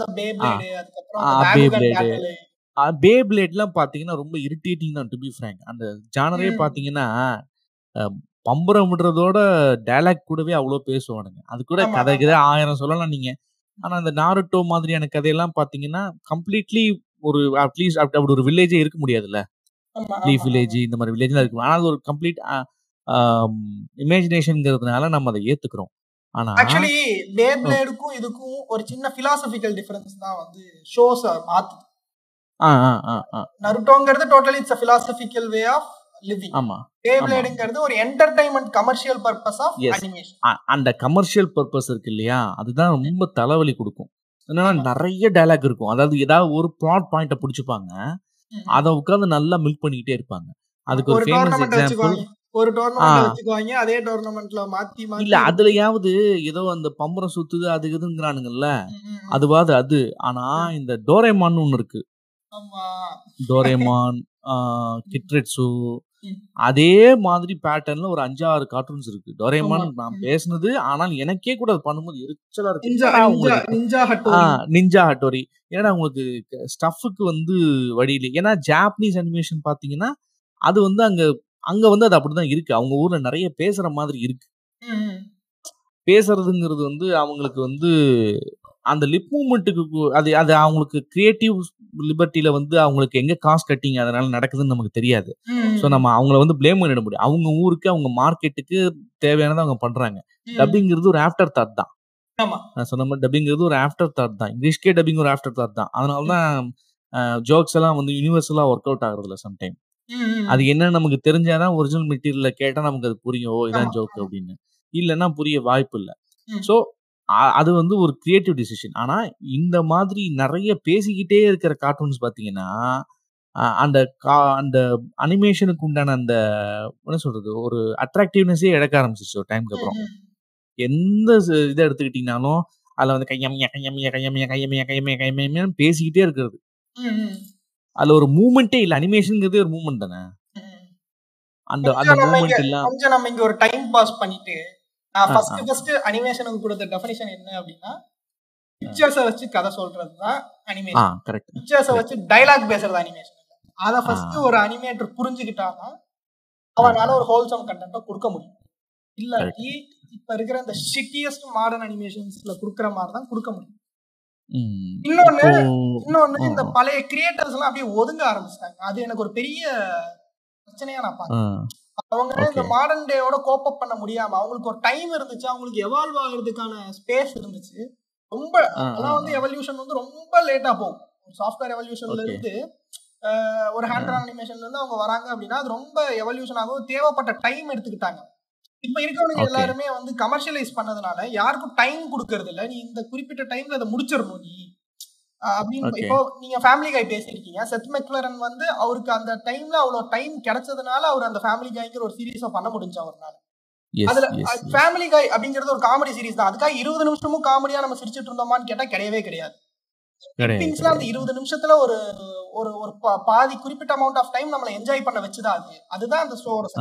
அந்த பே பிளேட்லாம் பாத்தீங்கன்னா ரொம்ப இரிட்டேட்டிங் தான் டு பி ஃப்ரேங்க் அந்த ஜானரே பாத்தீங்கன்னா பம்பரம் விடுறதோட டயலாக் கூடவே அவ்வளோ பேசுவானுங்க. அது கூட கதை கதை ஆயிரம் சொல்லலாம் நீங்க. ஆனா அந்த நாருட்டோ மாதிரியான கதையெல்லாம் பாத்தீங்கன்னா கம்ப்ளீட்லி ஒரு அட்லீஸ்ட் அப்படி ஒரு வில்லேஜே இருக்க முடியாதுல்ல. ஆமா வில்லேஜ் இந்த மாதிரி வில்லேஜ்லாம் இருக்கு. ஆனா அது ஒரு கம்ப்ளீட் இமேஜினேஷன்ங்கிறதுனால நம்ம அதை ஏத்துக்கிறோம். ஆனா ஆக்சுவலி பே அஹ், பிளேடுக்கும் இதுக்கும் ஒரு சின்ன பிலாசபிக்கல் டிஃபரன்ஸ் தான் வந்து ஷோஸ் மாத்துது. நருட்டோங்கிறது totally it's philosophical way of living ஆமா பே ஆமா. பிளேடுங்கிறது ஒரு entertainment commercial purpose of animation அந்த கமர்ஷியல் பர்பஸ் இருக்கு இல்லையா? அதுதான் ரொம்ப தலைவலி கொடுக்கும். என்னன்னா நிறைய டயலாக் இருக்கும். அதாவது ஏதாவது ஒரு பிளாட் பாயிண்ட பிடிச்சுப்பாங்க. அதை உட்காந்து நல்லா மில்க் பண்ணிக்கிட்டே இருப்பாங்க. அதுக்கு ஒரு ஃபேமஸ் எக்ஸாம்பிள் ஒரு டோர்னமெண்ட் வச்சுக்குவாங்க. அதே டோர்னமெண்ட்ல மாத்தி இல்ல அதுலயாவது ஏதோ அந்த பம்பரம் சுத்துது அது இதுங்கிறானுங்கல்ல. அதுவாது அது. ஆனா. இந்த டோரேமான் ஒண்ணு இருக்கு. டோரேமான் கிட்ரெட்ஸு. அதே மாதிரி பேட்டர்ன்ல ஒரு அஞ்சாறு கார்ட்டூன்ஸ் இருக்கு. டோரேமான் நான். பேசுனது ஆனால் எனக்கே கூட அது பண்ணும்போது எரிச்சலா இருக்கு. நிஞ்சா ஹட்டோரி ஏன்னா உங்களுக்கு? ஸ்டஃப்புக்கு வந்து வழி இல்லை. ஏன்னா ஜாப்பனீஸ் அனிமேஷன் பாத்தீங்கன்னா அது வந்து அங்க அங்க வந்து அது அப்படிதான் இருக்கு. அவங்க ஊர்ல நிறைய பேசுற மாதிரி இருக்கு. பேசுறதுங்கிறது வந்து அவங்களுக்கு வந்து அந்த லிப் மூமெண்ட்டுக்கு அது அது அவங்களுக்கு கிரியேட்டிவ் லிபர்ட்டியில வந்து அவங்களுக்கு எங்க காஸ்ட் கட்டிங் அதனால நடக்குதுன்னு நமக்கு தெரியாது. ஸோ நம்ம அவங்கள வந்து ப்ளேம் பண்ணிட முடியும். அவங்க ஊருக்கு அவங்க மார்க்கெட்டுக்கு தேவையானதை அவங்க பண்றாங்க. டப்பிங்கிறது ஒரு ஆஃப்டர் தாட் தான். ஆமா. நான் சொன்ன மாதிரி டப்பிங்கிறது ஒரு ஆஃப்டர் தாட் தான். இங்கிலீஷ்கே டப்பிங் ஒரு ஆஃப்டர் தாட் தான். அதனால தான் ஜோக்ஸ் எல்லாம் வந்து யூனிவர்சலா ஒர்க் அவுட் ஆகுறதுல சம்டைம் ம், ம், அது ம். என்னன்னு நமக்கு தெரிஞ்சாதான் ஒரிஜினல் மெட்டீரியல்ல கேட்டா நமக்கு அது புரியும். ஓ இதான் ஜோக் அப்படின்னு. இல்லைன்னா புரிய வாய்ப்பு இல்லை. ஸோ அது வந்து ஒரு கிரியேட்டிவ் டிசிஷன் ஆனா இந்த மாதிரி நிறைய பேசிக்கிட்டே இருக்கிற கார்ட்டூன்ஸ் பாத்தீங்கன்னா அஹ் அந்த கா- அந்த அனிமேஷனுக்கு உண்டான அந்த என்ன சொல்றது ஒரு அட்ராக்டிவ்னஸே இழக்க ஆரம்பிச்சிச்சு ஒரு டைம்க்கு அப்புறம். எந்த இதை எடுத்துக்கிட்டீங்கனாலும் அதுல வந்து கையமையா கையமையா கையமையா கையமையா கையமையா கையமையான்னு பேசிக்கிட்டே இருக்கிறது. அதுல ஒரு மூமெண்ட்டே இல்லை அனிமேஷனுங்கிறதே ஒரு மூமெண்ட் தானே. அந்த அந்த மூமெண்ட் கொஞ்சம் நம்ம இங்க ஒரு டைம் பாஸ் பண்ணிட்டு நான் ஃபர்ஸ்ட் ஃபர்ஸ்ட் அனிமேஷனுக்கு கொடுத்த டெஃபினிஷன் என்ன அப்படின்னா. பிக்சர்ஸை வச்சு கதை சொல்றது தான் அனிமேஷன் கரெக்ட் பிக்சர்ஸை வச்சு டைலாக் பேசுறது அனிமேஷன் அதை ஃபர்ஸ்ட் ஒரு அனிமேட்டர் புரிஞ்சுக்கிட்டாதான் ஆ. அவனால ஒரு ஹோல்சம் கண்டென்ட்டை கொடுக்க முடியும். இல்லாட்டி இப்ப இருக்கிற இந்த ஷிட்டியஸ்ட் மாடர்ன் அனிமேஷன்ஸ்ல கொடுக்குற மாதிரி தான் கொடுக்க முடியும். இன்னொன்னு இன்னொன்னு இந்த பழைய கிரியேட்டர்ஸ் எல்லாம் அப்படியே ஒதுங்க ஆரம்பிச்சிட்டாங்க. அது எனக்கு ஒரு பெரிய பிரச்சனையா நான் பாக்குறேன் அவங்க இந்த மாடர்ன் டேயோட கோப்பப் பண்ண முடியாம அவங்களுக்கு ஒரு டைம் இருந்துச்சு அவங்களுக்கு எவால்வ் ஆகுறதுக்கான ஸ்பேஸ் இருந்துச்சு. ரொம்ப அதெல்லாம் வந்து எவல்யூஷன் வந்து ரொம்ப லேட்டா போகும். சாஃப்ட்வேர் எவல்யூஷன்ல இருந்து ஒரு ஆ. ஹேண்ட் அனிமேஷன்ல இருந்து அவங்க வராங்க அப்படின்னா அது ரொம்ப எவல்யூஷன் ஆகும் தேவைப்பட்ட டைம் எடுத்துக்கிட்டாங்க. இப்ப இருக்கவனுங்க ஓகே எல்லாருமே வந்து கமர்ஷியலைஸ் பண்ணதுனால யாருக்கும் டைம் கொடுக்கறது இல்ல நீ இந்த குறிப்பிட்ட டைம்ல அதை முடிச்சிடணும் நீ. அப்படின்னு இப்போ நீங்க ஃபேமிலி காய் பேசியிருக்கீங்க. செத் மெக்லரன் வந்து அவருக்கு அந்த டைம்ல அவ்வளவு டைம் கிடைச்சதுனால அவர் அந்த ஃபேமிலி காய்ங்கிற ஒரு சீரீஸை பண்ண முடிஞ்சு அவர்னால. அதுல ஃபேமிலி காய் அப்படிங்கிறது ஒரு காமெடி சீரிஸ் தான். அதுக்காக இருபது நிமிஷமும் காமெடியா நம்ம சிரிச்சிட்டு இருந்தோமான்னு கேட்டா கிடையவே கிடையாது. அந்த இருபது நிமிஷத்துல ஒரு ஒரு ஒரு பாதி குறிப்பிட்ட அமௌண்ட் ஆஃப் டைம் நம்மள என்ஜாய் பண்ண வச்சுதான் அது? அதுதான் அந்த சக்சஸ்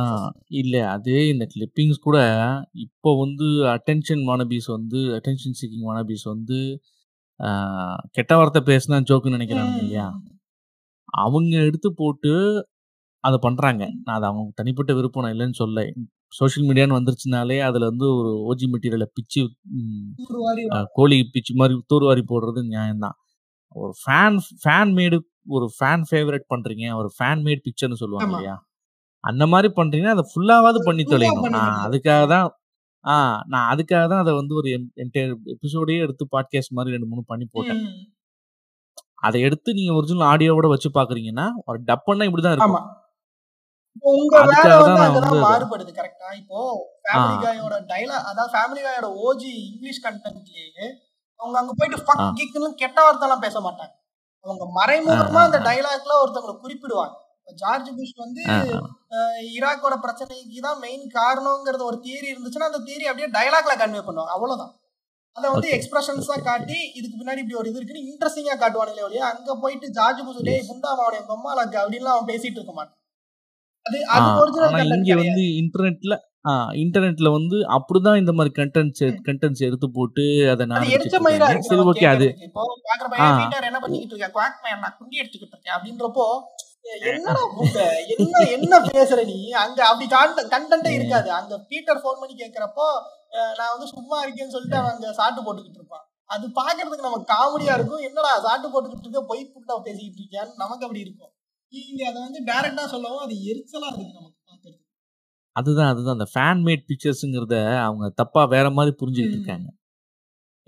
இல்ல அது இந்த கிளிப்பிங்ஸ் கூட இப்போ வந்து அட்டென்ஷன் வானபீஸ் வந்து அட்டென்ஷன் சீக்கிங் வானபீஸ் வந்து கெட்ட வார்த்தை பேசினா ஜோக்குன்னு நினைக்கிறானுங்க இல்லையா? அவங்க எடுத்து போட்டு அதை பண்றாங்க. நான் அது அவங்க தனிப்பட்ட விருப்பம் நான் இல்லைன்னு சொல்ல. சோஷியல் மீடியான்னு வந்துருச்சுனாலே அதுல வந்து ஒரு ஓஜி மெட்டீரியலை பிச்சு கோழி பிச்சு மாதிரி தூர்வாரி போடுறது நியாயம்தான் ஒரு ஃபேன் ஃபேன் மேடு ஒரு ஃபேன் ஃபேவரட் பண்றீங்க. ஒரு ஃபேன் மேட் பிக்சர்னு சொல்லுவாங்க. இல்லையா? அந்த மாதிரி பண்றீங்கன்னா அதை ஃபுல்லாவது பண்ணி தொலையணும். நான். அதுக்காக தான் நான் அதுக்காக தான் அதை வந்து ஒரு எபிசோடே எடுத்து பாட்காஸ்ட் மாதிரி ரெண்டு மூணு பண்ணி போட்டேன். அதை எடுத்து நீங்க ஒரிஜினல் ஆடியோவோட வச்சு பாக்குறீங்கன்னா ஒரு டப் பண்ணா இப்படிதான் இருக்கும் உங்க வேலை வந்து மாறுபடுது கரெக்டா இப்போ ஃபேமிலி ஆ. காயோட டைலா அதாவது ஃபேமிலி காயோட ஓஜி இங்கிலீஷ் கண்டென்ட்லயே அவங்க அங்க போயிட்டு ஃபக். கிக்னு கெட்ட வார்த்தை எல்லாம் பேச மாட்டாங்க அவங்க மறைமுகமா அந்த. டைலாக்ல ஒருத்தவங்களை குறிப்பிடுவாங்க ஜார்ஜ் புஷ் வந்து ஈராக்கோட பிரச்சனைக்கு தான் மெயின் காரணங்கிறது ஒரு தியரி இருந்துச்சுன்னா அந்த தியரி அப்படியே டைலாக்ல கன்வே பண்ணுவாங்க. அவ்வளவுதான். அதை வந்து. எக்ஸ்பிரஷன்ஸா. காட்டி இதுக்கு பின்னாடி இப்படி ஒரு இது இருக்குன்னு இன்ட்ரெஸ்டிங்கா காட்டுவானுங்களே ஒழிய அங்க போயிட்டு ஜார்ஜ் புஷ் Yes. புண்டா அவனுடைய பொம்மாலக்கு அப்படின்னு அவன் பேசிட்டு இருக்க மாட்டான். அது அது இங்க வந்து இன்டர்நெட்ல இன்டர்நெட்ல வந்து அப்படிதான் இந்த மாதிரி கண்டென்ட்ஸ். கண்டென்ட்ஸ் எடுத்து போட்டு அதை நான் சரி ஓகே அது என்ன பண்ணிக்கிட்டு இருக்க குவாக் மேன் நான் குண்டி அடிச்சுக்கிட்டு இருக்கேன் அப்படின்றப்போ என்னடா என்ன என்ன பேசுற நீ? அங்க அப்படி கண்டென்ட்டே. இருக்காது. அங்க பீட்டர் ஃபோன் பண்ணி கேக்குறப்போ நான் வந்து சும்மா இருக்கேன்னு சொல்லிட்டு அவன் அங்க சாட்டு போட்டுக்கிட்டு இருப்பான். அது பாக்குறதுக்கு நமக்கு காமெடியா இருக்கும். என்னடா சாட்டு போட்டுக்கிட்டு இருக்க? பொய் புண்டா பேசிக்கிட்டு இருக்கியான்னு நமக்கு அப்படி இருக்கும். இங்க அதை வந்து டைரக்டா சொல்லவும் அது எரிச்சலா இருக்கு நமக்கு பாக்குறது அதுதான் அதுதான். அந்த ஃபேன் மேட் பிக்சர்ஸுங்கிறத அவங்க தப்பா வேற மாதிரி புரிஞ்சுக்கிட்டு. இருக்காங்க.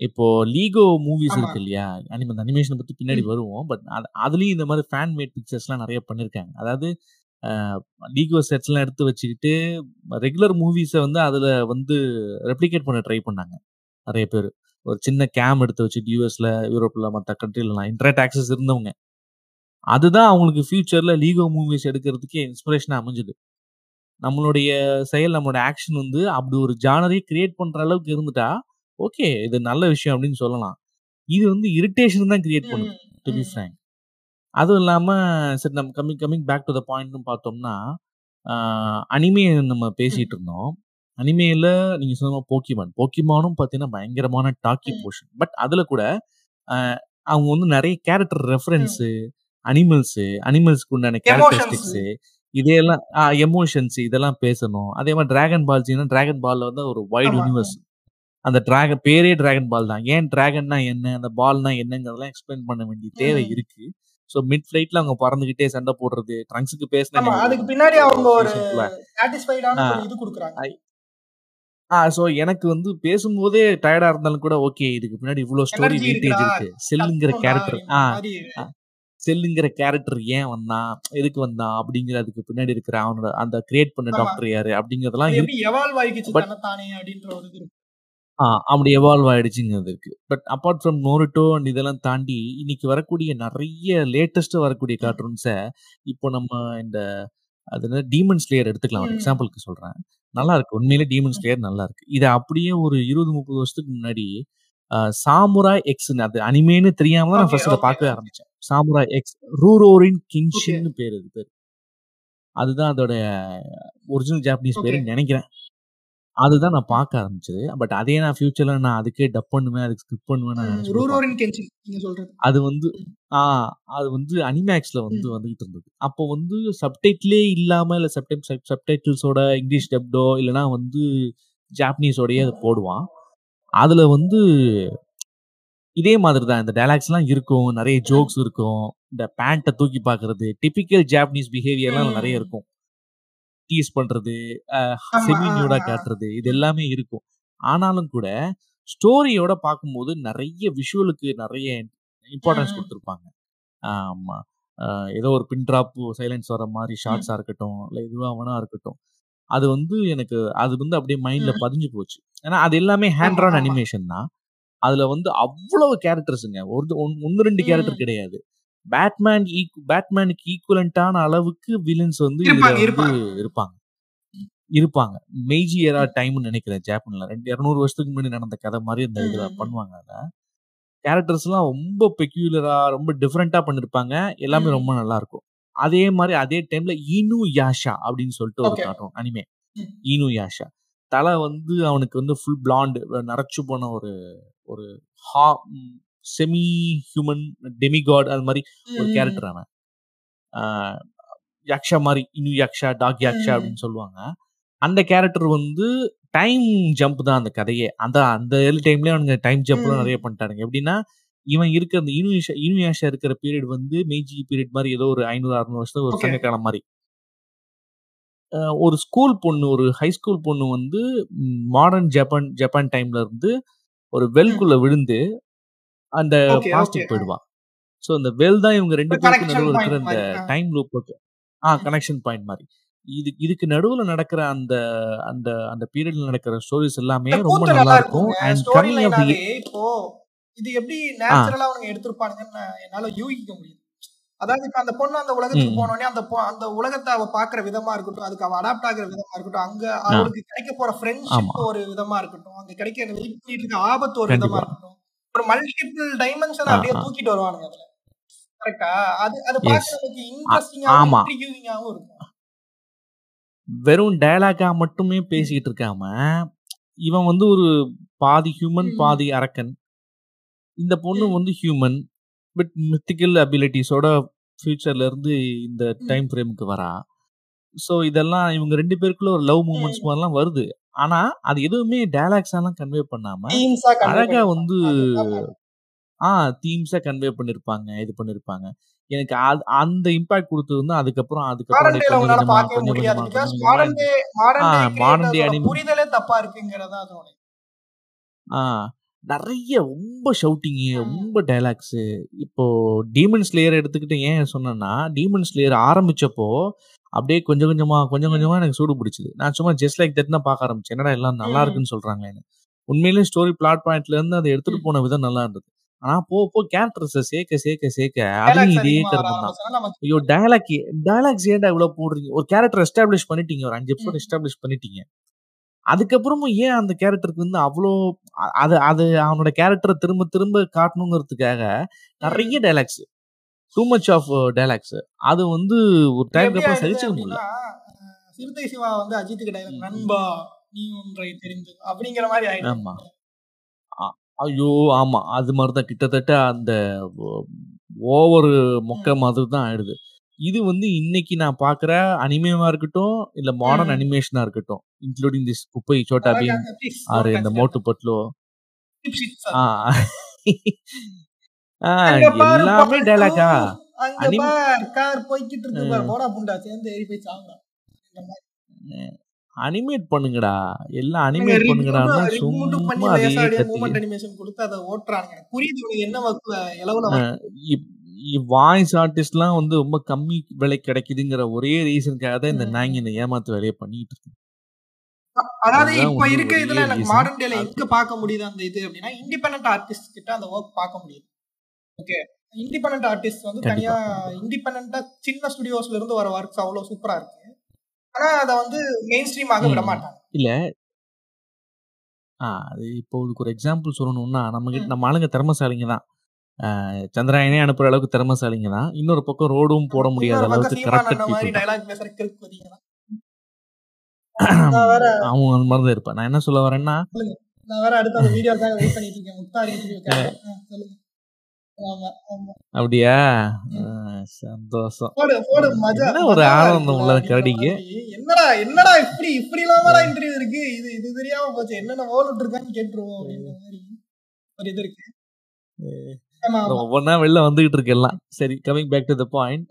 இப்போ லீகோ மூவிஸ் இருக்கு இல்லையா அனிமே அந்த அனிமேஷனை பத்தி பின்னாடி. வருவோம். பட் அதுலயும் இந்த மாதிரி ஃபேன் மேட் பிக்சர்ஸ்லாம் நிறைய பண்ணிருக்காங்க. அதாவது லீகோ செட்ஸ்லாம் எடுத்து வச்சுக்கிட்டு ரெகுலர் மூவிஸை வந்து அதுல வந்து ரெப்ளிகேட் பண்ண ட்ரை பண்ணாங்க. நிறைய பேர். ஒரு சின்ன கேம் எடுத்து வச்சுட்டு யூஎஸ்ல யூரோப்ல மற்ற கண்ட்ரிலலாம் இன்டர்நெட் ஆக்சஸ் இருந்தவங்க. அதுதான் அவங்களுக்கு ஃபியூச்சர்ல லீகோ மூவிஸ் எடுக்கிறதுக்கு இன்ஸ்பிரேஷனாக அமைஞ்சுது. நம்மளுடைய செயல் நம்மளோட ஆக்ஷன் வந்து அப்படி ஒரு ஜானரை கிரியேட் பண்ற அளவுக்கு இருந்துட்டா ஓகே இது நல்ல விஷயம் அப்படின்னு சொல்லலாம். இது வந்து இரிட்டேஷன் தான் கிரியேட் பண்ணுது டு பி. ஃப்ரேங்க் அதுவும் இல்லாமல் சரி நம்ம coming coming back to the பாயிண்ட்னு பார்த்தோம்னா அனிமே நம்ம பேசிட்டு இருந்தோம். அனிமேல நீங்க சொன்ன போக்கிமான். போக்கிமானும் பார்த்தீங்கன்னா பயங்கரமான டாக்கி. போர்ஷன். பட் அதுல கூட அவங்க வந்து நிறைய கேரக்டர். ரெஃபரன்ஸ் அனிமல்ஸ் அனிமல்ஸ்க்கு உண்டான கேரக்டரிஸ்டிக்ஸ் இதையெல்லாம் எமோஷன்ஸ் இதெல்லாம் பேசணும். அதே மாதிரி டிராகன் பால் ஜினா டிராகன் பால்ல வந்து ஒரு வைட் யூனிவர்ஸ் அந்த டிராகன் பேரே டிராகன் பால் தான். ஏன் டிராகன்னா என்ன? அந்த பால்னா என்னங்கிறதெல்லாம் எக்ஸ்பிளைன் பண்ண வேண்டிய தேவை. இருக்கு. ஸோ மிட் ஃபிளைட்ல அவங்க பறந்துகிட்டே சண்டை போடுறது ட்ரங்க்ஸுக்கு பேசின அதுக்கு பின்னாடி அவங்க ஒரு இது கொடுக்குறாங்க. ஆ ஸோ எனக்கு வந்து பேசும்போதே டயர்டா இருந்தாலும் கூட ஓகே இதுக்கு பின்னாடி இவ்வளோ ஸ்டோரி வெயிட்டேஜ் இருக்கு. செல்லுங்கிற கேரக்டர் ஆ செல்லுங்கிற கேரக்டர் ஏன் வந்தான்? எதுக்கு வந்தான்? அப்படிங்கிற அதுக்கு பின்னாடி இருக்கிற அவனோட அந்த கிரியேட் பண்ண டாக்டர் யாரு? அப்படிங்கறதெல்லாம் ஆ அப்படி எவால்வ் ஆயிடுச்சுங்கிறது இருக்கு but apart from Naruto and இதெல்லாம் தாண்டி இன்னைக்கு வரக்கூடிய நிறைய லேட்டஸ்ட் வரக்கூடிய. கார்ட்டூன்ஸை இப்போ நம்ம இந்த அது என்ன டீமன் ஸ்லேயர் எடுத்துக்கலாம். ஒரு ம். எக்ஸாம்பிளுக்கு சொல்றேன். நல்லா இருக்கு. உண்மையிலே டீமன் ம். ஸ்லேயர் நல்லா இருக்கு. இதை அப்படியே ஒரு இருபது முப்பது வருஷத்துக்கு முன்னாடி சாமுராய் எக்ஸ் அது அனிமேன்னு தெரியாம தான் நான் ஓகே ஃபர்ஸ்ட் அதை ஓகே பார்க்கவே ஓகே. ஆரம்பிச்சேன். Samurai X Rurouni okay. கிங்ஷின்னு பேர் இது பேர். அதுதான் அதோட ஒரிஜினல் ஜாப்பனீஸ் ஓகே. பேருன்னு நினைக்கிறேன். அதுதான் நான் பார்க்க ஆரம்பிச்சது பட் அதே நான் ஃபியூச்சர்ல நான் அதுக்கே டப் பண்ணுவேன் அதுக்கு ஸ்கிப் பண்ணுவேன் அது வந்து ம். ஆ அது வந்து அனிமேக்ஸ்ல வந்து. வந்துகிட்டு இருந்தது அப்போ வந்து சப்டைட்டிலே இல்லாம இல்ல சப்டை சப்டைட்டில்ஸோட இங்கிலீஷ் டப்டோ இல்லைன்னா வந்து ஜாப்பனீஸோடயே அதை போடுவான் அதுல வந்து இதே மாதிரி தான் இந்த டைலாக்ஸ்லாம் இருக்கும் நிறைய. ஜோக்ஸ் இருக்கும் இந்த பேண்ட்டை தூக்கி பார்க்கிறது டிபிக்கல் ஜாப்பனீஸ் பிஹேவியர்லாம் நிறைய. இருக்கும் டீஸ் பண்றது செமி நியூடா. காட்டுறது இது. எல்லாமே இருக்கும் ஆனாலும் கூட ஸ்டோரியோட பார்க்கும்போது நிறைய விஷுவலுக்கு நிறைய இம்பார்ட்டன்ஸ். கொடுத்துருப்பாங்க ஆமா ஏதோ ஒரு பின் ட்ராப் சைலன்ஸ் வர மாதிரி. ஷார்ட்ஸா இருக்கட்டும் இல்லை எதுவாக வேணா இருக்கட்டும் அது வந்து எனக்கு அது வந்து அப்படியே மைண்ட்ல. பதிஞ்சு போச்சு ஏன்னா அது எல்லாமே ஹேண்ட் ஆன் அனிமேஷன் தான் அதுல வந்து அவ்வளவு கேரக்டர்ஸுங்க ஒரு ஒன்- ஒன்னு ரெண்டு. கேரக்டர் கிடையாது பேட்மேன் ஈக்கு பேட்மேனுக்கு ஈக்குவலண்டான அளவுக்கு வில்லன்ஸ் வந்து இருப்பாங்க இருப்பாங்க. மெய்ஜி எரா டைம்னு நினைக்கிறேன் ஜாப்பன்ல ரெண்டு இரநூறு வருஷத்துக்கு முன்னாடி நடந்த கதை மாதிரி இந்த இதுல. பண்ணுவாங்க அதை. கேரக்டர்ஸ்லாம் ரொம்ப பெக்யூலரா ரொம்ப டிஃப்ரெண்டா பண்ணிருப்பாங்க. எல்லாமே. ரொம்ப நல்லா இருக்கும் அதே மாதிரி அதே டைம்ல ஈனு யாஷா அப்படின்னு சொல்லிட்டு ஒரு. Cartoon anime. ஈனு யாஷா தலை வந்து அவனுக்கு வந்து ஃபுல் பிளாண்ட் நரைச்சு போன ஒரு ஒரு ஹா செமி ஹியூமன் டெமிகாட் அது மாதிரி ஒரு. கேரக்டர் அவன் யக்ஷா மாதிரி இனு யக்ஷா டாக் யக்ஷா. அப்படின்னு சொல்லுவாங்க அந்த கேரக்டர் வந்து டைம் ஜம்ப் தான் அந்த கதையே அந்த அந்த ஏர்லி டைம்லயே அவனுங்க டைம் ஜம்ப்லாம். நிறைய பண்ணிட்டானுங்க எப்படின்னா இவன் இருக்கிற அந்த இனுயாஷா இனுயாஷா இருக்கிற பீரியட் வந்து மேஜி பீரியட் மாதிரி ஏதோ ஒரு ஐநூறு அறுநூறு வருஷம் ஒரு Okay. சங்க காலம் மாதிரி ஒரு ஸ்கூல் பொண்ணு ஒரு ஹை ஸ்கூல் பொண்ணு வந்து மாடர்ன் ஜப்பான் ஜப்பான் டைம்ல இருந்து ஒரு வெல்குள்ள விழுந்து அந்த Okay, பாஸ்டுக்கு okay. போயிடுவா ஸோ அந்த வெல் தான் இவங்க ரெண்டு பேருக்கு நடுவில் இருக்கிற அந்த. டைம் லூப்புக்கு ஆ கனெக்ஷன் பாயிண்ட் மாதிரி இது இதுக்கு நடுவுல நடக்கிற அந்த அந்த அந்த பீரியட்ல நடக்கிற ஸ்டோரிஸ் எல்லாமே ரொம்ப நல்லா இருக்கும். அண்ட் கம்மிங் ஆஃப் இப்போ இது எப்படி நேச்சுரலா அவங்க எடுத்திருப்பானுங்கன்னு என்னால யூகிக்க முடியுது அதாவது இப்ப அந்த பொண்ணு அந்த உலகத்துக்கு. போனோடனே அந்த அந்த உலகத்தை அவ பாக்குற விதமா இருக்கட்டும் அதுக்கு அவ அடாப்ட் ஆகுற விதமா இருக்கட்டும் அங்க அவளுக்கு கிடைக்க போற ஃப்ரெண்ட்ஷிப். ஒரு விதமா இருக்கட்டும் அங்க கிடைக்க வெயிட் பண்ணிட்டு இருக்க ஆபத்து ஒரு. விதமா இருக்கட்டும் ஒரு மல்டிபிள் டைமென்ஷன் அப்படியே. தூக்கிட்டு வருவானுங்க அதுல கரெக்டா அது அது Yes. பார்க்க நமக்கு இன்ட்ரெஸ்டிங்காவும். இன்ட்ரிகியூவிங்காவும் இருக்கும் வெறும் டயலாகா மட்டுமே பேசிக்கிட்டு இருக்காம இவன் வந்து ஒரு பாதி ஹியூமன். பாதி அரக்கன் இந்த பொண்ணு. வந்து ஹியூமன் வித் மித்திக்கல் அபிலிட்டிஸோட ஃபியூச்சர்ல இருந்து இந்த. டைம் ஃப்ரேமுக்கு வரா ஸோ இதெல்லாம் இவங்க ரெண்டு பேருக்குள்ள ஒரு லவ் மூமெண்ட்ஸ். மாதிரிலாம் வருது ஆனா அது எதுவுமே டயலாக்ஸ் எல்லாம் கன்வே பண்ணாம அழகா. வந்து. ஆ தீம்ஸா கன்வே பண்ணிருப்பாங்க இது பண்ணிருப்பாங்க எனக்கு அந்த இம்பாக்ட் கொடுத்தது வந்து அதுக்கப்புறம் அதுக்கப்புறம் புரிதலே தப்பா இருக்குங்கிறதா ஆ நிறைய ரொம்ப ஷவுட்டிங் ம். ரொம்ப டைலாக்ஸ் இப்போ டீமன் ஸ்லேயர் எடுத்துக்கிட்டு ஏன் சொன்னேன்னா டீமன் ஸ்லேயர் ஆரம்பிச்சப்போ அப்படியே கொஞ்சம் கொஞ்சமா கொஞ்சம் ம். கொஞ்சமா எனக்கு சூடு பிடிச்சது நான் சும்மா ஜஸ்ட் லைக் தட் தான் பார்க்க ஆரம்பிச்சேன் என்னடா எல்லாம் நல்லா. இருக்குன்னு சொல்றாங்களேன்னு உண்மையிலேயே ஸ்டோரி பிளாட் பாயிண்ட்ல இருந்து அதை எடுத்துட்டு ம். போன விதம் நல்லா இருந்தது ஆனா போ போ கேரக்டர்ஸை சேர்க்க சேர்க்க சேர்க்க அதுலயும் இதே கருமம் தான் ஐயோ டயலாக் டயலாக்ஸ் ஏன்டா இவ்வளவு போடுறீங்க ஒரு கேரக்டர் எஸ்டாப்ளிஷ் பண்ணிட்டீங்க ஒரு அஞ்சு எபிசோட். எஸ்டாப்ளிஷ் பண்ணிட்டீங்க அதுக்கப்புறமும் ஏன் அந்த கேரக்டருக்கு வந்து அவ்வளோ அது அது அவனோட கேரக்டரை திரும்ப திரும்ப காட்டணுங்கிறதுக்காக. நிறைய dialogues too much of dialogues அது வந்து ஒரு எப்படி அப்புறம் சகிச்சுக்க முடியல. சிறுத்தை சிவா வந்து அஜித்துக்கு டைலாக். நண்பா நீ ஒன்றை தெரிந்து அப்படிங்கிற மாதிரி ஆயிடுது ஆமா. ஐயோ ஆமா. அது மாதிரிதான். கிட்டத்தட்ட அந்த ஓவர் மொக்க. மாதிரி தான் ஆயிடுது. இது வந்து இன்னைக்கு நான் பாக்குற அனிமேவா இருக்கட்டும் இல்ல மாடர்ன். அனிமேஷனா இருக்கட்டும் இன்க்ளூடிங் திஸ் குப்பை சோட்டா பீம் ஆறு இந்த மோட்டு பட்லோ. எல்லாமே டைலாக்கா அங்க பார் கார் போய்கிட்டு இருக்கு பாரு போடா புண்டா சேர்ந்து ஏறி போய் சாவுடா. அனிமேட் பண்ணுங்கடா. எல்லாம் அனிமேட் ரிக் பண்ணுங்கடான்னா மட்டும் ரிக் மட்டும் பண்ணி சும்மா மூமெண்ட் அனிமேஷன் கொடுத்து அதை ஓட்டுறாங்க எனக்கு புரியுது என்ன வகுப்புல இளவுல வர வாய்ஸ் ஆர்டிஸ்ட்லாம் வந்து ரொம்ப கம்மி விலை கிடைக்குதுங்கிற ஒரே ரீசனுக்காக தான் இந்த. நாங்க இந்த ஏமாத்து வேலையை பண்ணிட்டு இருக்கு. அதாவது இப்ப இருக்க இதுல எனக்கு. மாடர்ன் டேல எங்க பார்க்க முடியுது அந்த இது அப்படின்னா இண்டிபெண்டன்ட் ஆர்டிஸ்ட் கிட்ட அந்த ஒர்க் பார்க்க முடியுது. ஓகே. இண்டிபெண்டன்ட் ஆர்டிஸ்ட் வந்து தனியா இண்டிபெண்டா சின்ன ஸ்டுடியோஸ்ல இருந்து வர ஒர்க்ஸ் அவ்வளவு சூப்பரா இருக்கு. ஆனா அத வந்து மெயின் ஸ்ட்ரீமாக விட ம். மாட்டாங்க. இல்ல. ஆ அது இப்போ இதுக்கு ஒரு எக்ஸாம்பிள் சொல்லணும்னா நம்ம கிட்ட. நம்ம ஆளுங்க திறமசாலிங்க தான். சந்திராயனே அனுப்புற அளவுக்கு திறமசாலிங்க தான். இன்னொரு பக்கம் ரோடும் போட முடியாத அளவுக்கு வேற அவன் அந்த மாதிரி தான். இருப்பான். நான் என்ன சொல்ல வரேன்னா நான் வேற அடுத்த வீடியோக்காக வெயிட் பண்ணிட்டு இருக்கேன். முக்தார் இன்டர்வியூக்காக சொல்லுங்க. அப்படியா? சந்தோஷம். என்ன ஒரு ஆனந்தம் உள்ள மாதிரி. என்னடா என்னடா இப்படி இப்படி இல்லாமடா இன்டர்வியூ இருக்கு? இது இது தெரியாம போச்சு. என்னென்ன ஓல் விட்டுருக்கான்னு கேட்டுருவோம் அப்படின்ற மாதிரி ஒரு இது இருக்கு. ஒவ்வொன்றா வெளில வந்துகிட்டு இருக்கு எல்லாம். சரி coming back to the point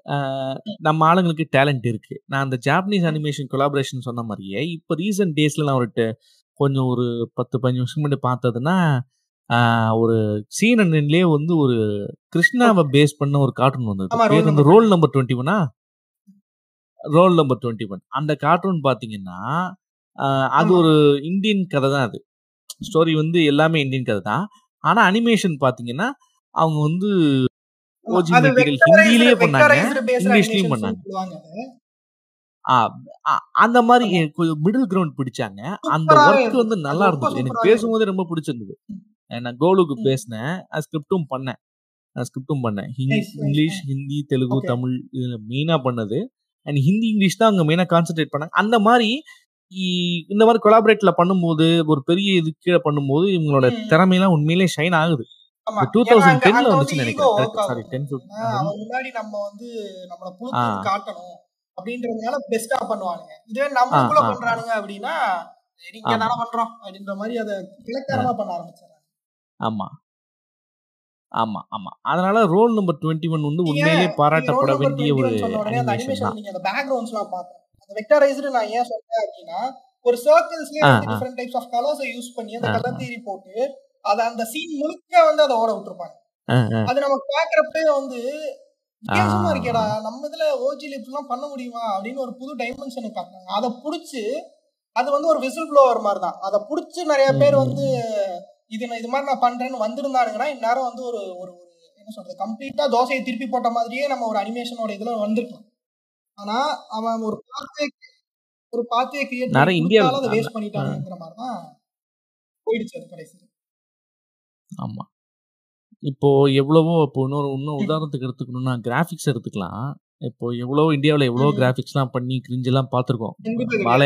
நம்ம ஆளுங்களுக்கு டேலண்ட் இருக்கு. நான் அந்த ஜாப்பனீஸ் அனிமேஷன் கொலாபரேஷன் சொன்ன மாதிரியே இப்போ ரீசெண்ட் டேஸ்ல நான் ஒரு கொஞ்சம் ஒரு பத்து பதினஞ்சு வருஷம் முன்னாடி பார்த்ததுன்னா ஒரு சீனன்லேயே வந்து ஒரு கிருஷ்ணாவை பேஸ் பண்ண ஒரு கார்ட்டூன் வந்தது வந்து ரோல் நம்பர் டுவெண்ட்டி ஒன்னா ரோல் நம்பர் டுவெண்ட்டி ஒன் அந்த கார்ட்டூன் பார்த்தீங்கன்னா அது. ஒரு இந்தியன் கதை தான் அது. ஸ்டோரி வந்து எல்லாமே இந்தியன் கதை தான். ஆனா அனிமேஷன் பாத்தீங்கன்னா அவங்க வந்து ஓஜி மெட்டீரியல் ஹிந்திலேயே பண்ணாங்க. இங்கிலீஷ்லயும் பண்ணாங்க. அந்த மாதிரி ஆமா. மிடில் கிரவுண்ட் பிடிச்சாங்க. அந்த ஒர்க். வந்து நல்லா இருந்தது. எனக்கு பேசும்போதே ரொம்ப பிடிச்சிருந்தது. நான் கோலுக்கு. பேசினேன். ஸ்கிரிப்டும் பண்ணேன். ஸ்கிரிப்டும் பண்ணேன். ஹிந்தி. இங்கிலீஷ் ஹிந்தி தெலுங்கு. தமிழ் இதில் மெயினாக பண்ணது. அண்ட் ஹிந்தி இங்கிலீஷ் தான் அங்கே மெயினாக கான்சென்ட்ரேட் பண்ணாங்க. அந்த மாதிரி இந்த மாதிரி கொலாபரேட்ல பண்ணும்போது ஒரு பெரிய இது கீழே பண்ணும்போது இவங்களோட. திறமையெல்லாம் உண்மையிலே ஷைன் ஆகுது. டூ தௌசண்ட் டென்ல வந்துச்சு நினைக்கிறேன். சாரி. டென் முன்னாடி நம்ம வந்து நம்மள. புழுத்து காட்டணும் அப்படின்றதுனால பெஸ்டா பண்ணுவானுங்க. இதுவே நம்மளுக்குள்ள ஆ பண்றானுங்க அப்படின்னா ஆமா தானே பண்றோம் அப்படின்ற மாதிரி அதை இலக்காரமா பண்ண ஆரம்பிச்சிடறாங்க ஆமா. ஆமா ஆமா. அதனால ரோல் நம்பர் டுவெண்ட்டி ஒன் வந்து உண்மையிலே பாராட்டப்பட வேண்டிய ஒரு அனிமேஷன் நீங்க அந்த பேக்ரவுண்ட்ஸ் எல்லாம் பார்த்தேன். அந்த வெக்டரைஸ்டு நான் ஏன் சொன்னேன் அப்படின்னா ஒரு சர்க்கிள்ஸ்லயே டிஃப்ரெண்ட் டைப்ஸ் ஆஃப் கலர்ஸை யூஸ் பண்ணி அந்த கலர் தீரி போட்டு அதை அந்த சீன் முழுக்க வந்து அதை ஓட விட்டுருப்பாங்க. அது நமக்கு பாக்குறப்ப வந்து ஆ. வித்தியாசமா இருக்கேடா நம்ம இதுல ஓஜில இப்படிலாம் பண்ண முடியுமா அப்படின்னு ஒரு புது டைமென்ஷனை காட்டினாங்க. அதை புடிச்சு அது வந்து ஒரு விசில் ப்ளோவர் மாதிரி தான் அதை புடிச்சு நிறைய பேர் வந்து. இது இது மாதிரி நான் பண்றேன்னு வந்திருந்தானுங்கன்னா இந்நேரம் வந்து ஒரு ஒரு என்ன சொல்றது கம்ப்ளீட்டா தோசையை திருப்பி போட்ட மாதிரியே நம்ம ஒரு அனிமேஷனோட இதுல வந்திருக்கலாம். ஆனா அவன் ஒரு பாத்தே ஒரு பாத்தையை கிரியேட் நிறைய இந்தியாவில் அதை வேஸ்ட் பண்ணிட்டானுங்கிற மாதிரி தான் போயிடுச்சு அது கடைசி. ஆமா. இப்போ எவ்வளவோ இப்போ இன்னொரு இன்னும் உதாரணத்துக்கு எடுத்துக்கணும்னா கிராஃபிக்ஸ் எடுத்துக்கலாம். இப்போ எவ்வளவோ இந்தியாவில் எவ்வளோ. கிராஃபிக்ஸ்லாம் பண்ணி கிரிஞ்செல்லாம் பார்த்துருக்கோம்.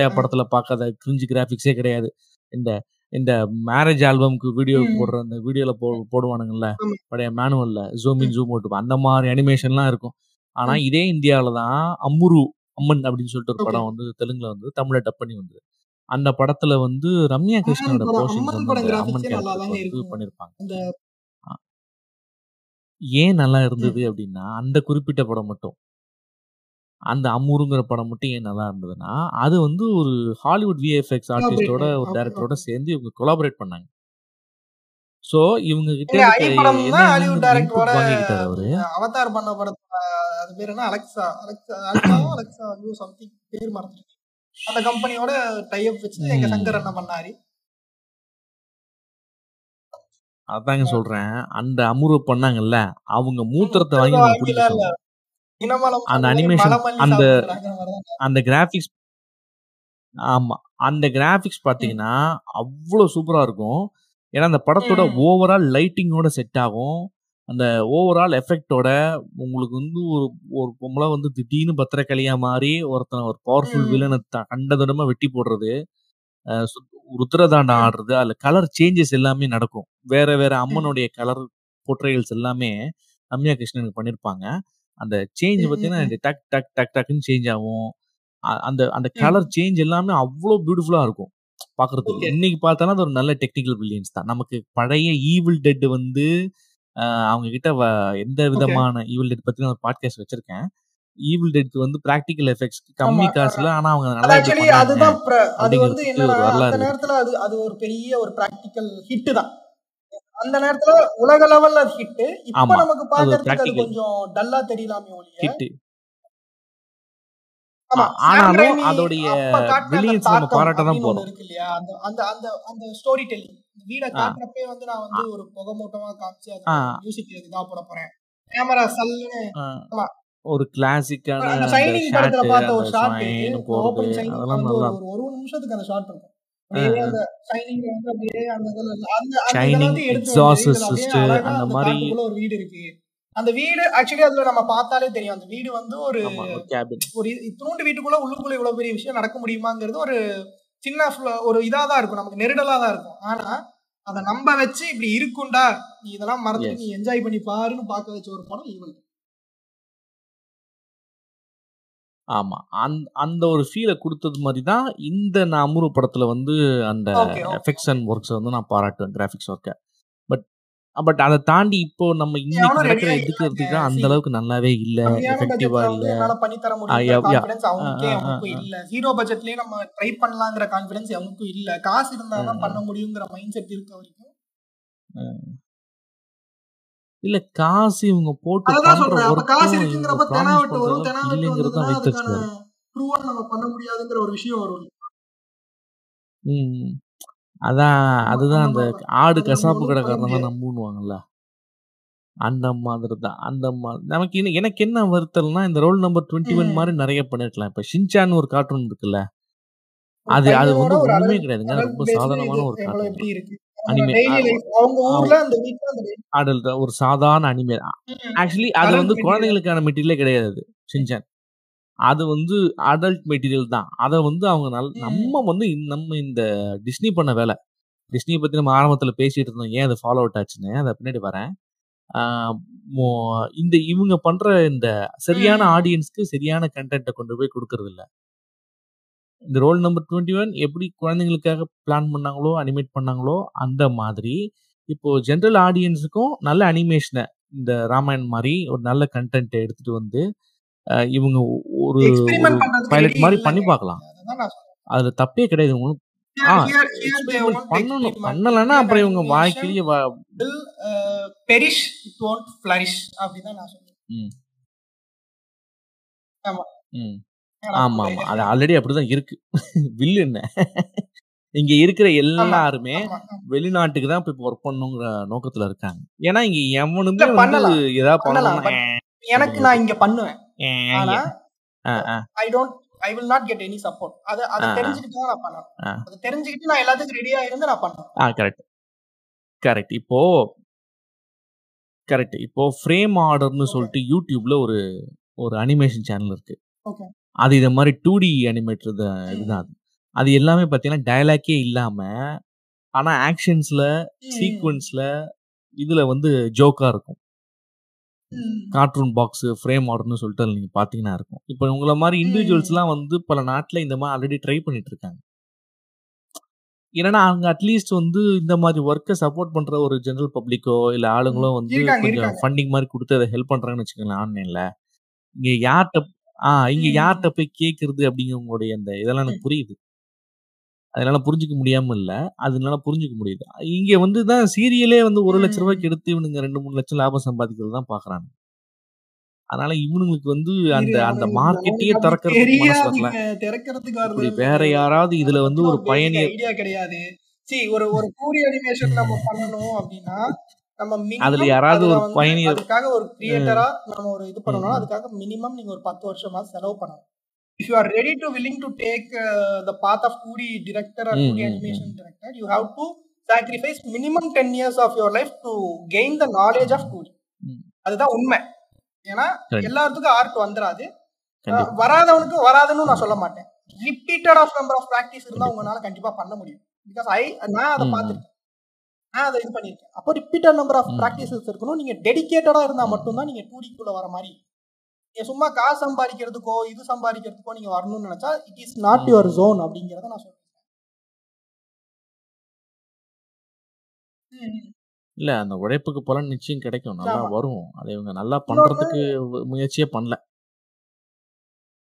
ஆ. படத்துல பார்க்காத கிரிஞ்சு கிராஃபிக்ஸே கிடையாது. இந்த இந்த மேரேஜ் ஆல்பம்க்கு வீடியோ. போடுற அந்த வீடியோல போ போடுவானுங்கல்ல. பழைய மேனுவல்ல ஜூம் இன். ஜூம் அவுட் அந்த மாதிரி அனிமேஷன்லாம் இருக்கும் ஆனா. இதே இந்தியாவில தான் அம்முரு அம்மன் அப்படின்னு சொல்லிட்டு ஒரு படம் வந்து தெலுங்குல வந்து தமிழ்ல டப் பண்ணி வந்தது அந்த படத்துல வந்து ரம்யா கிருஷ்ணனோட போர்ஷன்ஸ் அம்மன் வந்து அம்மன் அந்த ஆ. ஏன் நல்லா. இருந்தது அப்படின்னா அந்த குறிப்பிட்ட படம் மட்டும் அந்த அம்மூருங்கிற படம் மட்டும் ஏன் நல்லா இருந்ததுன்னா அது வந்து ஒரு ஹாலிவுட் விஎஃப்எக்ஸ் ஆர்டிஸ்டோட ஒரு டைரக்டரோட சேர்ந்து இவங்க கொலாபரேட் பண்ணாங்க. ஸோ இவங்க கிட்ட வாங்கிக்கிட்டாரு அவரு? அவதார் பண்ண படத்துல அது பேர் என்ன? அலெக்சா அலெக்சா அலெக்சா ஐயோ சம்திங் பேர் மறந்துட்டேன். அந்த கம்பெனியோட டைப் வச்சு எங்க சங்கர். என்ன பண்ணாரு. அதாங்க சொல்றேன். அந்த அமுரு பண்ணாங்கல்ல அவங்க மூத்திரத்தை மூத்திரத்தை வாங்கி அந்த அனிமேஷன் அந்த அந்த கிராஃபிக்ஸ் ஆமா அந்த கிராஃபிக்ஸ். பாத்தீங்கன்னா அவ்வளோ சூப்பரா இருக்கும் ஏன்னா அந்த படத்தோட. ஓவரால் லைட்டிங்கோட செட் ஆகும் அந்த ஓவரால் எஃபெக்டோட உங்களுக்கு வந்து ஒரு ஒரு பொம்பளை வந்து திடீர்னு பத்திரக்கலியா மாதிரி ஒருத்தன் ஒரு பவர்ஃபுல். வில்லனை கண்டதுடமா வெட்டி போடுறது ருத்ரதாண்டம். ஆடுறது அதுல கலர் சேஞ்சஸ் எல்லாமே நடக்கும் வேற வேற. அம்மனுடைய கலர் போர்ட்ரையல்ஸ் எல்லாமே ரம்யா கிருஷ்ணனுக்கு பண்ணிருப்பாங்க அந்த சேஞ்ச். பார்த்தீங்கன்னா டக் டக் டக் டக்குன்னு சேஞ்ச் ஆகும். அந்த அந்த. கலர் சேஞ்ச் எல்லாமே அவ்வளோ பியூட்டிஃபுல்லா இருக்கும் பார்க்கறதுக்கு. இன்னைக்கு பார்த்தாலும் அது ஒரு நல்ல டெக்னிக்கல் பிரில்லியன்ஸ் தான். நமக்கு பழைய ஈவில் டெட் வந்து அவங்க கிட்ட எந்த விதமான ஈவில் டெட் பத்தி நான் ஒரு பாட்காஸ்ட் வச்சிருக்கேன். ஈவில் டெட்க்கு வந்து ப்ராக்டிக்கல் எஃபெக்ட்ஸ் கம்மி காசுல ஆனா அவங்க நல்லா ஆக்சுவலி அதுதான் அது வந்து ஒரு அந்த நேரத்துல அது அது ஒரு பெரிய ஒரு பிராக்டிக்கல் ஹிட் தான். அந்த நேரத்துல உலக லெவல்ல அது ஹிட் இப்ப நமக்கு அது பாக்குறதுக்கு அது கொஞ்சம் டல்லா தெரியலாமே ஒழிய. ஹிட் ஆனாலும் அதோடைய பிரில்லியன்ஸ் நம்ம பாராட்ட தான் போறோம். இருக்கு இல்லையா? அந்த அந்த அந்த அந்த ஸ்டோரி டெல்லிங் வீடை காட்டுறப்பே வந்து நான் வந்து ஒரு புகை மூட்டமா காமிச்சு ஆ. அதுல மியூசிக் இதா போட போறேன். கேமரா சல்லுன்னு ஒரு கிளாசிக்கான ஒரு ஷாட் அதெல்லாம் நல்லா ஒரு ஒரு நிமிஷத்துக்கு அந்த ஷாட் இருக்கும். அந்த மாதிரி ஒரு வீடு இருக்கு. அந்த வீடு ஆக்சுவலி அதுல நம்ம பார்த்தாலே தெரியும். அந்த வீடு வந்து ஒரு ஒரு வீட்டுக்குள்ள உள்ளுக்குள்ள இவ்வளவு பெரிய விஷயம் நடக்க முடியுமாங்கிறது ஒரு சின்ன ஒரு இதா தான் இருக்கும். நமக்கு நெருடலா தான் இருக்கும். ஆனா அதை நம்ப வச்சு இப்படி இருக்கும்டா நீ இதெல்லாம் மறந்துட்டு எஸ் நீ என்ஜாய் பண்ணி பாருன்னு பார்க்க வச்ச ஒரு படம் ஈவல் ஆமா. அந்த அந்த ஒரு ஃபீலை கொடுத்தது மாதிரி தான் இந்த நான் அமுரு படத்துல வந்து அந்த எஃபெக்ட்ஸ் அண்ட் ஒர்க்ஸை வந்து நான் பாராட்டுவேன் கிராஃபிக்ஸ் ஒர்க்கை பட் பட் அதை தாண்டி இப்போ நம்ம இன்னைக்கு நடக்கிற இல்லைங்க அந்த அளவுக்கு நல்லாவே இல்லை எஃபெக்டிவா இல்லை. பண்ணி தர இல்ல. ஜீரோ பட்ஜெட்லயே நம்ம ட்ரை பண்ணலாங்கிற கான்பிடன்ஸ் அவனுக்கும் இல்ல. காசு இருந்தா தான் பண்ண முடியுங்கிற மைண்ட் செட் இருக்க வரைக்கும். இல்ல காசு இவங்க போட்டு அதான் அதுதான் அந்த ஆடு கசாப்பு கடைக்காரனை தான் நம்புவாங்கல்ல அந்த மாதிரி தான் அந்த மாதிரி. நமக்கு என்ன எனக்கு என்ன வருத்தல்னா இந்த ரோல் நம்பர் டுவெண்ட்டி ஒன். மாதிரி நிறைய பண்ணிருக்கலாம். இப்ப ஷின்சான் ஒரு கார்ட்டூன் இருக்குல்ல. அது அது வந்து ஒண்ணுமே கிடையாதுங்க. ரொம்ப சாதாரணமான ஒரு கார்ட்டூன் அனிமே. ஒரு சாதாரண அனிமே. ஆக்சுவலி அது வந்து material. குழந்தைங்களுக்கான மெட்டீரியலே கிடையாது சின்சான் அது வந்து அடல்ட் மெட்டீரியல் தான். அதை வந்து அவங்க நல். நம்ம வந்து நம்ம இந்த டிஸ்னி பண்ண வேலை. டிஸ்னி பத்தி நம்ம ஆரம்பத்துல பேசிட்டு இருந்தோம். ஏன் அது ஃபாலோ அவுட் ஆச்சுன்னு? அதை பின்னாடி வரேன். இந்த இவங்க பண்ற இந்த சரியான. ஆடியன்ஸ்க்கு சரியான கண்டென்ட்டை கொண்டு போய் கொடுக்கறது இல்ல இந்த ரோல் நம்பர் டுவெண்ட்டி ஒன் எப்படி குழந்தைங்களுக்காக பிளான் பண்ணாங்களோ அனிமேட் பண்ணாங்களோ அந்த மாதிரி இப்போ ஜென்ரல் ஆடியன்ஸுக்கும் நல்ல அனிமேஷனை இந்த ராமாயண் மாதிரி ஒரு நல்ல கண்டென்ட் எடுத்துட்டு வந்து இவங்க ஒரு பைலட் மாதிரி. பண்ணி பார்க்கலாம். அதுல தப்பே கிடையாது won't பண்ணணும். பண்ணலன்னா அப்புறம் இவங்க வாய்க்கிலேயே நான். ம். ஆமா. ம். ஆமா ஆமா அது ஆல்ரெடி அப்படிதான் இருக்கு வில்லு என்ன இங்க இருக்கிற எல்லாருமே. வெளிநாட்டுக்கு தான் இப்ப ஒர்க் பண்ணுங்கிற நோக்கத்துல இருக்காங்க ஏன்னா இங்க எவனுமே வந்து. ஏதாவது பண்ணலாம், எனக்கு நான் இங்க பண்ணுவேன். I don't I will not get any support அது அதை. தெரிஞ்சுக்கிட்டு தான் நான் பண்ணணும் ஆ. அதை தெரிஞ்சுக்கிட்டு நான் எல்லாத்துக்கும் ரெடியா இருந்து நான் பண்ணுவேன் ஆ கரெக்ட் கரெக்ட் இப்போ கரெக்ட் இப்போ ஃப்ரேம் ஆர்டர்னு. சொல்லிட்டு யூடியூப்ல ஒரு ஒரு அனிமேஷன் சேனல் இருக்கு. அது இத மாதிரி டூ டி அனிமேட்டர் இதுதான் அது. அது எல்லாமே பார்த்தீங்கன்னா டயலாக்கே இல்லாம ஆனா ஆக்ஷன்ஸ்ல சீக்வன்ஸ்ல இதுல வந்து ஜோக்கா இருக்கும். கார்ட்டூன் பாக்ஸ் ஃப்ரேம் ஆர்டர்னு சொல்லிட்டு அதுல நீங்க பாத்தீங்கன்னா இருக்கும். இப்போ உங்களை மாதிரி இண்டிவிஜுவல்ஸ்லாம் வந்து பல நாட்டுல இந்த மாதிரி ஆல்ரெடி ட்ரை பண்ணிட்டு இருக்காங்க ஏன்னா அவங்க அட்லீஸ்ட் வந்து இந்த மாதிரி ஒர்க்கை சப்போர்ட் பண்ற ஒரு ஜெனரல் பப்ளிக்கோ இல்ல ஆளுங்களோ வந்து கொஞ்சம். ஃபண்டிங் மாதிரி கொடுத்து அதை ஹெல்ப் பண்றாங்கன்னு வச்சுக்கோங்களேன் ஆன்லைன்ல இங்க யார்கிட்ட ஆ இங்க. யார்கிட்ட போய் கேக்குறது அப்படிங்கிறவங்களுடைய அந்த இதெல்லாம் எனக்கு புரியுது. அதனால புரிஞ்சுக்க முடியாம இல்ல. அதனால புரிஞ்சுக்க முடியுது. இங்க வந்து தான் சீரியலே வந்து ஒரு லட்ச ம். ரூபாய்க்கு எடுத்து இவனுங்க ரெண்டு மூணு லட்சம் லாபம் சம்பாதிக்கிறது தான் பாக்குறாங்க. அதனால இவனுங்களுக்கு வந்து அந்த அந்த மார்க்கெட்டையே திறக்கிறதுக்கு வேற யாராவது இதுல வந்து ஒரு பயணியர் ஐடியா கிடையாது. சி ஒரு ஒரு கூடி அனிமேஷன் நம்ம பண்ணணும் அப்படின்னா நம்ம அதுல யாராவது ஒரு பயணியர் அதுக்காக ஒரு கிரியேட்டரா நம்ம ஒரு இது பண்ணணும். அதுக்காக மினிமம் நீங்க ஒரு பத்து வருஷமா செலவு பண்ணணும். If you are ready to willing to take the path of கூடி டிரெக்டர் ஆர் கூடி animation director you have to sacrifice minimum ten years of your life to gain the knowledge of கூடி. அதுதான் உண்மை. ஏன்னா. எல்லாத்துக்கும் ஆர்ட் அஹ் வராதவனுக்கு வராதுன்னு நான் சொல்ல மாட்டேன். Repeated of number of practice இருந்தா உங்களால கண்டிப்பா பண்ண முடியும். பிகாஸ் ஐ நான் அதை. பார்த்துருக்கேன். நான் அதை இது பண்ணியிருக்கேன் அப்போ ரிப்பீட்டட் நம்பர் ஆஃப். ப்ராக்டிசஸ் இருக்கணும் நீங்க டெடிகேட்டடா இருந்தா ம். மட்டும்தான் நீங்க டூ டிக்குள்ள வர மாதிரி நீங்க சும்மா காசு சம்பாதிக்கிறதுக்கோ இது சம்பாதிக்கிறதுக்கோ நீங்க வரணும்னு நினைச்சா it is not. Your zone அப்படிங்கறத நான் சொல்றேன் ம். இல்ல அந்த உழைப்புக்கு பலன் நிச்சயம் கிடைக்கும் நல்லா. வரும் அதை இவங்க நல்லா மு- முயற்சியே பண்ணல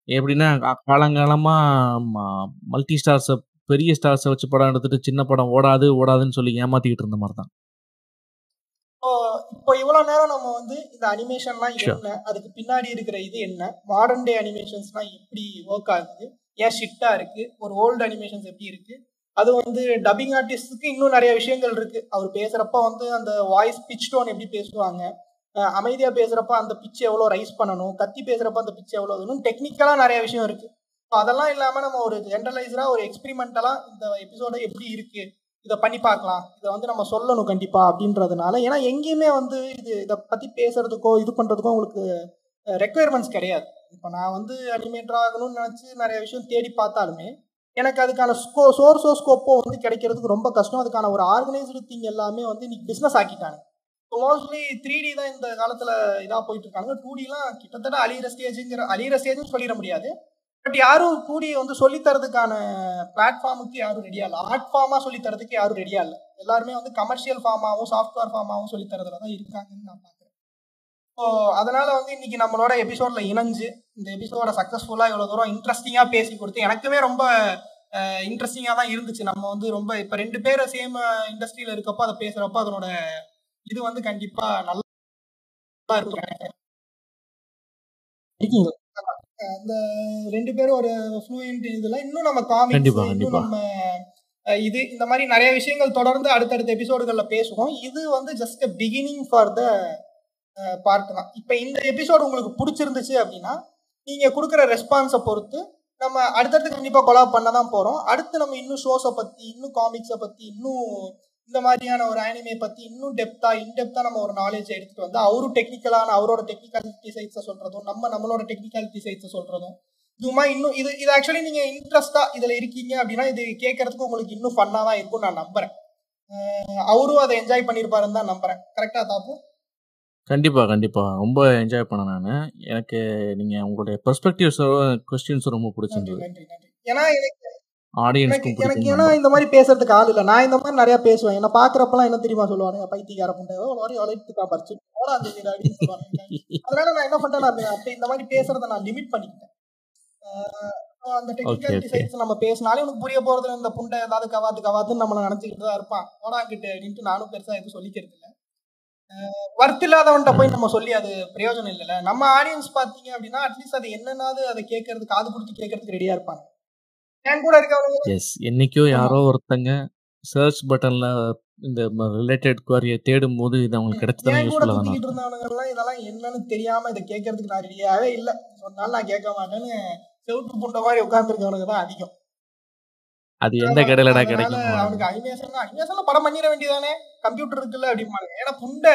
எப்படின்னா கா- காலங்காலமா மல்டி ஸ்டார்ஸ பெரிய ஸ்டார்ஸை வச்சு படம் எடுத்துட்டு சின்ன படம் ஓடாது ஓடாதுன்னு சொல்லி ஏமாத்திக்கிட்டு இருந்த மாதிரி தான் இப்போ இவ்வளவு நேரம் நம்ம வந்து இந்த அனிமேஷன்லாம். என்ன? அதுக்கு பின்னாடி இருக்கிற இது என்ன? மாடர்ன் டே அனிமேஷன்ஸ்லாம் எப்படி ஒர்க் ஆகுது? ஏன் ஷிட்டா இருக்கு? ஒரு ஓல்டு அனிமேஷன்ஸ் எப்படி இருக்கு? அது வந்து டப்பிங் ஆர்டிஸ்டுக்கு இன்னும் நிறைய விஷயங்கள் இருக்கு. அவர் பேசுறப்ப வந்து அந்த வாய்ஸ் பிச் டோன் எப்படி பேசுவாங்க? அமைதியா பேசுறப்ப அந்த பிச் எவ்வளோ ரைஸ் பண்ணணும்? கத்தி பேசுறப்ப அந்த பிச் எவ்வளோ இதுன்னு டெக்னிக்கலா நிறைய விஷயம் இருக்கு. அதெல்லாம் இல்லாம நம்ம ஒரு ஜென்ரலைசரா ஒரு எக்ஸ்பிரிமெண்டலா இந்த எபிசோட எப்படி இருக்கு? இதை பண்ணி பார்க்கலாம். இதை வந்து நம்ம சொல்லணும் கண்டிப்பா அப்படின்றதுனால. ஏன்னா எங்கேயுமே வந்து இது இதை பத்தி பேசுறதுக்கோ இது பண்றதுக்கோ உங்களுக்கு ரெக்குயர்மெண்ட்ஸ் கிடையாது. இப்போ நான் வந்து அனிமேட்டர் ஆகணும்னு நினச்சி நிறைய விஷயம் தேடி பார்த்தாலுமே எனக்கு அதுக்கான ஸ்கோ சோர்ஸோ ஸ்கோப்போ வந்து கிடைக்கிறதுக்கு ரொம்ப கஷ்டம். அதுக்கான ஒரு ஆர்கனைஸ்டு திங் எல்லாமே வந்து இன்னைக்கு பிஸ்னஸ் ஆக்கிட்டாங்க. இப்போ மோஸ்ட்லி த்ரீ டி தான் இந்த காலத்தில் இதாக போயிட்டு இருக்காங்க. டூ டிலாம் கிட்டத்தட்ட அழியிற ஸ்டேஜுங்கிற அழியிற ஸ்டேஜ்னு சொல்லிட முடியாது. பட் யாரும் கூடி வந்து சொல்லித்தரதுக்கான பிளாட்ஃபார்முக்கு யாரும் ரெடியா இல்லை. ஆர்ட் ஃபார்மாக சொல்லித்தரதுக்கு யாரும் ரெடியா இல்லை. எல்லாருமே வந்து கமர்ஷியல் ஃபார்மாகவும் சாஃப்ட்வேர் ஃபார்மாகவும் சொல்லித்தரதுல தான் இருக்காங்கன்னு நான் பார்க்குறேன். ஸோ அதனால வந்து இன்னைக்கு நம்மளோட எபிசோட்ல இணைஞ்சு இந்த எபிசோட சக்ஸஸ்ஃபுல்லாக இவ்வளோ தூரம் இன்ட்ரெஸ்டிங்காக பேசி கொடுத்து எனக்குமே ரொம்ப இன்ட்ரெஸ்டிங்காக தான் இருந்துச்சு. நம்ம வந்து ரொம்ப இப்போ ரெண்டு பேர் சேம் இண்டஸ்ட்ரியில் இருக்கப்போ அதை பேசுகிறப்போ அதனோட இது வந்து கண்டிப்பாக நல்லா இருக்கும் இருக்கீங்களா? அந்த ரெண்டு பேரும் ஒரு ஃப்ளூயண்ட் இதுல இன்னும் நம்ம காமிக்ஸ் இன்னும். நம்ம இது இந்த மாதிரி நிறைய விஷயங்கள் தொடர்ந்து அடுத்தடுத்த எபிசோடுகள்ல பேசுவோம். இது வந்து just beginning for the part தான். இப்போ இந்த எபிசோடு உங்களுக்கு பிடிச்சிருந்துச்சு அப்படின்னா நீங்க கொடுக்குற ரெஸ்பான்ஸை பொறுத்து நம்ம அடுத்தடுத்து கண்டிப்பா கொலாப் பண்ண தான் போறோம். அடுத்து நம்ம இன்னும் ஷோஸை பத்தி இன்னும் காமிக்ஸை பத்தி இன்னும் இந்த மாதிரியான ஒரு அனிமே பத்தி இன்னும் டெப்தா இன்டெப்தா நம்ம ஒரு நாலேஜ் எடுத்துட்டு வந்து அவரும் டெக்னிக்கலான அவரோட டெக்னிக்காலிட்டி சைட்ஸை சொல்றதும் நம்ம நம்மளோட டெக்னிக்காலிட்டி சைட்ஸை சொல்றதும் இதுமா இன்னும் இது இது ஆக்சுவலி நீங்க இன்ட்ரெஸ்டா இதுல இருக்கீங்க அப்படின்னா இது கேட்கறதுக்கு உங்களுக்கு இன்னும் ஃபன்னா தான் இருக்கும் நான் நம்புறேன். அவரும் அதை என்ஜாய் பண்ணிருப்பாருன்னு தான் நம்புறேன். கரெக்டா தாப்பு கண்டிப்பா கண்டிப்பா. ரொம்ப என்ஜாய் பண்ணேன் நான். எனக்கு நீங்க உங்களுடைய பெர்ஸ்பெக்டிவ்ஸும் கொஸ்டின்ஸும் ரொம்ப பிடிச்சிருந்தது. ஏன்னா எனக்கு எனக்கு ஆடியன்ஸ்க்கும் எனக்கு ஏன்னா இந்த மாதிரி பேசுறதுக்கு ஆள் இல்லை. நான் இந்த மாதிரி நிறைய பேசுவேன். என்ன பாக்குறப்பெல்லாம் என்ன தெரியுமா சொல்லுவானுங்க? பைத்தியக்கார புண்டை மாதிரி வளைத்துக்கா பறிச்சு. அதனால நான் என்ன பண்ணிட்டேன் நான் அப்படி இந்த மாதிரி பேசுறதை நான் லிமிட் பண்ணிக்கிட்டேன். அந்த டெக்னிக்காலிட்டி okay. சைட்ஸ் நம்ம பேசினாலே உனக்கு புரிய போறது இந்த புண்டை ஏதாவது கவாத்து கவாத்துன்னு நம்மள நினைச்சுக்கிட்டு தான் இருப்பான். போடாங்கிட்டு அப்படின்ட்டு நானும் பெருசா எதுவும் சொல்லிக்கிறது இல்லை. வர்த் இல்லாதவன்ட்ட போய் நம்ம சொல்லி அது பிரயோஜனம் இல்லைல்ல. நம்ம ஆடியன்ஸ் பாத்தீங்க அப்படின்னா அட்லீஸ்ட் அது என்னன்னாவது அதை கேட்கறது காது கொடுத்து கேட்கறதுக்கு ரெடியா இருப்பாங்க. எஸ் என்னைக்கோ யாரோ ஒருத்தங்க சர்ச் பட்டன்ல இந்த ரிலேட்டட் குவாரியை தேடும் போது இது அவங்களுக்கு கிடைச்சதானே யூஸ்ஃபுல்லாக தானே எல்லாம் இதெல்லாம் என்னன்னு தெரியாம இதை கேட்கறதுக்கு நான் ரெடியாவே இல்ல. சொன்னாலும் நான் கேட்க மாட்டேன்னு செவுட்டு புண்ட மாதிரி உட்கார்ந்துருக்கவனுக்கு தான் அதிகம். அது எந்த கடையிலடா கிடைக்கும் அவனுக்கு அனிமேஷன் அனிமேஷன்ல படம் பண்ணிட வேண்டியதானே? கம்ப்யூட்டர் இருக்குல்ல அப்படிம்பாங்க ஏன்னா புண்டை.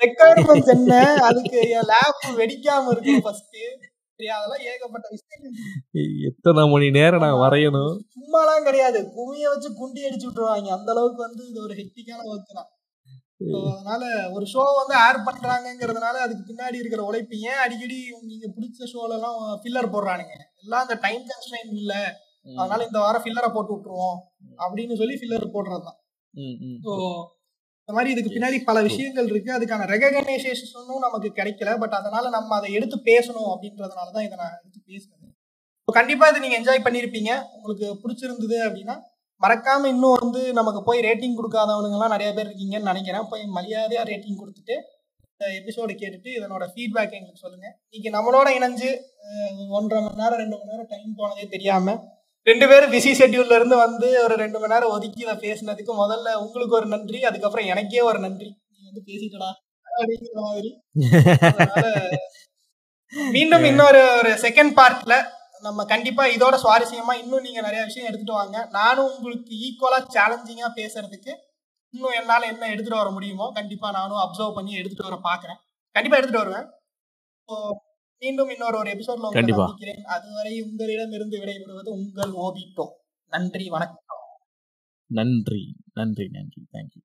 ரெக்குவயர்மெண்ட்ஸ் என்ன அதுக்கு லேப் வெடிக்காம இருக்கு ஃபர்ஸ்ட் அதெல்லாம் ஏகப்பட்ட விஷயம் எத்தனை மணி நேரம் நான் வரையணும்? சும்மாலாம் கிடையாது. குமிய வச்சு குண்டி அடிச்சு விட்டுருவாங்க. அந்த அளவுக்கு வந்து இது ஒரு ஹெக்டிக்கான ஒர்க் தான். அதனால ஒரு ஷோ வந்து ஏர் பண்றாங்கங்கிறதுனால அதுக்கு பின்னாடி இருக்கிற உழைப்பு ஏன் அடிக்கடி நீங்க பிடிச்ச ஷோல எல்லாம் ஃபில்லர் போடுறானுங்க? எல்லாம் அந்த டைம் கன்ஸ்ட்ரைன் இல்ல. அதனால இந்த வாரம் ஃபில்லரை போட்டு விட்டுருவோம். அப்படின்னு சொல்லி ஃபில்லர் போடுறதுதான். இந்த மாதிரி இதுக்கு பின்னாடி பல விஷயங்கள் இருக்கு. அதுக்கான ரெகனைசேஷனும் நமக்கு கிடைக்கல. பட் அதனால நம்ம அதை எடுத்து பேசணும் அப்படின்றதுனால தான் இதை நான் எடுத்து பேசுனது. ஸோ கண்டிப்பா இதை நீங்க என்ஜாய் பண்ணியிருப்பீங்க உங்களுக்கு பிடிச்சிருந்தது அப்படின்னா மறக்காம இன்னும் வந்து நமக்கு போய் ரேட்டிங் கொடுக்காதவனுங்கலாம் நிறைய பேர் இருக்கீங்கன்னு நினைக்கிறேன். போய் மரியாதையா ரேட்டிங் கொடுத்துட்டு இந்த எபிசோடு கேட்டுட்டு இதனோட ஃபீட்பேக் எங்களுக்கு சொல்லுங்க. இன்னைக்கு நம்மளோட இணைஞ்சு ஒன்றரை மணி நேரம் ரெண்டு மணி நேரம் டைம் போனதே தெரியாம ரெண்டு பேரும் பிஸி ஷெட்யூல்ல இருந்து வந்து ஒரு ரெண்டு மணி நேரம் ஒதுக்கி இதை பேசினதுக்கு முதல்ல உங்களுக்கு ஒரு நன்றி அதுக்கப்புறம் எனக்கே ஒரு நன்றி. நீ வந்து பேசிட்டடா. அப்படிங்கிற மாதிரி. மீண்டும் இன்னொரு ஒரு செகண்ட் பார்ட்ல நம்ம கண்டிப்பா இதோட சுவாரஸ்யமா இன்னும் நீங்க நிறைய விஷயம் எடுத்துட்டு வாங்க. நானும் உங்களுக்கு ஈக்குவலா சேலஞ்சிங்கா பேசுறதுக்கு இன்னும் என்னால என்ன எடுத்துட்டு வர முடியுமோ கண்டிப்பா நானும் அப்சர்வ் பண்ணி எடுத்துட்டு வர பாக்குறேன். கண்டிப்பா எடுத்துட்டு வருவேன். மீண்டும் இன்னொரு ஒரு எபிசோட்ல கண்டிப்பா. அதுவரை உங்களிடம் இருந்து விடைபெறுவது உங்கள் ஓபிட்டோ நன்றி வணக்கம். நன்றி நன்றி நன்றி. தேங்க்யூ